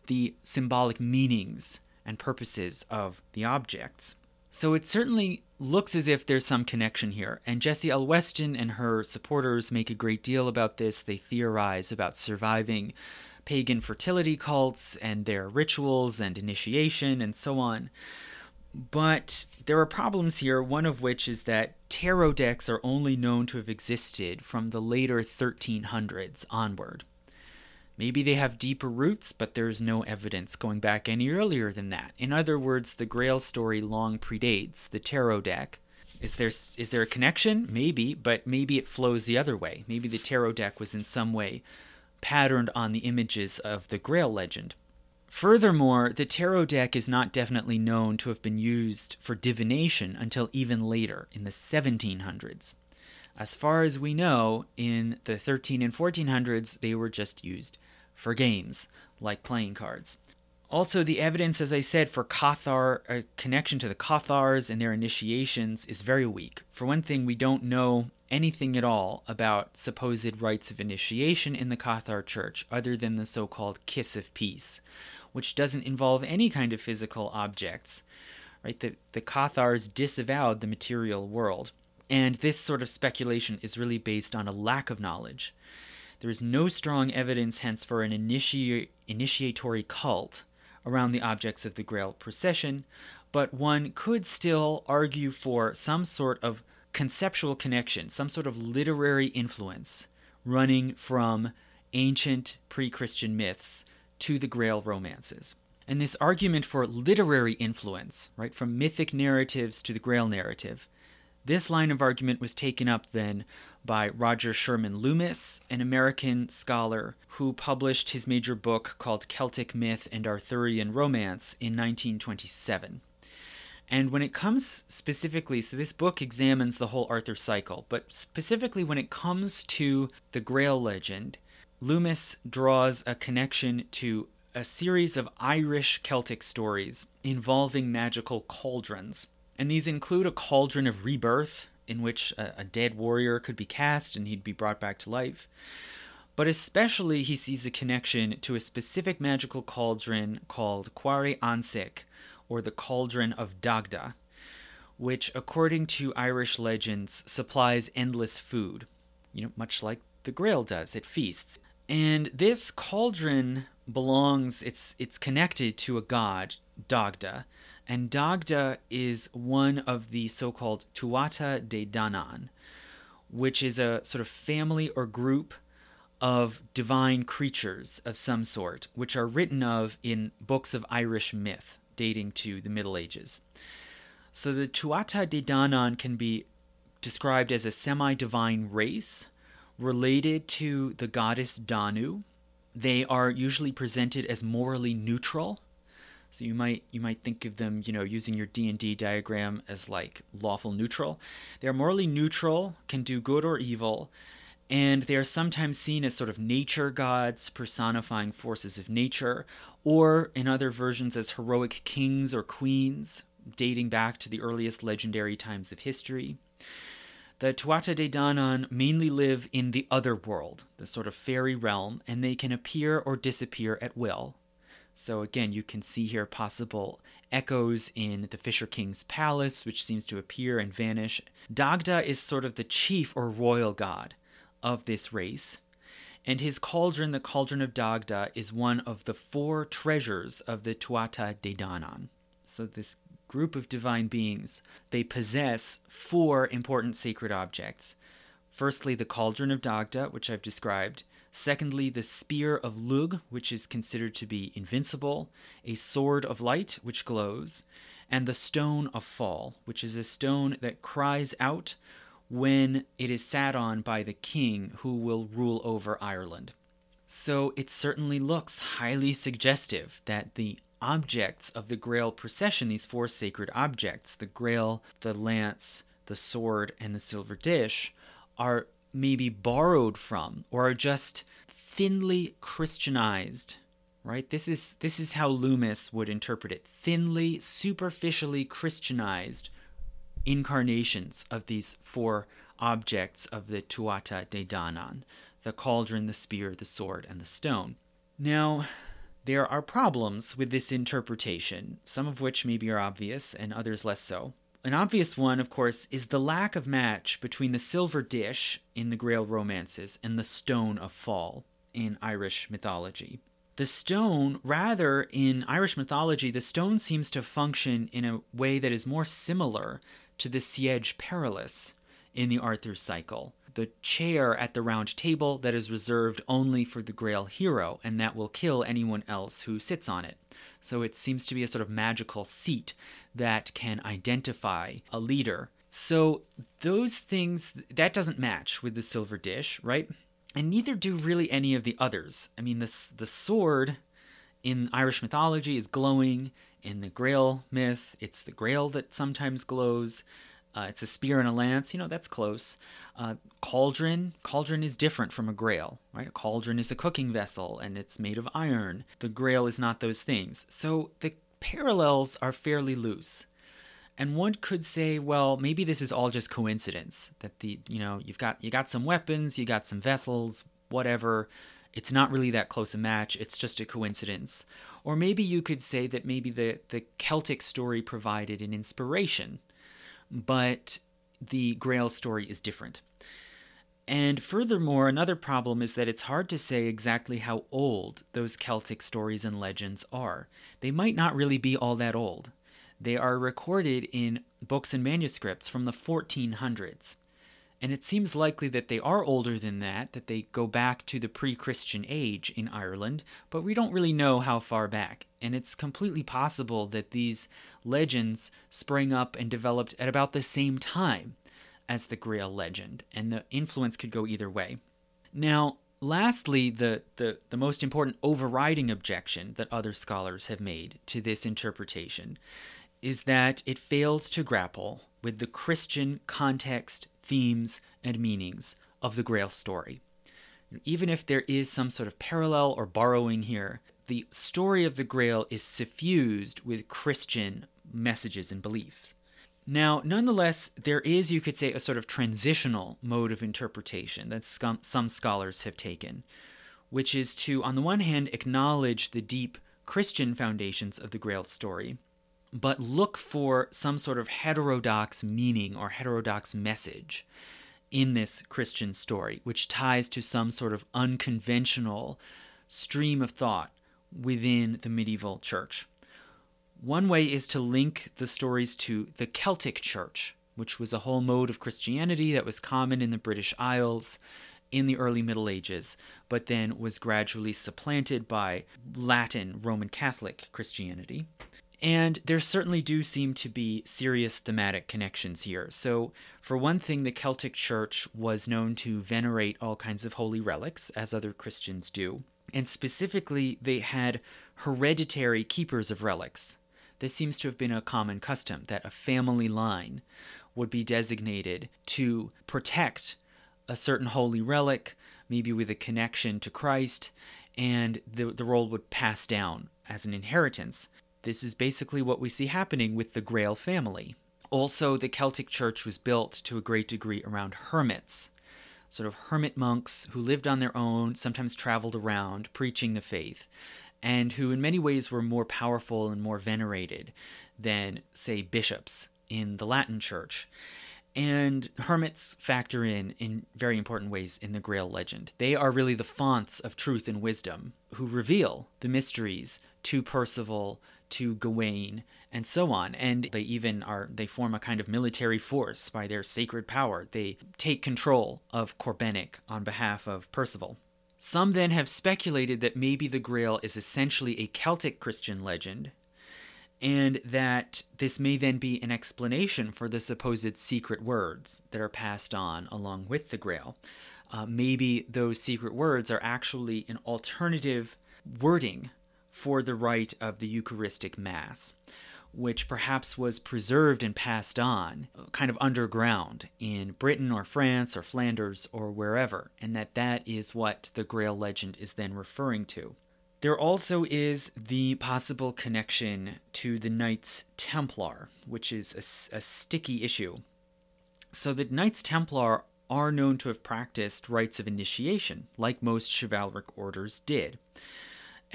the symbolic meanings and purposes of the objects. So it certainly looks as if there's some connection here. And Jessie L. Weston and her supporters make a great deal about this. They theorize about surviving pagan fertility cults and their rituals and initiation and so on. But there are problems here, one of which is that tarot decks are only known to have existed from the later 1300s onward. Maybe they have deeper roots, but there's no evidence going back any earlier than that. In other words, the Grail story long predates the tarot deck. Is there is there a connection? Maybe, but maybe it flows the other way. Maybe the tarot deck was in some way patterned on the images of the Grail legend. Furthermore, the tarot deck is not definitely known to have been used for divination until even later, in the 1700s. As far as we know, in the 13 and 1400s, they were just used for games, like playing cards. Also, the evidence, as I said, for Cathar, a connection to the Cathars and their initiations is very weak. For one thing, we don't know anything at all about supposed rites of initiation in the Cathar Church other than the so called kiss of peace, which doesn't involve any kind of physical objects. Right? The, the Cathars disavowed the material world. And this sort of speculation is really based on a lack of knowledge. There is no strong evidence, hence, for an initi- initiatory cult around the objects of the Grail procession, but one could still argue for some sort of conceptual connection, some sort of literary influence running from ancient pre Christian myths to the Grail romances. And this argument for literary influence, right, from mythic narratives to the Grail narrative, this line of argument was taken up then by Roger Sherman Loomis, an American scholar who published his major book called Celtic Myth and Arthurian Romance in 1927. And when it comes specifically, so this book examines the whole Arthur cycle, but specifically when it comes to the Grail legend, Loomis draws a connection to a series of Irish Celtic stories involving magical cauldrons. And these include a cauldron of rebirth, in which a, a, dead warrior could be cast and he'd be brought back to life. But especially, he sees a connection to a specific magical cauldron called Coire Ansic, or the Cauldron of Dagda, which, according to Irish legends, supplies endless food, you know, much like the Grail does at feasts. And this cauldron belongs, it's, it's connected to a god, Dagda, and Dagda is one of the so called Tuatha De Danann, which is a sort of family or group of divine creatures of some sort, which are written of in books of Irish myth dating to the Middle Ages. So the Tuatha De Danann can be described as a semi divine race related to the goddess Danu. They are usually presented as morally neutral so you might you might think of them, you know, using your D&D diagram as like lawful neutral. They are morally neutral, can do good or evil, and they are sometimes seen as sort of nature gods personifying forces of nature, or in other versions as heroic kings or queens, dating back to the earliest legendary times of history. The Tuatha De Danann mainly live in the other world, the sort of fairy realm, and they can appear or disappear at will. So again, you can see here possible echoes in the Fisher King's palace, which seems to appear and vanish. Dagda is sort of the chief or royal god of this race, and his cauldron, the cauldron of Dagda, is one of the four treasures of the Tuatha De Danann. So this group of divine beings, they possess four important sacred objects. Firstly, the cauldron of Dagda, which I've described. Secondly, the spear of Lugh, which is considered to be invincible, a sword of light, which glows, and the stone of Fál, which is a stone that cries out when it is sat on by the king who will rule over Ireland. So it certainly looks highly suggestive that the objects of the Grail procession, these four sacred objects, the Grail, the lance, the sword, and the silver dish, are maybe borrowed from or are just thinly Christianized, right? This is this is how Loomis would interpret it. Thinly, superficially Christianized incarnations of these four objects of the Tuatha De Danann, the cauldron, the spear, the sword, and the stone. Now, there are problems with this interpretation, some of which maybe are obvious and others less so. An obvious one, of course, is the lack of match between the silver dish in the Grail romances and the stone of Fál in Irish mythology. The stone, rather, in Irish mythology, the stone seems to function in a way that is more similar to the Siege Perilous in the Arthur cycle. The chair at the round table that is reserved only for the Grail hero and that will kill anyone else who sits on it. So it seems to be a sort of magical seat that can identify a leader. So those things, that doesn't match with the silver dish, right? And neither do really any of the others. I mean, the, the sword in Irish mythology is glowing. In the Grail myth, it's the Grail that sometimes glows. Uh, it's a spear and a lance. You know, that's close. Uh, cauldron. Cauldron is different from a grail, right? A cauldron is a cooking vessel and it's made of iron. The grail is not those things. So the parallels are fairly loose. And one could say, well, maybe this is all just coincidence that the, you know, you've got you got some weapons, you got some vessels, whatever. It's not really that close a match, it's just a coincidence. Or maybe you could say that maybe the the Celtic story provided an inspiration but the Grail story is different. And furthermore, another problem is that it's hard to say exactly how old those Celtic stories and legends are. They might not really be all that old. They are recorded in books and manuscripts from the 1400s. And it seems likely that they are older than that, that they go back to the pre Christian age in Ireland, but we don't really know how far back. And it's completely possible that these legends sprang up and developed at about the same time as the Grail legend, and the influence could go either way. Now, lastly, the, the, the most important overriding objection that other scholars have made to this interpretation is that it fails to grapple with the Christian context themes, and meanings of the Grail story. Even if there is some sort of parallel or borrowing here, the story of the Grail is suffused with Christian messages and beliefs. Now, nonetheless, there is, you could say, a sort of transitional mode of interpretation that some scholars have taken, which is to, on the one hand, acknowledge the deep Christian foundations of the Grail story, but look for some sort of heterodox meaning or heterodox message in this Christian story, which ties to some sort of unconventional stream of thought within the medieval church. One way is to link the stories to the Celtic Church, which was a whole mode of Christianity that was common in the British Isles in the early Middle Ages, but then was gradually supplanted by Latin Roman Catholic Christianity. And there certainly do seem to be serious thematic connections here. So, for one thing, the Celtic Church was known to venerate all kinds of holy relics, as other Christians do. And specifically, they had hereditary keepers of relics. This seems to have been a common custom that a family line would be designated to protect a certain holy relic, maybe with a connection to Christ, and the, the role would pass down as an inheritance this is basically what we see happening with the Grail family. Also, the Celtic church was built to a great degree around hermits, sort of hermit monks who lived on their own, sometimes traveled around preaching the faith, and who in many ways were more powerful and more venerated than, say, bishops in the Latin church. And hermits factor in in very important ways in the Grail legend. They are really the fonts of truth and wisdom who reveal the mysteries to Percival, to Gawain, and so on. And they even are they form a kind of military force by their sacred power. They take control of Corbenic on behalf of Percival. Some then have speculated that maybe the Grail is essentially a Celtic Christian legend, and that this may then be an explanation for the supposed secret words that are passed on along with the Grail. Uh, maybe those secret words are actually an alternative wording for the rite of the Eucharistic Mass, which perhaps was preserved and passed on uh, kind of underground in Britain or France or Flanders or wherever, and that that is what the Grail legend is then referring to. There also is the possible connection to the Knights Templar, which is a, a sticky issue. So the Knights Templar are known to have practiced rites of initiation, like most chivalric orders did.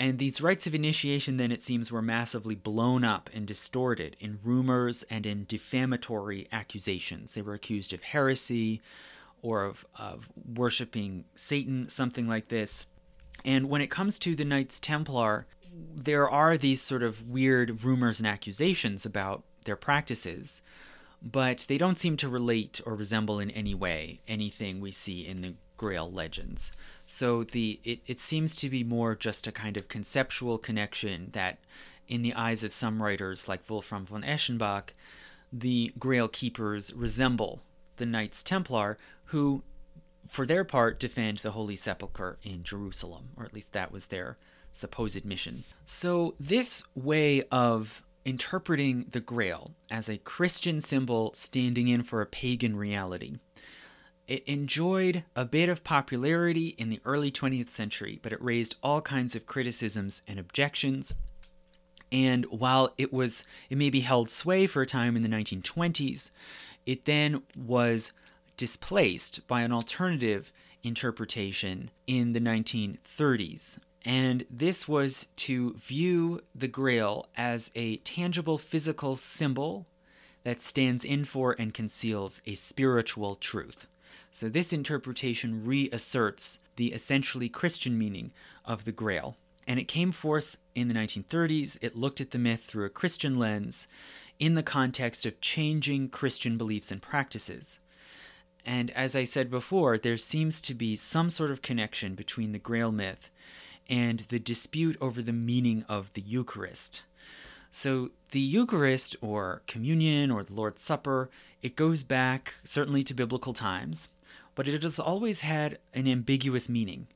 And these rites of initiation, then, it seems, were massively blown up and distorted in rumors and in defamatory accusations. They were accused of heresy or of, of worshiping Satan, something like this. And when it comes to the Knights Templar, there are these sort of weird rumors and accusations about their practices, but they don't seem to relate or resemble in any way anything we see in the Grail legends. So the it, it seems to be more just a kind of conceptual connection that in the eyes of some writers like Wolfram von Eschenbach, the Grail keepers resemble the Knights Templar who for their part defend the Holy Sepulchre in Jerusalem, or at least that was their supposed mission. So this way of interpreting the Grail as a Christian symbol standing in for a pagan reality. It enjoyed a bit of popularity in the early 20th century, but it raised all kinds of criticisms and objections. And while it was it maybe held sway for a time in the 1920s, it then was displaced by an alternative interpretation in the 1930s. And this was to view the Grail as a tangible physical symbol that stands in for and conceals a spiritual truth. So this interpretation reasserts the essentially Christian meaning of the Grail. And it came forth in the 1930s. It looked at the myth through a Christian lens in the context of changing Christian beliefs and practices. And as I said before, there seems to be some sort of connection between the Grail myth and the dispute over the meaning of the Eucharist. So, the Eucharist, or communion, or the Lord's Supper, it goes back certainly to biblical times but it has always had an ambiguous meaning.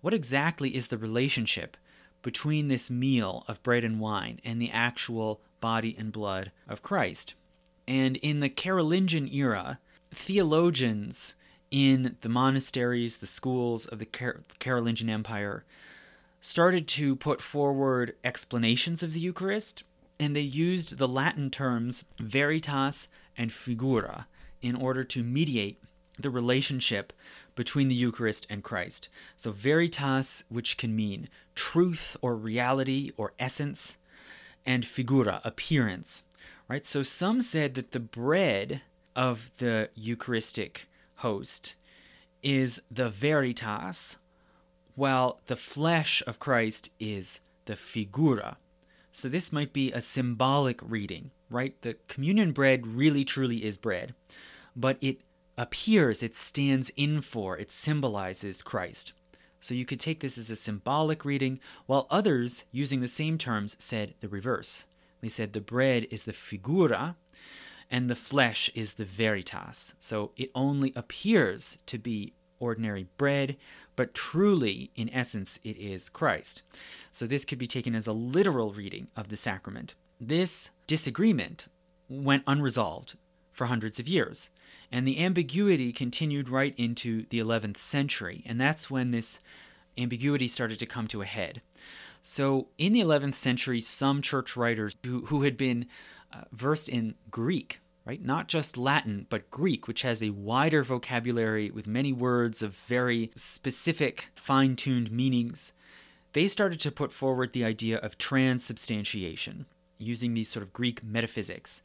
What exactly is the relationship between this meal of bread and wine and the actual body and blood of Christ? And in the Carolingian era, theologians in the monasteries, the schools of the Car- Carolingian Empire, started to put forward explanations of the Eucharist, and they used the Latin terms veritas and figura in order to mediate the relationship between the Eucharist and Christ. So, veritas, which can mean truth or reality or essence, and figura, appearance. Right? So, some said that the bread of the Eucharistic host is the veritas, while the flesh of Christ is the figura. So, this might be a symbolic reading, right? The communion bread really truly is bread, but it appears, it stands in for, it symbolizes Christ. So you could take this as a symbolic reading, while others, using the same terms, said the reverse. They said the bread is the figura and the flesh is the veritas. So it only appears to be ordinary bread, but truly, in essence, it is Christ. So this could be taken as a literal reading of the sacrament. This disagreement went unresolved for hundreds of years. And the ambiguity continued right into the 11th century, and that's when this ambiguity started to come to a head. So, in the 11th century, some church writers who, who had been uh, versed in Greek, right, not just Latin, but Greek, which has a wider vocabulary with many words of very specific, fine tuned meanings, they started to put forward the idea of transubstantiation using these sort of Greek metaphysics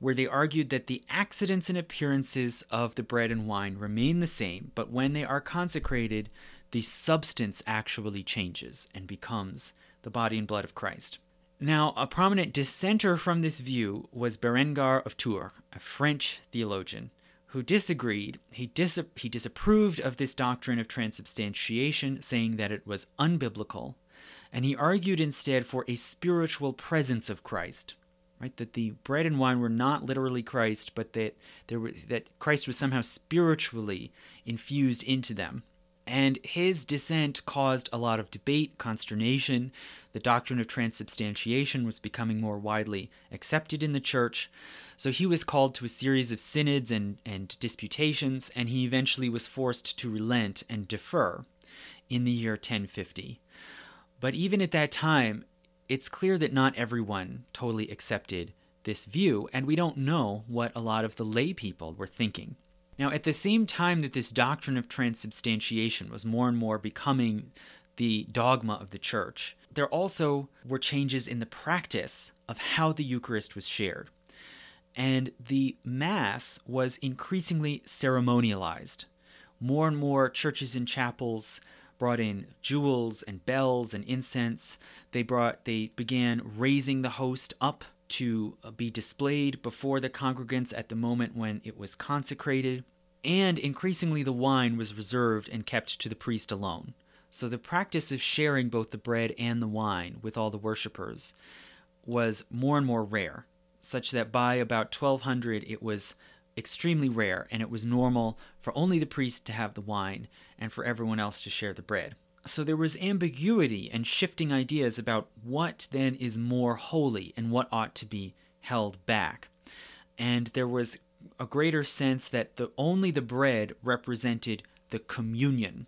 where they argued that the accidents and appearances of the bread and wine remain the same, but when they are consecrated, the substance actually changes and becomes the body and blood of Christ. Now, a prominent dissenter from this view was Berengar of Tours, a French theologian, who disagreed. He, dis- he disapproved of this doctrine of transubstantiation, saying that it was unbiblical, and he argued instead for a spiritual presence of Christ, right? That the bread and wine were not literally Christ, but that there were, that Christ was somehow spiritually infused into them. And his dissent caused a lot of debate, consternation. The doctrine of transubstantiation was becoming more widely accepted in the church. So he was called to a series of synods and, and disputations, and he eventually was forced to relent and defer in the year 1050. But even at that time, it's clear that not everyone totally accepted this view, and we don't know what a lot of the lay people were thinking. Now, at the same time that this doctrine of transubstantiation was more and more becoming the dogma of the church, there also were changes in the practice of how the Eucharist was shared. And the Mass was increasingly ceremonialized. More and more churches and chapels brought in jewels and bells and incense. They brought they began raising the host up to uh, be displayed before the congregants at the moment when it was consecrated, and increasingly the wine was reserved and kept to the priest alone. So the practice of sharing both the bread and the wine with all the worshippers was more and more rare, such that by about 1200 it was extremely rare, and it was normal for only the priest to have the wine and for everyone else to share the bread. So there was ambiguity and shifting ideas about what then is more holy and what ought to be held back. And there was a greater sense that the only the bread represented the communion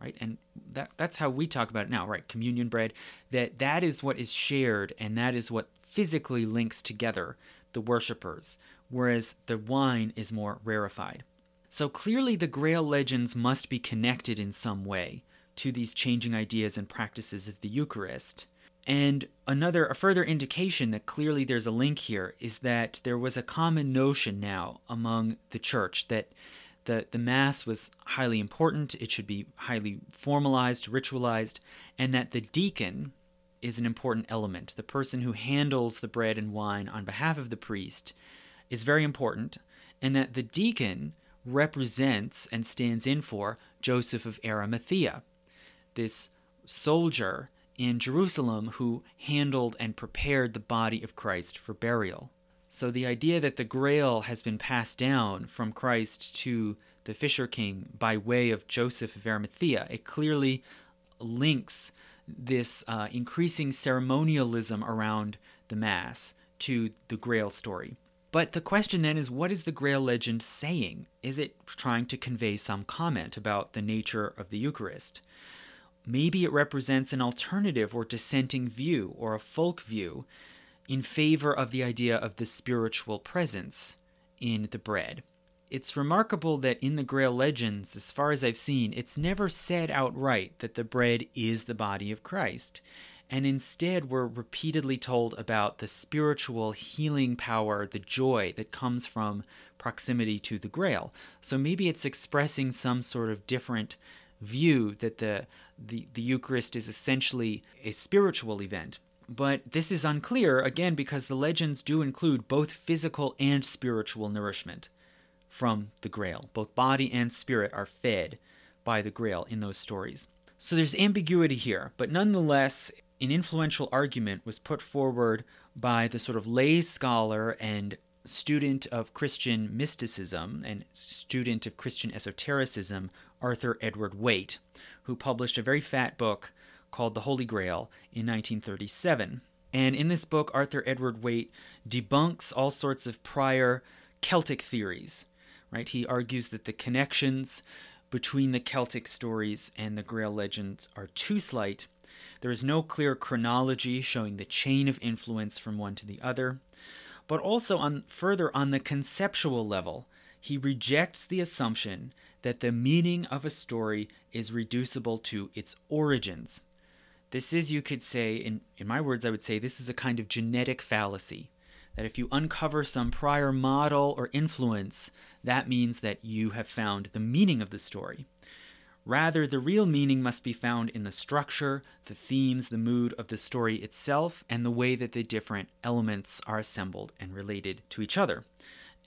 right and that that's how we talk about it now right communion bread that that is what is shared and that is what physically links together the worshippers whereas the wine is more rarefied so clearly the grail legends must be connected in some way to these changing ideas and practices of the eucharist and another, a further indication that clearly there's a link here is that there was a common notion now among the church that the, the Mass was highly important, it should be highly formalized, ritualized, and that the deacon is an important element. The person who handles the bread and wine on behalf of the priest is very important, and that the deacon represents and stands in for Joseph of Arimathea, this soldier in Jerusalem who handled and prepared the body of Christ for burial. So the idea that the grail has been passed down from Christ to the Fisher King by way of Joseph of Arimathea, it clearly links this uh, increasing ceremonialism around the Mass to the Grail story. But the question then is what is the Grail legend saying? Is it trying to convey some comment about the nature of the Eucharist? Maybe it represents an alternative or dissenting view or a folk view in favor of the idea of the spiritual presence in the bread. It's remarkable that in the Grail legends, as far as I've seen, it's never said outright that the bread is the body of Christ. And instead, we're repeatedly told about the spiritual healing power, the joy that comes from proximity to the Grail. So maybe it's expressing some sort of different view that the, the, the Eucharist is essentially a spiritual event. But this is unclear, again, because the legends do include both physical and spiritual nourishment from the Grail. Both body and spirit are fed by the Grail in those stories. So there's ambiguity here, but nonetheless, an influential argument was put forward by the sort of lay scholar and student of Christian mysticism and student of Christian esotericism, Arthur Edward Waite, who published a very fat book called The Holy Grail in 1937. And in this book, Arthur Edward Waite debunks all sorts of prior Celtic theories. Right? He argues that the connections between the Celtic stories and the Grail legends are too slight. There is no clear chronology showing the chain of influence from one to the other. But also on further on the conceptual level, he rejects the assumption that the meaning of a story is reducible to its origins. This is, you could say, in, in my words, I would say this is a kind of genetic fallacy. That if you uncover some prior model or influence, that means that you have found the meaning of the story. Rather, the real meaning must be found in the structure, the themes, the mood of the story itself, and the way that the different elements are assembled and related to each other.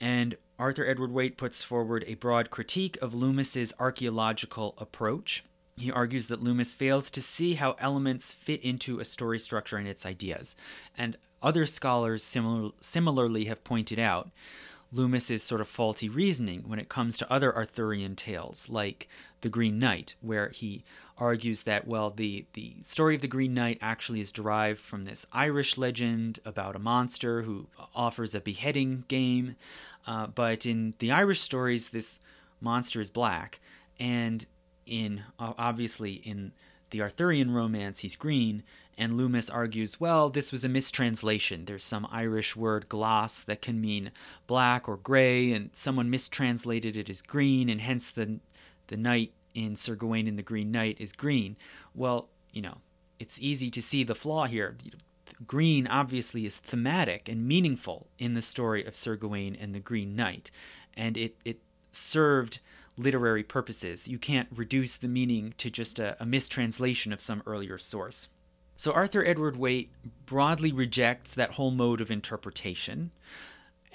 And Arthur Edward Waite puts forward a broad critique of Loomis's archaeological approach. He argues that Loomis fails to see how elements fit into a story structure and its ideas. And other scholars similar, similarly have pointed out Loomis's sort of faulty reasoning when it comes to other Arthurian tales, like The Green Knight, where he argues that, well, the, the story of the Green Knight actually is derived from this Irish legend about a monster who offers a beheading game. Uh, but in the Irish stories, this monster is black, and in obviously in the Arthurian romance, he's green. And Loomis argues, well, this was a mistranslation. There's some Irish word gloss that can mean black or gray, and someone mistranslated it as green, and hence the the knight in Sir Gawain and the Green Knight is green. Well, you know, it's easy to see the flaw here green obviously is thematic and meaningful in the story of Sir Gawain and the Green Knight, and it, it served literary purposes. You can't reduce the meaning to just a, a mistranslation of some earlier source. So Arthur Edward Waite broadly rejects that whole mode of interpretation,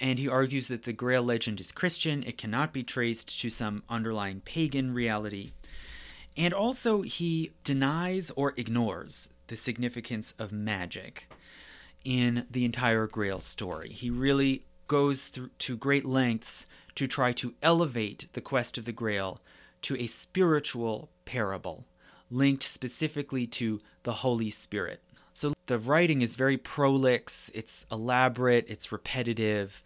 and he argues that the Grail legend is Christian, it cannot be traced to some underlying pagan reality. And also, he denies or ignores the significance of magic in the entire Grail story. He really goes through to great lengths to try to elevate the quest of the Grail to a spiritual parable, linked specifically to the Holy Spirit. The writing is very prolix, it's elaborate, it's repetitive,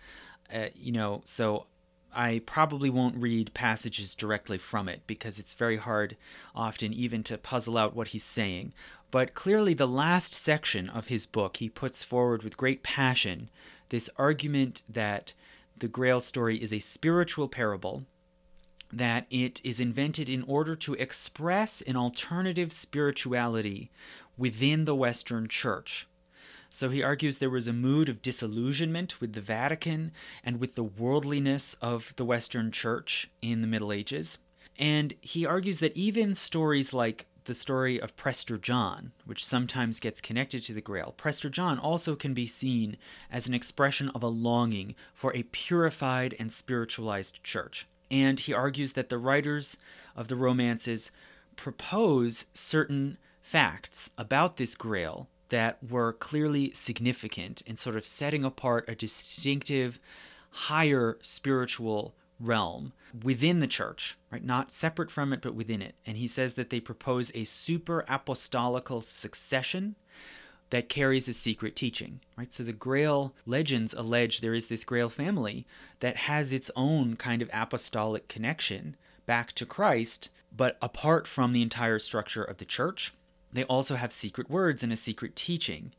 uh, you know, so I probably won't read passages directly from it because it's very hard often even to puzzle out what he's saying. But clearly, the last section of his book, he puts forward with great passion this argument that the Grail story is a spiritual parable, that it is invented in order to express an alternative spirituality within the Western Church. So he argues there was a mood of disillusionment with the Vatican and with the worldliness of the Western Church in the Middle Ages. And he argues that even stories like the story of Prester John, which sometimes gets connected to the Grail, Prester John also can be seen as an expression of a longing for a purified and spiritualized church. And he argues that the writers of the romances propose certain facts about this Grail that were clearly significant in sort of setting apart a distinctive, higher spiritual realm within the church, right? Not separate from it, but within it. And he says that they propose a super apostolical succession that carries a secret teaching, right? So the Grail legends allege there is this Grail family that has its own kind of apostolic connection back to Christ, but apart from the entire structure of the church they also have secret words and a secret teaching.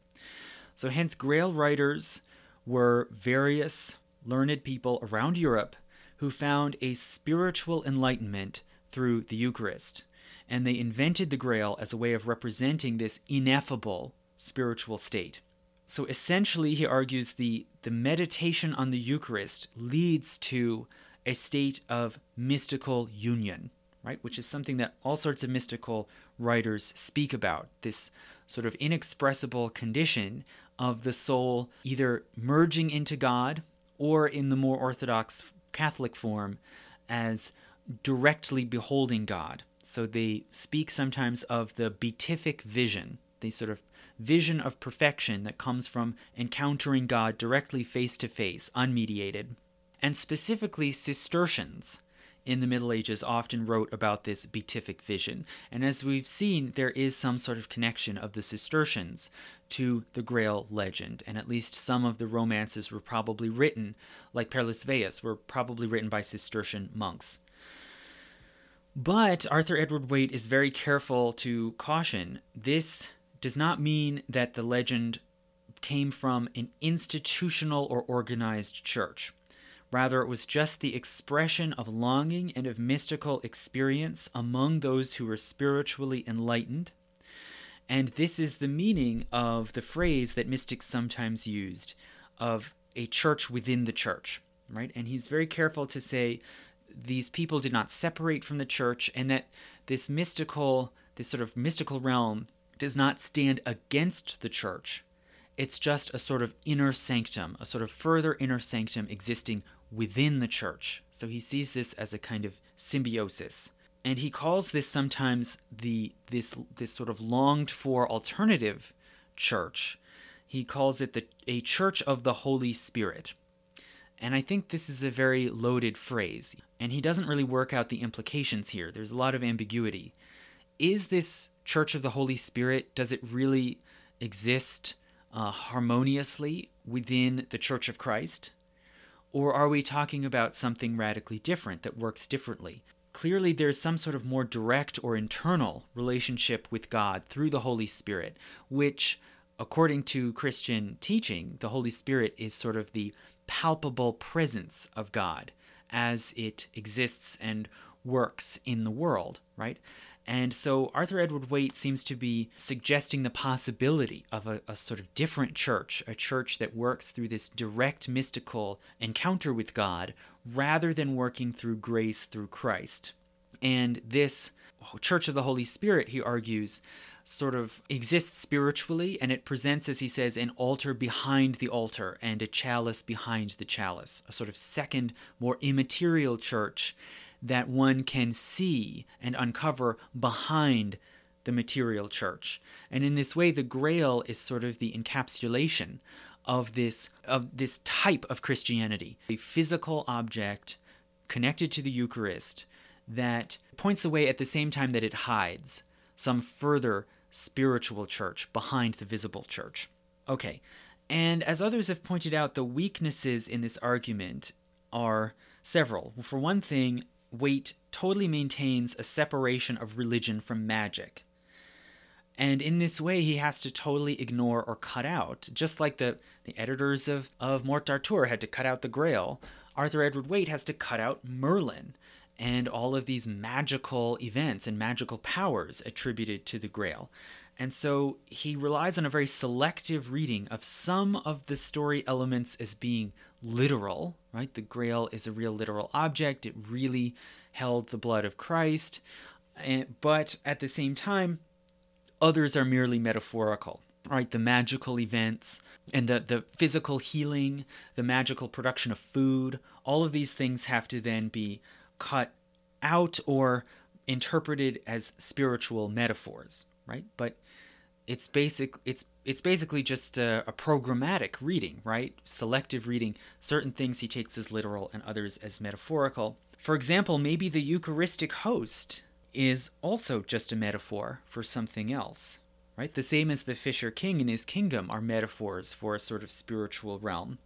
So, hence, Grail writers were various learned people around Europe who found a spiritual enlightenment through the Eucharist. And they invented the Grail as a way of representing this ineffable spiritual state. So essentially, he argues the, the meditation on the Eucharist leads to a state of mystical union, right? Which is something that all sorts of mystical writers speak about this sort of inexpressible condition of the soul either merging into God or in the more orthodox Catholic form as directly beholding God. So they speak sometimes of the beatific vision, the sort of vision of perfection that comes from encountering God directly face to face, unmediated. And specifically, Cistercians in the Middle Ages often wrote about this beatific vision. And as we've seen, there is some sort of connection of the Cistercians to the Grail legend, and at least some of the romances were probably written, like Perlesvaus, were probably written by Cistercian monks. But Arthur Edward Waite is very careful to caution this does not mean that the legend came from an institutional or organized church. Rather, it was just the expression of longing and of mystical experience among those who were spiritually enlightened. And this is the meaning of the phrase that mystics sometimes used of a church within the church, right? And he's very careful to say these people did not separate from the church and that this mystical, this sort of mystical realm does not stand against the church. It's just a sort of inner sanctum, a sort of further inner sanctum existing within the church. So he sees this as a kind of symbiosis. And he calls this sometimes the this this sort of longed for alternative church. He calls it the a church of the Holy Spirit. And I think this is a very loaded phrase, and he doesn't really work out the implications here. There's a lot of ambiguity. Is this Church of the Holy Spirit, does it really exist uh, harmoniously within the Church of Christ? Or are we talking about something radically different that works differently? Clearly, there's some sort of more direct or internal relationship with God through the Holy Spirit, which, according to Christian teaching, the Holy Spirit is sort of the palpable presence of God as it exists and works in the world, right? And so Arthur Edward Waite seems to be suggesting the possibility of a, a, sort of different church, a church that works through this direct mystical encounter with God rather than working through grace through Christ. And this Church of the Holy Spirit, he argues, sort of exists spiritually, and it presents, as he says, an altar behind the altar and a chalice behind the chalice, a sort of second, more immaterial church that one can see and uncover behind the material church. And in this way, the Grail is sort of the encapsulation of this of this type of Christianity, a physical object connected to the Eucharist that points the way at the same time that it hides some further spiritual church behind the visible church. Okay, and as others have pointed out, the weaknesses in this argument are several. For one thing, Waite totally maintains a separation of religion from magic. And in this way, he has to totally ignore or cut out, just like the, the editors of, of Morte d'Arthur had to cut out the Grail, Arthur Edward Waite has to cut out Merlin and all of these magical events and magical powers attributed to the Grail. And so he relies on a very selective reading of some of the story elements as being literal, right? The Grail is a real literal object, it really held the blood of Christ. But at the same time, others are merely metaphorical, right? The magical events and the, the physical healing, the magical production of food, all of these things have to then be cut out or interpreted as spiritual metaphors, right? But it's basic it's it's basically just a, a, programmatic reading right? Selective reading. Certain things he takes as literal and others as metaphorical. For example maybe the eucharistic host is also just a metaphor for something else right? The same as the fisher king and his kingdom are metaphors for a sort of spiritual realm.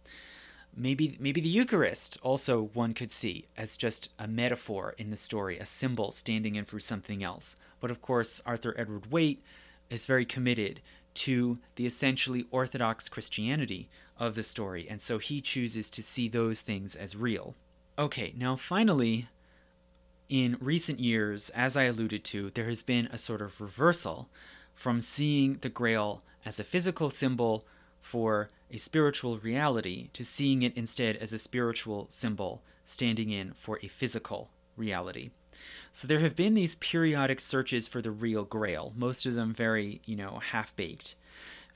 Maybe maybe the eucharist also one could see as just a metaphor in the story a symbol standing in for something else. But of course arthur edward waite is very committed to the essentially orthodox Christianity of the story, and so he chooses to see those things as real. Okay, now finally, in recent years, as I alluded to, there has been a sort of reversal from seeing the Grail as a physical symbol for a spiritual reality to seeing it instead as a spiritual symbol standing in for a physical reality. So there have been these periodic searches for the real grail, most of them very, you know, half baked.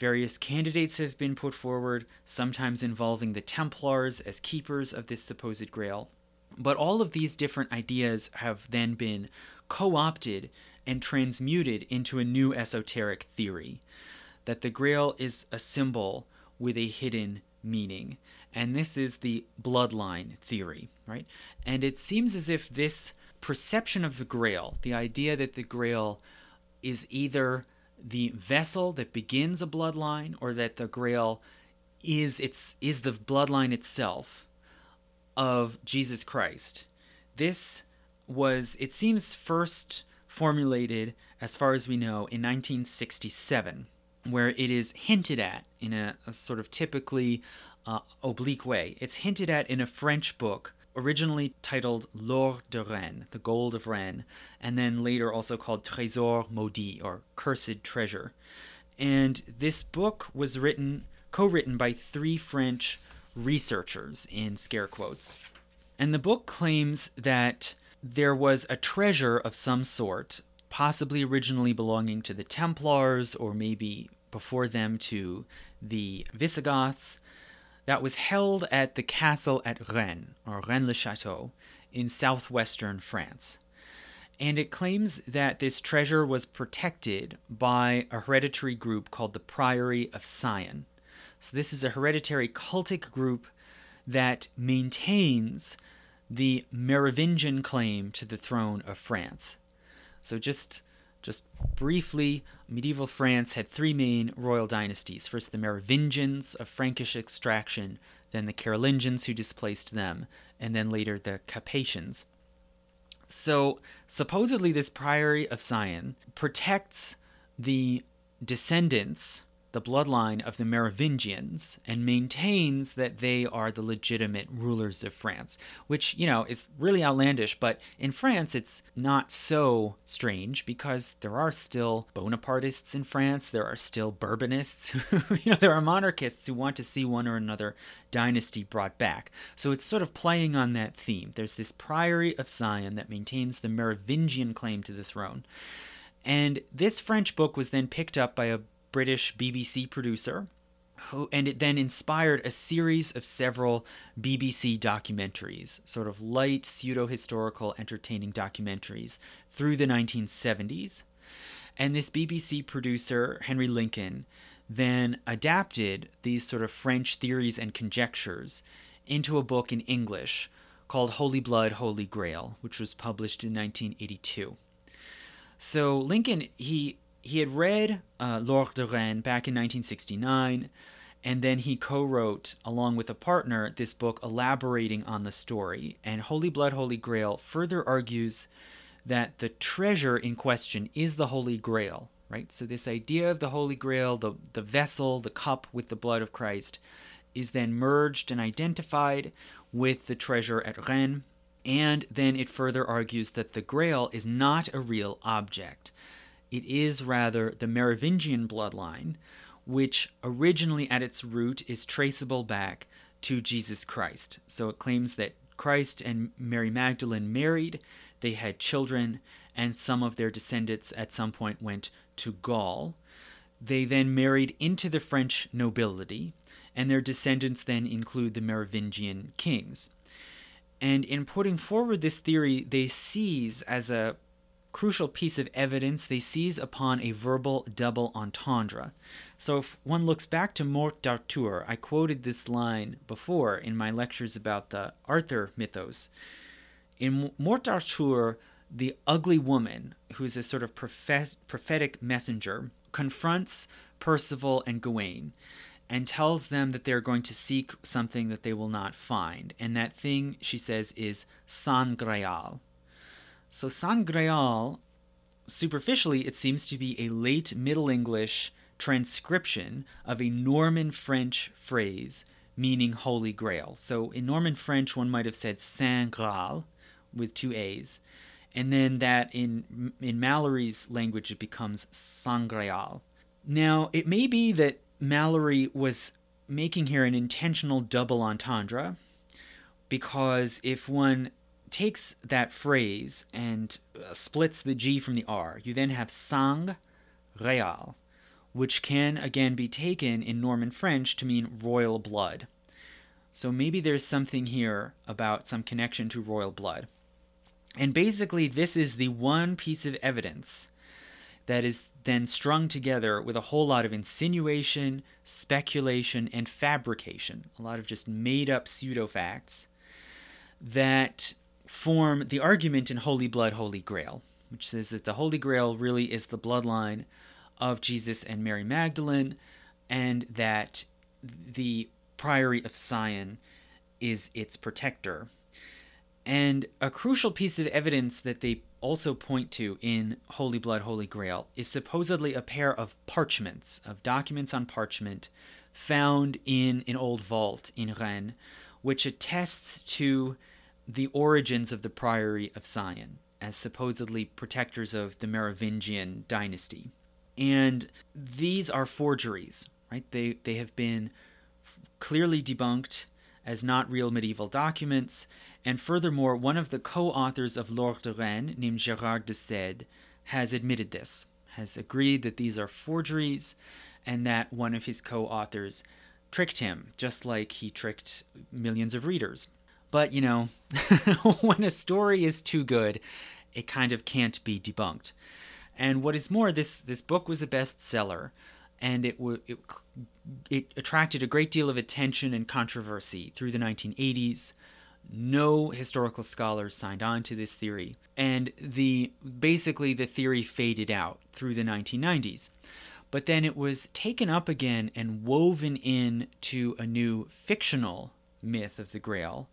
Various candidates have been put forward, sometimes involving the Templars as keepers of this supposed grail. But all of these different ideas have then been co opted and transmuted into a new esoteric theory that the grail is a symbol with a hidden meaning. And this is the bloodline theory, right? And it seems as if this perception of the grail, the idea that the grail is either the vessel that begins a bloodline or that the grail is its is the bloodline itself of Jesus Christ. This was it seems first formulated as far as we know in 1967 where it is hinted at in a, a sort of typically uh, oblique way. It's hinted at in a French book originally titled L'Or de Rennes, the Gold of Rennes, and then later also called Trésor Maudit, or Cursed Treasure. And this book was written, co written by three French researchers, in scare quotes. And the book claims that there was a treasure of some sort, possibly originally belonging to the Templars or maybe before them to the Visigoths, that was held at the castle at Rennes, or Rennes-le-Château, in southwestern France. And it claims that this treasure was protected by a hereditary group called the Priory of Sion. So, this is a hereditary cultic group that maintains the Merovingian claim to the throne of France. So, just just briefly, medieval France had three main royal dynasties. First, the Merovingians of Frankish extraction, then the Carolingians who displaced them, and then later the Capetians. So, supposedly, this priory of Sion protects the descendants the bloodline of the Merovingians and maintains that they are the legitimate rulers of France, which, you know, is really outlandish, but in France it's not so strange because there are still Bonapartists in France, there are still Bourbonists, [LAUGHS] you know, there are monarchists who want to see one or another dynasty brought back. So it's sort of playing on that theme. There's this priory of Sion that maintains the Merovingian claim to the throne. And this French book was then picked up by a British BBC producer, who, and it then inspired a series of several BBC documentaries, sort of light, pseudo historical, entertaining documentaries through the 1970s. And this BBC producer, Henry Lincoln, then adapted these sort of French theories and conjectures into a book in English called Holy Blood, Holy Grail, which was published in 1982. So Lincoln, he he had read uh, L'Or de Rennes back in 1969, and then he co-wrote, along with a partner, this book elaborating on the story. And Holy Blood, Holy Grail further argues that the treasure in question is the Holy Grail, right? So this idea of the Holy Grail, the the vessel, the cup with the blood of Christ, is then merged and identified with the treasure at Rennes. And then it further argues that the Grail is not a real object. It is rather the Merovingian bloodline, which originally at its root is traceable back to Jesus Christ. So it claims that Christ and Mary Magdalene married, they had children, and some of their descendants at some point went to Gaul. They then married into the French nobility, and their descendants then include the Merovingian kings. And in putting forward this theory, they seize as a crucial piece of evidence, they seize upon a verbal double entendre. So if one looks back to Morte d'Arthur, I quoted this line before in my lectures about the Arthur mythos. In Morte d'Arthur, the ugly woman, who's a sort of prophes- prophetic messenger, confronts Percival and Gawain and tells them that they're going to seek something that they will not find. And that thing, she says, is Sangreal. So Sangreal, superficially, it seems to be a late Middle English transcription of a Norman French phrase meaning Holy Grail. So in Norman French, one might have said Saint Graal with two A's. And then that in in Malory's language it becomes Sangreal. Now, it may be that Malory was making here an intentional double entendre because if one takes that phrase and uh, splits the G from the R, you then have sang real, which can again be taken in Norman French to mean royal blood. So maybe there's something here about some connection to royal blood. And basically, this is the one piece of evidence that is then strung together with a whole lot of insinuation, speculation, and fabrication, a lot of just made up pseudo facts that form the argument in Holy Blood, Holy Grail, which says that the Holy Grail really is the bloodline of Jesus and Mary Magdalene, and that the Priory of Sion is its protector. And a crucial piece of evidence that they also point to in Holy Blood, Holy Grail is supposedly a pair of parchments, of documents on parchment found in an old vault in Rennes, which attests to the origins of the Priory of Sion as supposedly protectors of the Merovingian dynasty. And these are forgeries, right? They, they have been clearly debunked as not real medieval documents, and furthermore, one of the co authors of L'Or de Rennes, named Gerard de Sede, has admitted this, has agreed that these are forgeries, and that one of his co authors tricked him, just like he tricked millions of readers. But, you know, [LAUGHS] when a story is too good, it kind of can't be debunked. And what is more, this, this book was a bestseller, and it, w- it, it attracted a great deal of attention and controversy through the 1980s no historical scholars signed on to this theory and the basically the theory faded out through the 1990s but then it was taken up again and woven in to a new fictional myth of the grail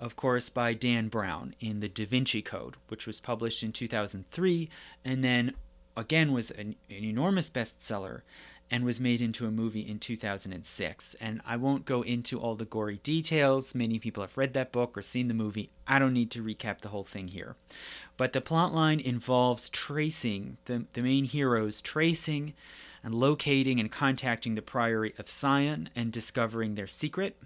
of course by Dan Brown in the Da Vinci Code which was published in 2003 and then again was an, an enormous bestseller and was made into a movie in 2006. And I won't go into all the gory details. Many people have read that book or seen the movie. I don't need to recap the whole thing here. But the plotline involves tracing, the, the main heroes tracing and locating and contacting the Priory of Sion and discovering their secret.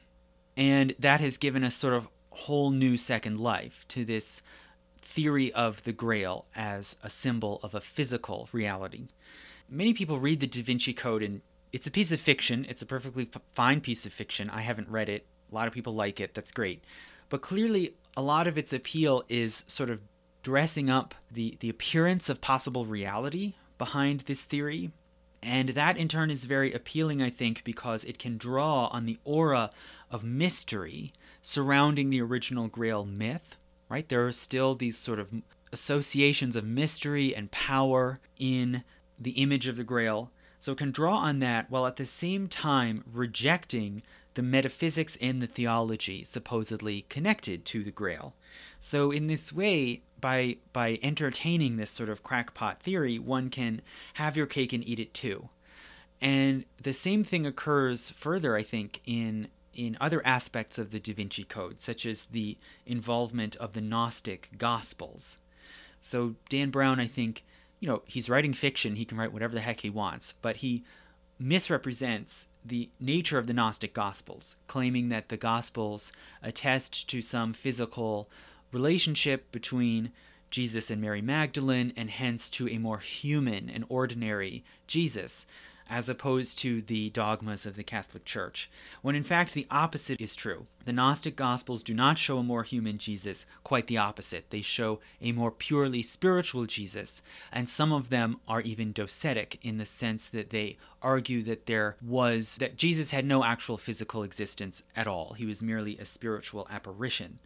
And that has given us sort of whole new second life to this theory of the Grail as a symbol of a physical reality many people read the Da Vinci Code and it's a piece of fiction. It's a perfectly fine piece of fiction. I haven't read it. A lot of people like it. That's great. But clearly, a lot of its appeal is sort of dressing up the, the appearance of possible reality behind this theory. And that in turn is very appealing, I think, because it can draw on the aura of mystery surrounding the original Grail myth right? There are still these sort of associations of mystery and power in the image of the Grail. So it can draw on that while at the same time rejecting the metaphysics and the theology supposedly connected to the Grail. So in this way, by by entertaining this sort of crackpot theory, one can have your cake and eat it too. And the same thing occurs further, I think, in in other aspects of the Da Vinci Code, such as the involvement of the Gnostic Gospels. So Dan Brown, I think, you know, he's writing fiction, he can write whatever the heck he wants, but he misrepresents the nature of the Gnostic Gospels, claiming that the Gospels attest to some physical relationship between Jesus and Mary Magdalene, and hence to a more human and ordinary Jesus as opposed to the dogmas of the Catholic Church, when in fact the opposite is true. The Gnostic Gospels do not show a more human Jesus, quite the opposite. They show a more purely spiritual Jesus, and some of them are even docetic in the sense that they argue that there was, that Jesus had no actual physical existence at all. He was merely a spiritual apparition.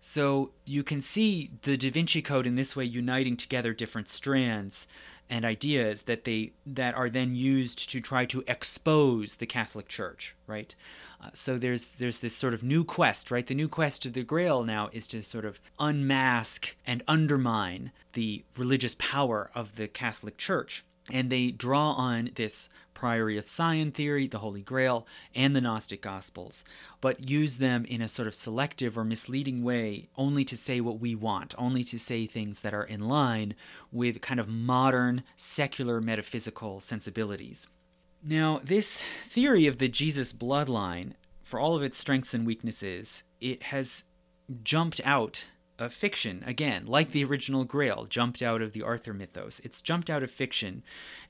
So you can see the Da Vinci Code in this way uniting together different strands and ideas that they that are then used to try to expose the Catholic Church, right? Uh, so there's there's this sort of new quest, right? The new quest of the Grail now is to sort of unmask and undermine the religious power of the Catholic Church and they draw on this Priory of Sion theory, the Holy Grail, and the Gnostic Gospels, but use them in a sort of selective or misleading way only to say what we want, only to say things that are in line with kind of modern, secular metaphysical sensibilities. Now, this theory of the Jesus bloodline, for all of its strengths and weaknesses, it has jumped out of fiction. Again like the original grail jumped out of the arthur mythos. It's jumped out of fiction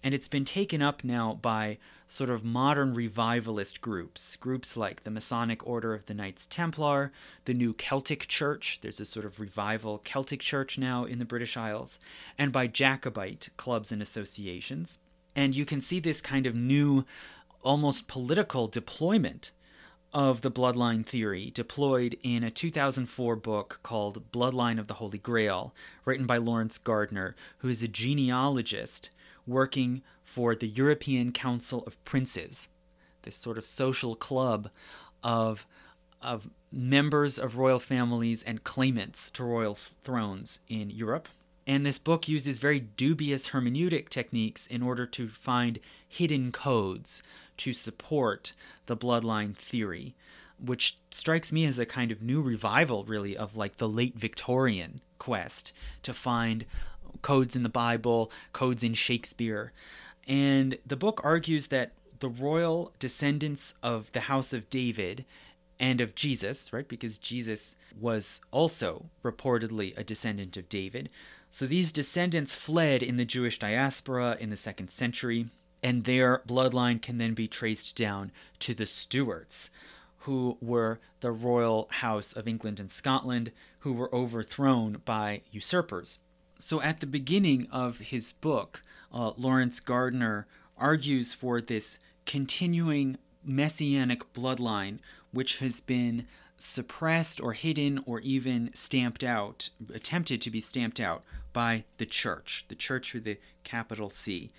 and it's been taken up now by sort of modern revivalist groups. Groups like the masonic order of the knights templar the new celtic church. There's a sort of revival celtic church now in the british isles and by jacobite clubs and associations. And you can see this kind of new almost political deployment of the bloodline theory deployed in a 2004 book called Bloodline of the Holy Grail, written by Laurence Gardner, who is a genealogist working for the European Council of Princes, this sort of social club of, of members of royal families and claimants to royal thrones in Europe. And this book uses very dubious hermeneutic techniques in order to find hidden codes to support the bloodline theory, which strikes me as a kind of new revival, really, of like the late Victorian quest to find codes in the Bible, codes in Shakespeare. And the book argues that the royal descendants of the house of David and of Jesus, right? Because Jesus was also reportedly a descendant of David. So these descendants fled in the Jewish diaspora in the second century and their bloodline can then be traced down to the Stuarts, who were the royal house of England and Scotland, who were overthrown by usurpers. So, at the beginning of his book, uh, Laurence Gardner argues for this continuing messianic bloodline, which has been suppressed or hidden or even stamped out, attempted to be stamped out by the church, the church with the capital C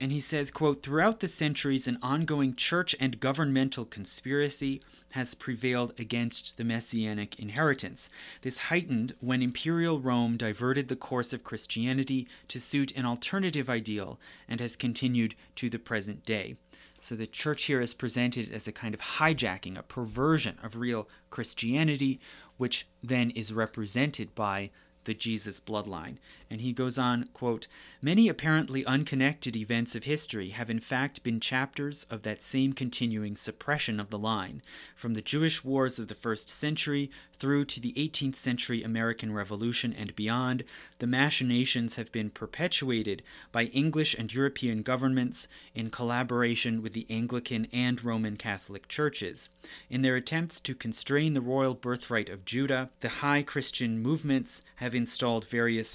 and he says quote throughout the centuries an ongoing church and governmental conspiracy has prevailed against the messianic inheritance this heightened when imperial rome diverted the course of christianity to suit an alternative ideal and has continued to the present day so the church here is presented as a kind of hijacking a perversion of real christianity which then is represented by the Jesus bloodline. And he goes on, quote, Many apparently unconnected events of history have in fact been chapters of that same continuing suppression of the line, from the Jewish wars of the first century through to the 18th century American Revolution and beyond, the machinations have been perpetuated by English and European governments in collaboration with the Anglican and Roman Catholic churches. In their attempts to constrain the royal birthright of Judah, the high Christian movements have installed various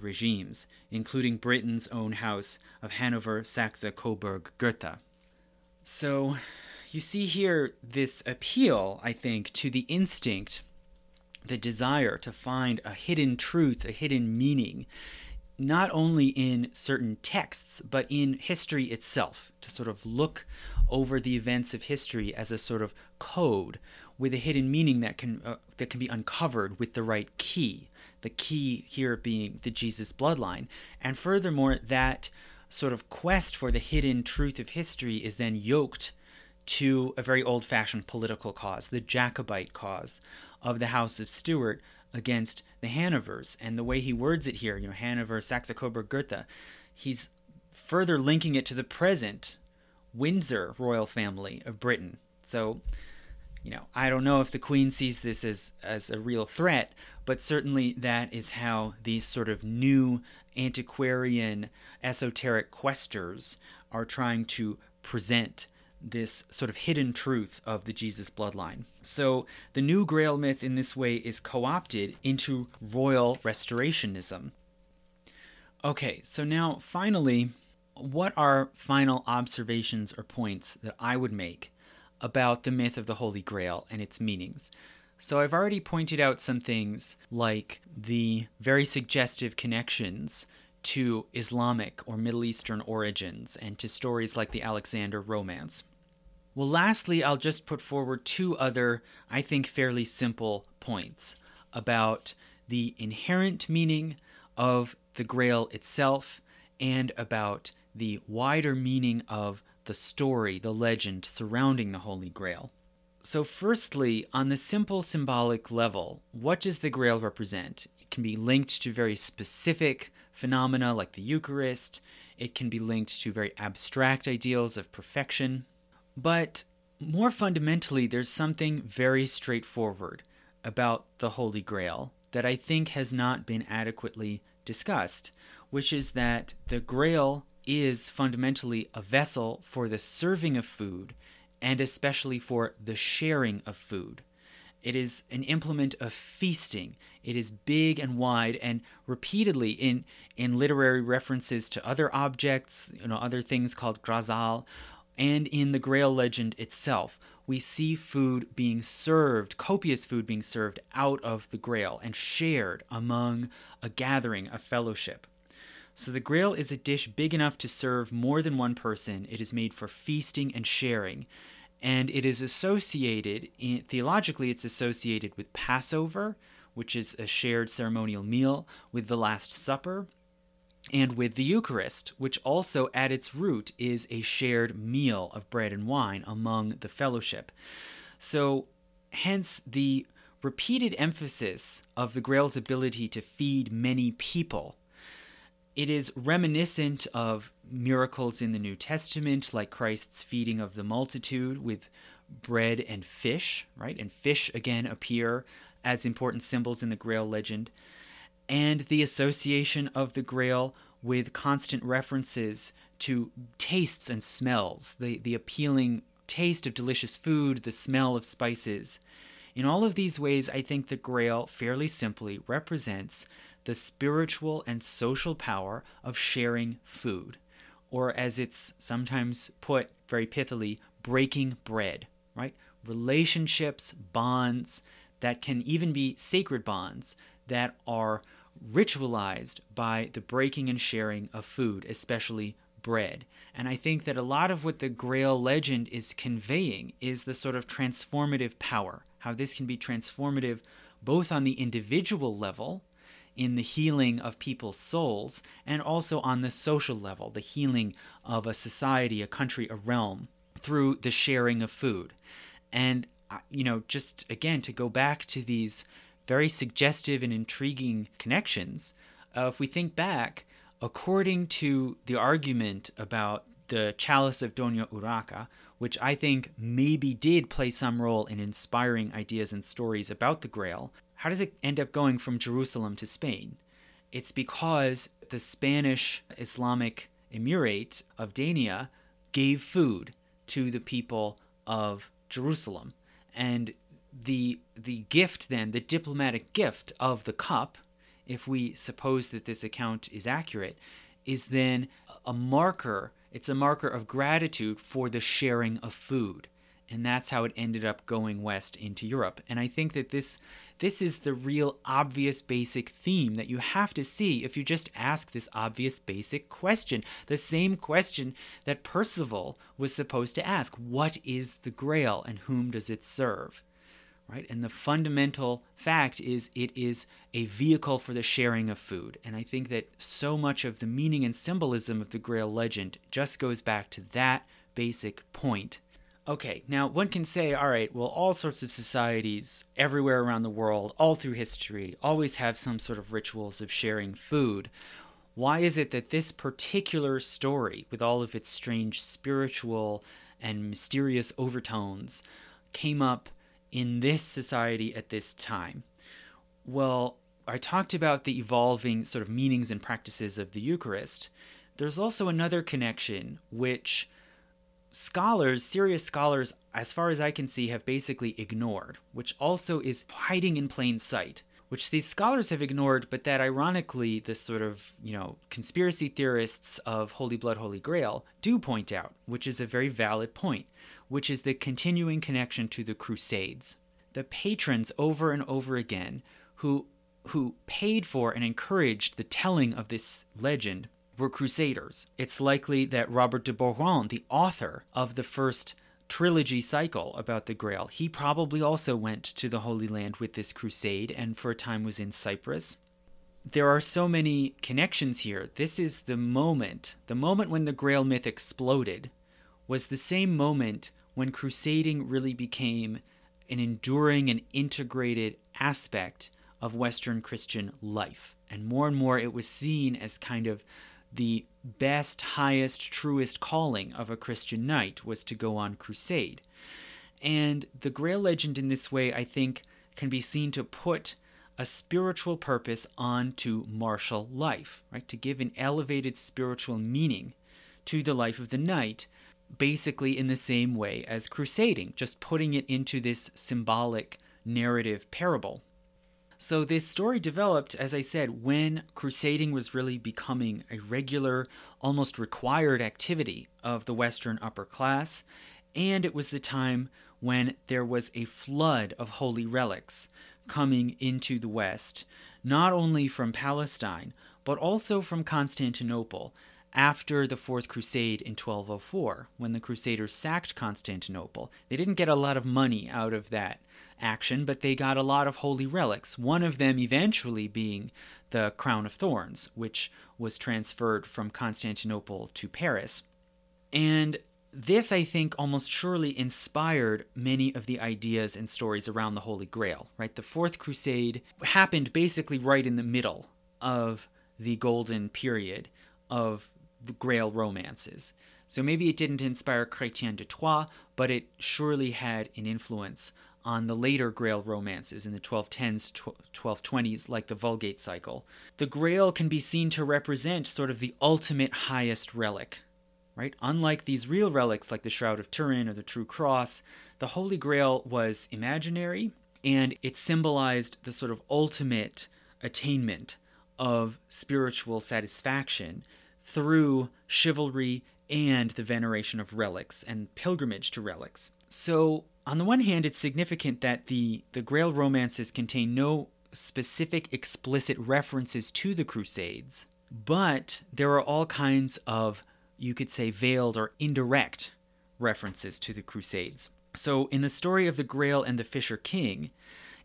regimes, including Britain's own house of Hanover, Saxe, Coburg, Gotha. So, you see here this appeal, I think, to the instinct the desire to find a hidden truth, a hidden meaning, not only in certain texts, but in history itself, to sort of look over the events of history as a sort of code with a hidden meaning that can uh, that can be uncovered with the right key. The key here being the Jesus bloodline, and furthermore that sort of quest for the hidden truth of history is then yoked to a very old-fashioned political cause, the Jacobite cause of the House of Stuart against the Hanovers. And the way he words it here, you know, Hanover, Saxe Coburg Gotha, he's further linking it to the present Windsor royal family of Britain. So you know, I don't know if the Queen sees this as, as a real threat, but certainly that is how these sort of new antiquarian esoteric questers are trying to present this sort of hidden truth of the Jesus bloodline. So the new Grail myth in this way is co opted into royal restorationism. Okay, so now finally, what are final observations or points that I would make about the myth of the Holy Grail and its meanings. So I've already pointed out some things like the very suggestive connections to Islamic or Middle Eastern origins and to stories like the Alexander romance. Well, lastly, I'll just put forward two other, I think, fairly simple points about the inherent meaning of the Grail itself and about the wider meaning of the story, the legend surrounding the Holy Grail. So, firstly, on the simple symbolic level, what does the Grail represent? It can be linked to very specific phenomena like the Eucharist, it can be linked to very abstract ideals of perfection. But more fundamentally, there's something very straightforward about the Holy Grail that I think has not been adequately discussed, which is that the Grail is fundamentally a vessel for the serving of food and especially for the sharing of food. It is an implement of feasting. It is big and wide and repeatedly in, in literary references to other objects, you know, other things called grazal, and in the Grail legend itself. We see food being served, copious food being served out of the Grail and shared among a gathering, a fellowship. So the Grail is a dish big enough to serve more than one person. It is made for feasting and sharing. And it is associated, in, theologically, it's associated with Passover, which is a shared ceremonial meal, with the Last Supper, and with the Eucharist, which also at its root is a shared meal of bread and wine among the fellowship. So, hence the repeated emphasis of the Grail's ability to feed many people it is reminiscent of miracles in the New Testament, like Christ's feeding of the multitude with bread and fish, right? And fish again appear as important symbols in the Grail legend. And the association of the Grail with constant references to tastes and smells, the, the appealing taste of delicious food, the smell of spices. In all of these ways, I think the Grail fairly simply represents the spiritual and social power of sharing food, or as it's sometimes put very pithily, breaking bread, right? Relationships, bonds that can even be sacred bonds that are ritualized by the breaking and sharing of food, especially bread. And I think that a lot of what the Grail legend is conveying is the sort of transformative power, how this can be transformative both on the individual level in the healing of people's souls and also on the social level, the healing of a society, a country, a realm through the sharing of food. And, uh, you know, just again to go back to these very suggestive and intriguing connections, uh, if we think back, according to the argument about the chalice of Doña Urraca, which I think maybe did play some role in inspiring ideas and stories about the Grail, how does it end up going from Jerusalem to Spain? It's because the Spanish Islamic Emirate of Denia gave food to the people of Jerusalem. And the the gift then, the diplomatic gift of the cup, if we suppose that this account is accurate, is then a marker, it's a marker of gratitude for the sharing of food and that's how it ended up going west into Europe. And I think that this This is the real obvious basic theme that you have to see if you just ask this obvious basic question. The same question that Percival was supposed to ask What is the Grail and whom does it serve? Right? And the fundamental fact is it is a vehicle for the sharing of food. And I think that so much of the meaning and symbolism of the Grail legend just goes back to that basic point. Okay, now one can say, all right, well, all sorts of societies everywhere around the world, all through history, always have some sort of rituals of sharing food. Why is it that this particular story, with all of its strange spiritual and mysterious overtones, came up in this society at this time? Well, I talked about the evolving sort of meanings and practices of the Eucharist. There's also another connection, which scholars, serious scholars, as far as I can see, have basically ignored, which also is hiding in plain sight, which these scholars have ignored, but that ironically, the sort of, you know, conspiracy theorists of Holy Blood, Holy Grail do point out, which is a very valid point, which is the continuing connection to the Crusades. The patrons over and over again who who paid for and encouraged the telling of this legend were crusaders. It's likely that Robert de Boron, the author of the first trilogy cycle about the Grail, he probably also went to the Holy Land with this crusade and for a time was in Cyprus. There are so many connections here. This is the moment, the moment when the Grail myth exploded, was the same moment when crusading really became an enduring and integrated aspect of Western Christian life. And more and more it was seen as kind of the best, highest, truest calling of a Christian knight was to go on crusade. And the Grail legend, in this way, I think, can be seen to put a spiritual purpose onto martial life, right? To give an elevated spiritual meaning to the life of the knight, basically in the same way as crusading, just putting it into this symbolic narrative parable. So this story developed, as I said, when crusading was really becoming a regular, almost required activity of the Western upper class, and it was the time when there was a flood of holy relics coming into the West, not only from Palestine, but also from Constantinople, after the Fourth Crusade in 1204, when the Crusaders sacked Constantinople. They didn't get a lot of money out of that action, but they got a lot of holy relics, one of them eventually being the Crown of Thorns, which was transferred from Constantinople to Paris. And this, I think, almost surely inspired many of the ideas and stories around the Holy Grail, right? The Fourth Crusade happened basically right in the middle of the golden period of the Grail romances. So maybe it didn't inspire Chrétien de Troyes, but it surely had an influence on the later Grail romances in the 1210s, 1220s, like the Vulgate cycle. The Grail can be seen to represent sort of the ultimate highest relic, right? Unlike these real relics like the Shroud of Turin or the True Cross, the Holy Grail was imaginary and it symbolized the sort of ultimate attainment of spiritual satisfaction through chivalry and the veneration of relics and pilgrimage to relics. So, on the one hand, it's significant that the, the Grail romances contain no specific explicit references to the Crusades, but there are all kinds of, you could say, veiled or indirect references to the Crusades. So, in the story of the Grail and the Fisher King,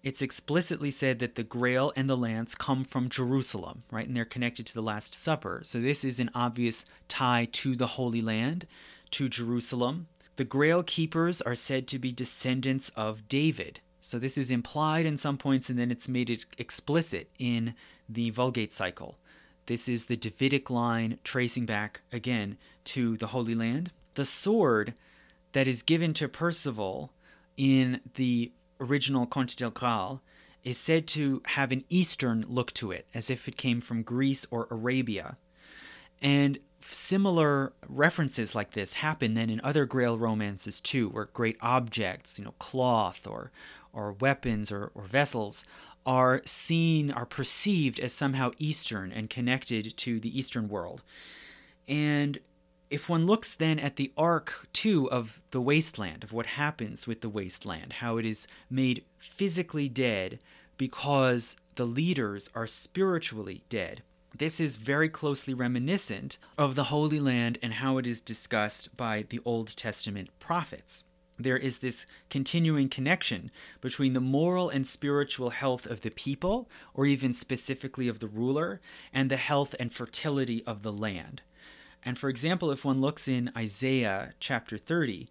it's explicitly said that the grail and the lance come from Jerusalem, right? And they're connected to the Last Supper. So this is an obvious tie to the Holy Land, to Jerusalem. The grail keepers are said to be descendants of David. So this is implied in some points and then it's made it explicit in the Vulgate cycle. This is the Davidic line tracing back again to the Holy Land. The sword that is given to Percival in the original Conte del Graal is said to have an Eastern look to it, as if it came from Greece or Arabia. And similar references like this happen then in other Grail romances too, where great objects, you know, cloth or or weapons or, or vessels are seen, are perceived as somehow Eastern and connected to the Eastern world. And if one looks then at the arc too of the wasteland, of what happens with the wasteland, how it is made physically dead because the leaders are spiritually dead. This is very closely reminiscent of the Holy Land and how it is discussed by the Old Testament prophets. There is this continuing connection between the moral and spiritual health of the people, or even specifically of the ruler, and the health and fertility of the land. And for example, if one looks in Isaiah chapter 30,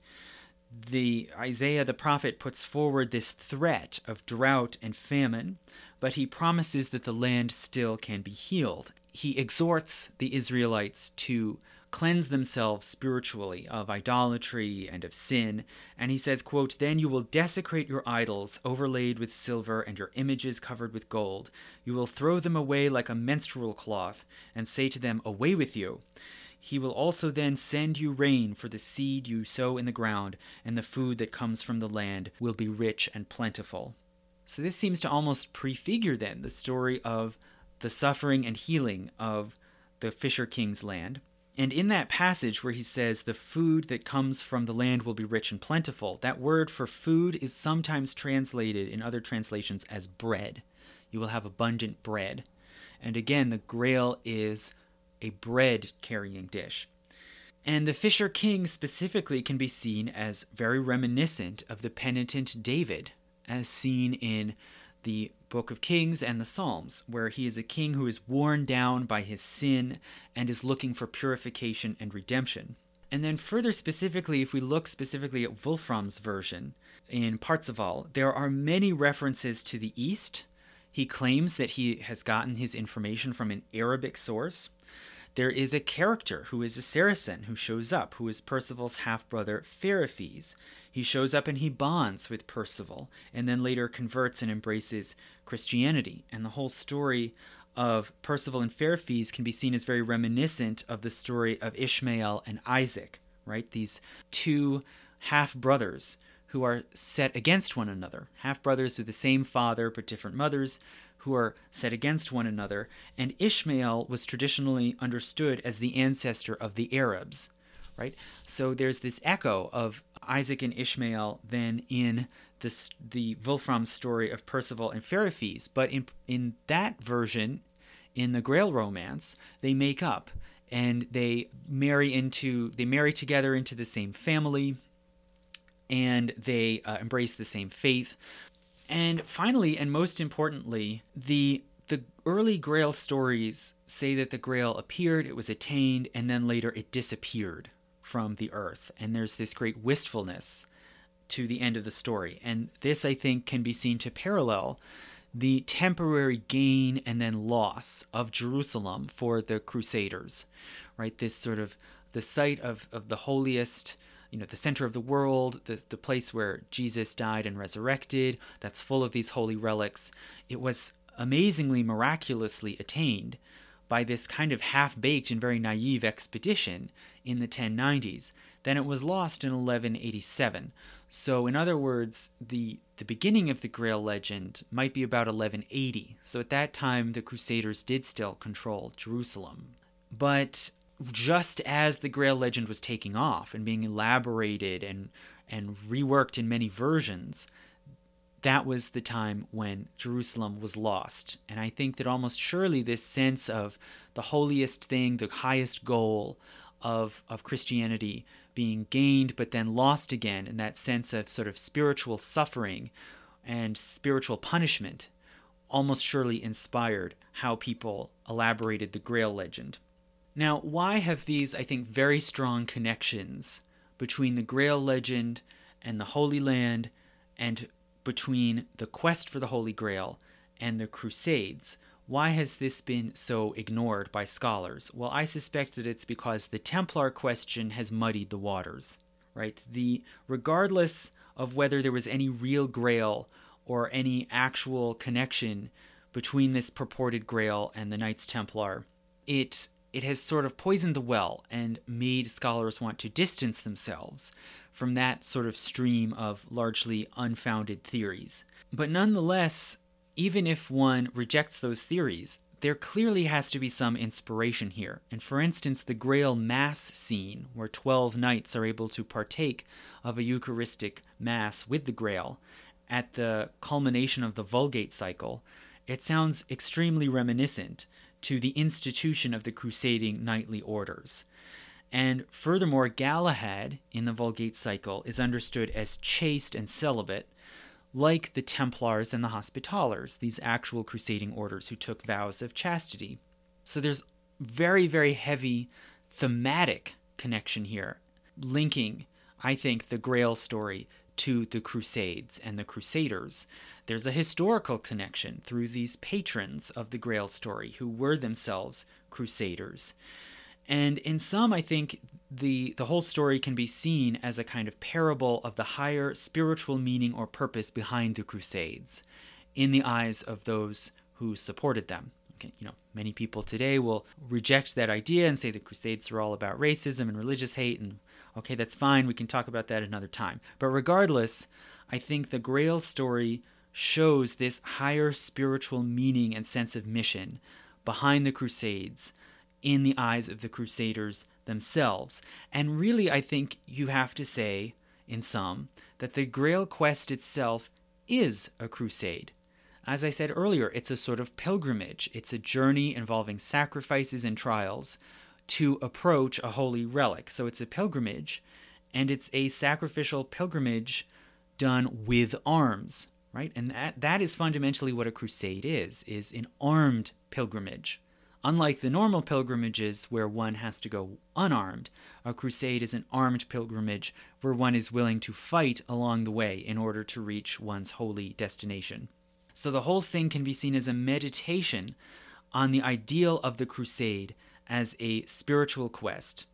the Isaiah the prophet puts forward this threat of drought and famine, but he promises that the land still can be healed. He exhorts the Israelites to cleanse themselves spiritually of idolatry and of sin and he says quote then you will desecrate your idols overlaid with silver and your images covered with gold you will throw them away like a menstrual cloth and say to them away with you he will also then send you rain for the seed you sow in the ground, and the food that comes from the land will be rich and plentiful. So, this seems to almost prefigure then the story of the suffering and healing of the Fisher King's land. And in that passage where he says, the food that comes from the land will be rich and plentiful, that word for food is sometimes translated in other translations as bread. You will have abundant bread. And again, the grail is a bread carrying dish. And the Fisher King specifically can be seen as very reminiscent of the penitent David, as seen in the Book of Kings and the Psalms, where he is a king who is worn down by his sin and is looking for purification and redemption. And then, further specifically, if we look specifically at Wolfram's version in Parzival, there are many references to the East. He claims that he has gotten his information from an Arabic source. There is a character who is a Saracen who shows up, who is Percival's half brother Feirefiz. He shows up and he bonds with Percival, and then later converts and embraces Christianity. And the whole story of Percival and Feirefiz can be seen as very reminiscent of the story of Ishmael and Isaac, right? These two half brothers who are set against one another, half brothers with the same father but different mothers, who are set against one another, and Ishmael was traditionally understood as the ancestor of the Arabs, right? So there's this echo of Isaac and Ishmael than in this the Wolfram story of Percival and Feirefiz, but in in that version, in the Grail romance, they make up and they marry into they marry together into the same family and they uh, embrace the same faith. And finally, and most importantly, the the early Grail stories say that the Grail appeared, it was attained, and then later it disappeared from the earth. And there's this great wistfulness to the end of the story. And this, I think, can be seen to parallel the temporary gain and then loss of Jerusalem for the Crusaders, right? This sort of the site of, of the holiest you know the center of the world the, the place where jesus died and resurrected that's full of these holy relics it was amazingly miraculously attained by this kind of half-baked and very naive expedition in the 1090s then it was lost in 1187 so in other words the the beginning of the grail legend might be about 1180 so at that time the crusaders did still control jerusalem. But just as the Grail legend was taking off and being elaborated and and reworked in many versions, that was the time when Jerusalem was lost. And I think that almost surely this sense of the holiest thing, the highest goal of, of Christianity being gained but then lost again, and that sense of sort of spiritual suffering and spiritual punishment almost surely inspired how people elaborated the Grail legend. Now, why have these, I think, very strong connections between the Grail legend and the Holy Land and between the quest for the Holy Grail and the Crusades? Why has this been so ignored by scholars? Well, I suspect that it's because the Templar question has muddied the waters, right? The regardless of whether there was any real grail or any actual connection between this purported grail and the Knights Templar, it it has sort of poisoned the well and made scholars want to distance themselves from that sort of stream of largely unfounded theories. But nonetheless, even if one rejects those theories, there clearly has to be some inspiration here. And for instance, the Grail Mass scene, where 12 knights are able to partake of a Eucharistic Mass with the Grail, at the culmination of the Vulgate cycle, it sounds extremely reminiscent to the institution of the crusading knightly orders. And furthermore, Galahad in the Vulgate cycle is understood as chaste and celibate, like the Templars and the Hospitallers, these actual crusading orders who took vows of chastity. So there's very, very heavy thematic connection here, linking, I think, the Grail story to the Crusades and the Crusaders. There's a historical connection through these patrons of the Grail story who were themselves Crusaders. And in some, I think the, the whole story can be seen as a kind of parable of the higher spiritual meaning or purpose behind the Crusades in the eyes of those who supported them. Okay, you know, many people today will reject that idea and say the Crusades are all about racism and religious hate and Okay, that's fine. We can talk about that another time. But regardless, I think the Grail story shows this higher spiritual meaning and sense of mission behind the Crusades in the eyes of the Crusaders themselves. And really, I think you have to say, in sum, that the Grail quest itself is a crusade. As I said earlier, it's a sort of pilgrimage, it's a journey involving sacrifices and trials to approach a holy relic. So it's a pilgrimage, and it's a sacrificial pilgrimage done with arms, right? And that, that is fundamentally what a crusade is, is an armed pilgrimage. Unlike the normal pilgrimages where one has to go unarmed, a crusade is an armed pilgrimage where one is willing to fight along the way in order to reach one's holy destination. So the whole thing can be seen as a meditation on the ideal of the crusade as a spiritual quest,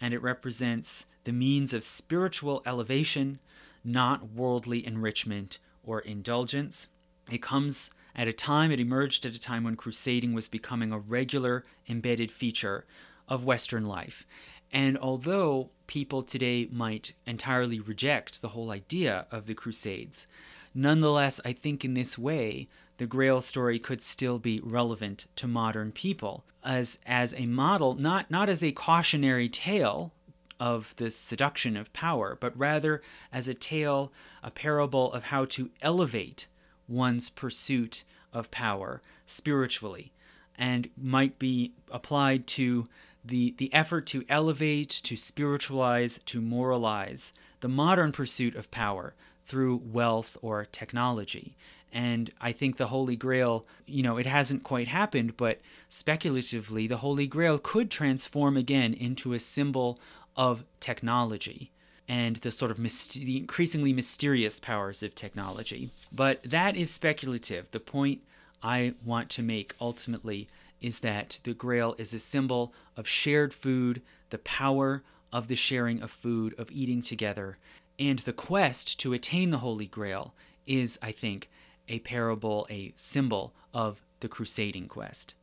and it represents the means of spiritual elevation, not worldly enrichment or indulgence. It comes at a time, it emerged at a time when crusading was becoming a regular embedded feature of Western life. And although people today might entirely reject the whole idea of the Crusades, nonetheless, I think in this way, the Grail story could still be relevant to modern people as as a model, not not as a cautionary tale of the seduction of power, but rather as a tale, a parable of how to elevate one's pursuit of power spiritually, and might be applied to the, the effort to elevate, to spiritualize, to moralize the modern pursuit of power through wealth or technology. And I think the Holy Grail, you know, it hasn't quite happened, but speculatively, the Holy Grail could transform again into a symbol of technology and the sort of myst- the increasingly mysterious powers of technology. But that is speculative. The point I want to make ultimately is that the Grail is a symbol of shared food, the power of the sharing of food, of eating together. And the quest to attain the Holy Grail is, I think, a parable, a symbol of the crusading quest.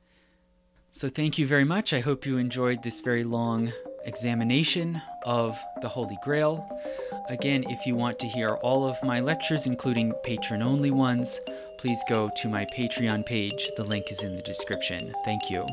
So, thank you very much. I hope you enjoyed this very long examination of the Holy Grail. Again, if you want to hear all of my lectures, including patron only ones, please go to my Patreon page. The link is in the description. Thank you.